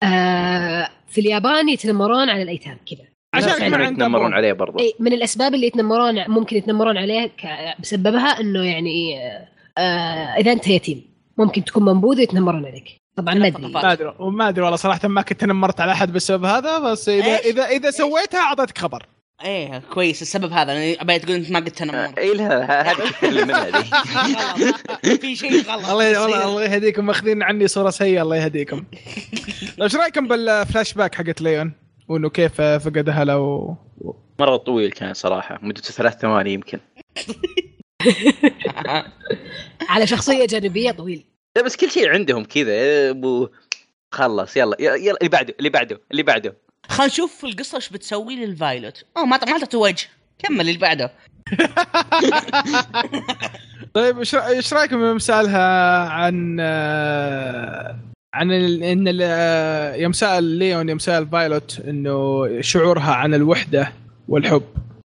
آه في اليابان يتنمرون على الأيتام كذا عشان. ما يتنمرون. عليه برضه اي من الأسباب اللي يتنمرون ممكن يتنمرون عليه بسببها إنه يعني آه إذا أنت يتيم ممكن تكون منبوذ ويتنمرون عليك. طبعا ما أدري. ما أدري. وما أدري والله صراحة ما كنت نمرت على أحد بسبب هذا بس إذا إيش؟ إذا إذا سويتها أعطيتك خبر. إيه كويس. السبب هذا أبي تقول أنت ما قد تنمر اي لا هذه <laughs> في شيء غلط. الله والله الله يهديكم. ماخذين عني صورة سيئة الله يهديكم. <laughs> إيش رأيكم بالفلاش باك حقت ليون؟ وانه كيف فقد اهله و... مرة طويل كان صراحة مدته ثلاث ثواني يمكن. <laughs> على شخصية جانبية طويل. لا بس كل شيء عندهم كذا. أبو خلص يلا يلا اللي بعده اللي بعده اللي بعده. خلينا نشوف القصة إيش بتسوي للفايلوت. آه ما ما وجه. كمل اللي بعده. <laughs> طيب إيش رأيكم يوم سالها عن آه، عن ال- إن ال- يوم سأل ليون يوم سأل فايلوت إنه شعورها عن الوحدة والحب.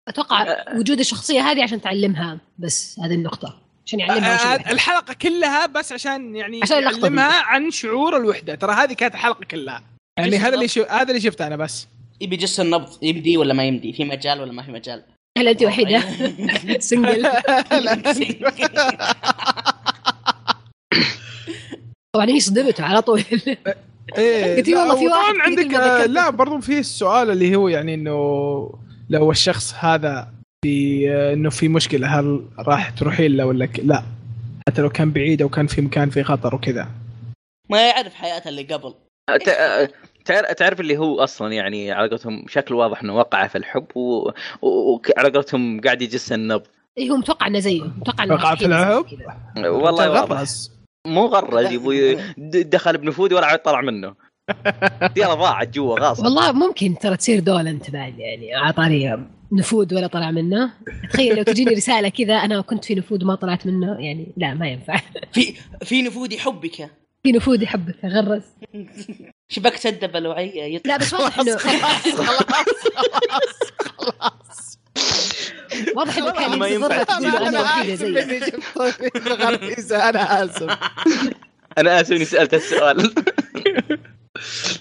أتوقع وجود الشخصية هذه عشان تعلمها بس هذه النقطة. عشان يعلمها آه،. الحلقة كلها بس عشان يعني عشان يعلمها عن شعور الوحدة. ترى هذه كانت الحلقة كلها. يعني هذا اللي. شو... هذا اللي شفته أنا بس. يبي جس النبض يمدي ولا ما يمدي؟ في مجال ولا ما في مجال؟ هل أنت وحيدة؟ سنجل <laughs> <laughs> <laughs> طبعا هي صدمته على طول. إيه <laughs> قلت والله في واحد عندك. لا برضو في السؤال اللي هو يعني إنه لو الشخص هذا في إنه في مشكلة هل راح تروحين له ولا ك... لا. حتى لو كان بعيد أو كان في مكان في خطر وكذا. ما يعرف حياته اللي قبل. تعرف تعرف اللي هو أصلا يعني على قولتهم بشكل واضح إنه وقع في الحب وعلى قولتهم قاعد يجس النبض. إيه هو متوقع إنه زيه متوقع إنه وقع في كذا. والله واضح. غرز مو غرز يا أبوي د- دخل بنفوذي ولا عاد طلع منه. <laughs> يلا ضاعت جوا غاصب والله ممكن ترى تصير دول انت بعد يعني اعطاني نفوذ ولا طلع منه. تخيل لو تجيني رسالة كذا أنا كنت في نفوذ وما طلعت منه يعني لا ما ينفع. في في نفود يحبك في نفوذ يحبك غرس. <laughs> شبكت الدبل وعي لا بس واضح انه واضح إنه كان ما ينفع. أنا آسف زيك. إني جبت غريزه أنا آسف. أنا آسف إني سألت السؤال.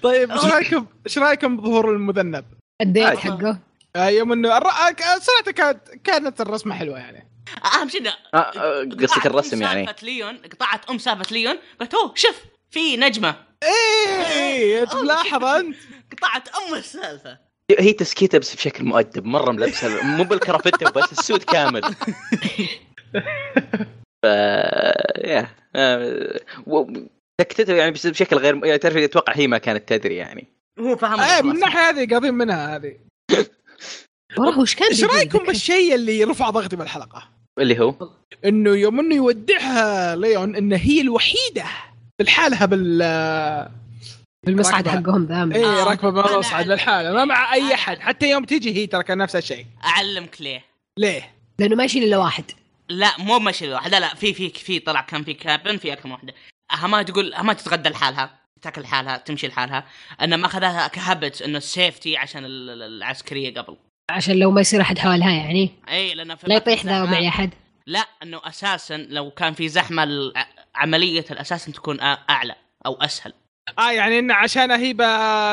طيب إيش رايكم إيش رأيكم بظهور المذنب؟ الديت. حقه. آه، يوم إنه الر... آه، كانت كانت الرسمة حلوة يعني. أهم شيء آه، قصدك الرسم يعني. سالفة ليون قطعت أم سالفة ليون قلت أوه شوف في نجمة. إيه تلاحظ أنت. قطعت أم السالفة. هي تسكيته بس بشكل مؤدب مرة ملبسة مو بالكرافته بس السود كامل ف يا آه، سكتته يعني بس بشكل غير يعني تعرف أتوقع هي ما كانت تدري يعني هو فهم إيه من. الناحيه هذه قاضين منها هذه والله وش كان إيش؟ رأيكم. بالشيء اللي رفع ضغطي بالحلقة؟ اللي هو إنه يوم إنه يودعها ليون إن هي الوحيدة بالحالها بال بالمصعد. حقهم ذا. إيه آه. راكبة بالمصعد. بالحاله ما مع أي أنا أحد. حتى يوم تيجي هي ترى كان نفس الشيء. أعلمك ليه. ليه؟ لأنه ما يشيل الا واحد لا مو ماشي واحد لا لا في في في طلع كان في كابن في أكثر من واحدة ما تقول ما تتغدى لحالها. تاكل لحالها تمشي لحالها. أنه ما أخذها كهبت إنه السيفتي عشان ال- ال- العسكرية قبل. عشان لو ما يصير أحد حوالها يعني. إي لأنه في لا يطيح ذا معي أحد. لا إنه أساسا لو كان في زحمة عملية الاساسا تكون أعلى أو أسهل. آه يعني إن عشان هي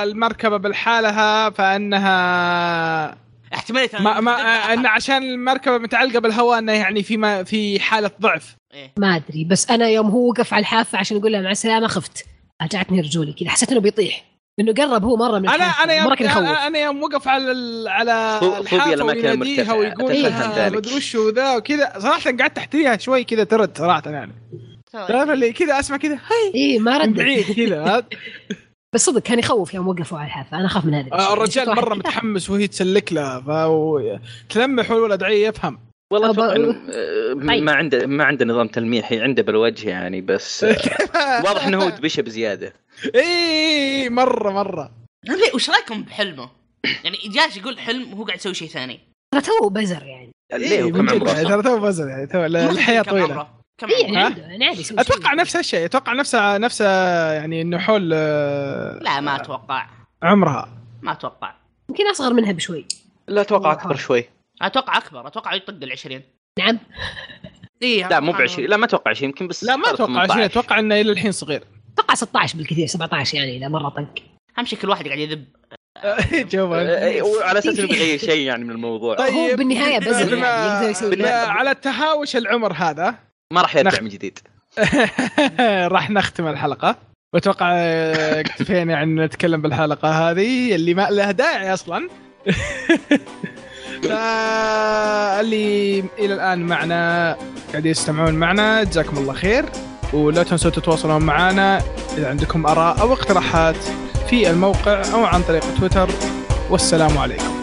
المركبة بالحالها فإنها احتماليه ما ما آه، إن عشان المركبة متعلقة بالهواء إنه يعني في ما في حالة ضعف. إيه. ما أدري بس أنا يوم هو وقف على الحافة عشان يقول لها مع السلامة خفت. رجعتني رجولي كذا. حسيت إنه بيطيح. إنه قرب هو مرة من أنا أنا يوم أنا أنا يوم وقف على ال- على الحافة ويناديها ويقول. مدري وش ذا وكذا. صراحة قعدت تحتريها شوي كذا ترد صراحة يعني. تعرف اللي كذا أسمع كذا هاي اي ما من رد بعيد كذا <laughs> بس صدق كان يخوف يوم وقفوا على الحافة. أنا أخاف من هذا آه،. الرجال مرة. متحمس وهي تسلك له ف تلمح والولد عي يفهم. والله إنه، آه، طيب. ما عنده ما عنده نظام تلميحي عنده بالوجه يعني بس <laughs> واضح إنه هو دبشه بزياده إي مرة مرة. ليه وش رأيكم بحلمه؟ يعني جالس يقول حلم وهو قاعد يسوي شيء ثاني. ترى تو بزر يعني. ليه إيه، كم عمره؟ ترى تو بزر يعني تو الحياة طويلة. عمره؟ كم اي عمره؟ يعني عنده يعني عادي أتوقع. نفس الشيء أتوقع نفسه نفسه يعني إنه حول آه، لا ما أتوقع. عمرها. ما أتوقع. يمكن أصغر منها بشوي. لا أتوقع أكبر شوي. أتوقع أكبر أتوقع يطق ال 20 نعم. إيه لا مو ب 20 لا ما أتوقع 20 يمكن بس لا ما أتوقع 18. 20 أتوقع إنه إلى الحين صغير. أتوقع 16 بالكثير 17 يعني إذا مرة طق اهم شيء كل واحد قاعد يذب. <laughs> جواب. آه، وعلى أساس إنه بيغير شيء يعني من الموضوع. طيب. هو بالنهاية <laughs> بما- يعني على التهاوش العمر هذا ما راح يرجع نخ... من جديد. <laughs> راح نختم الحلقة. وأتوقع آه، <laughs> اكتفينا عن نتكلم بالحلقة هذه اللي ما لها داعي أصلا. <laughs> اللي إلى الآن معنا قاعدين يستمعون معنا جزاكم الله خير. ولا تنسوا تتواصلون معنا إذا عندكم آراء أو اقتراحات في الموقع أو عن طريق تويتر. والسلام عليكم.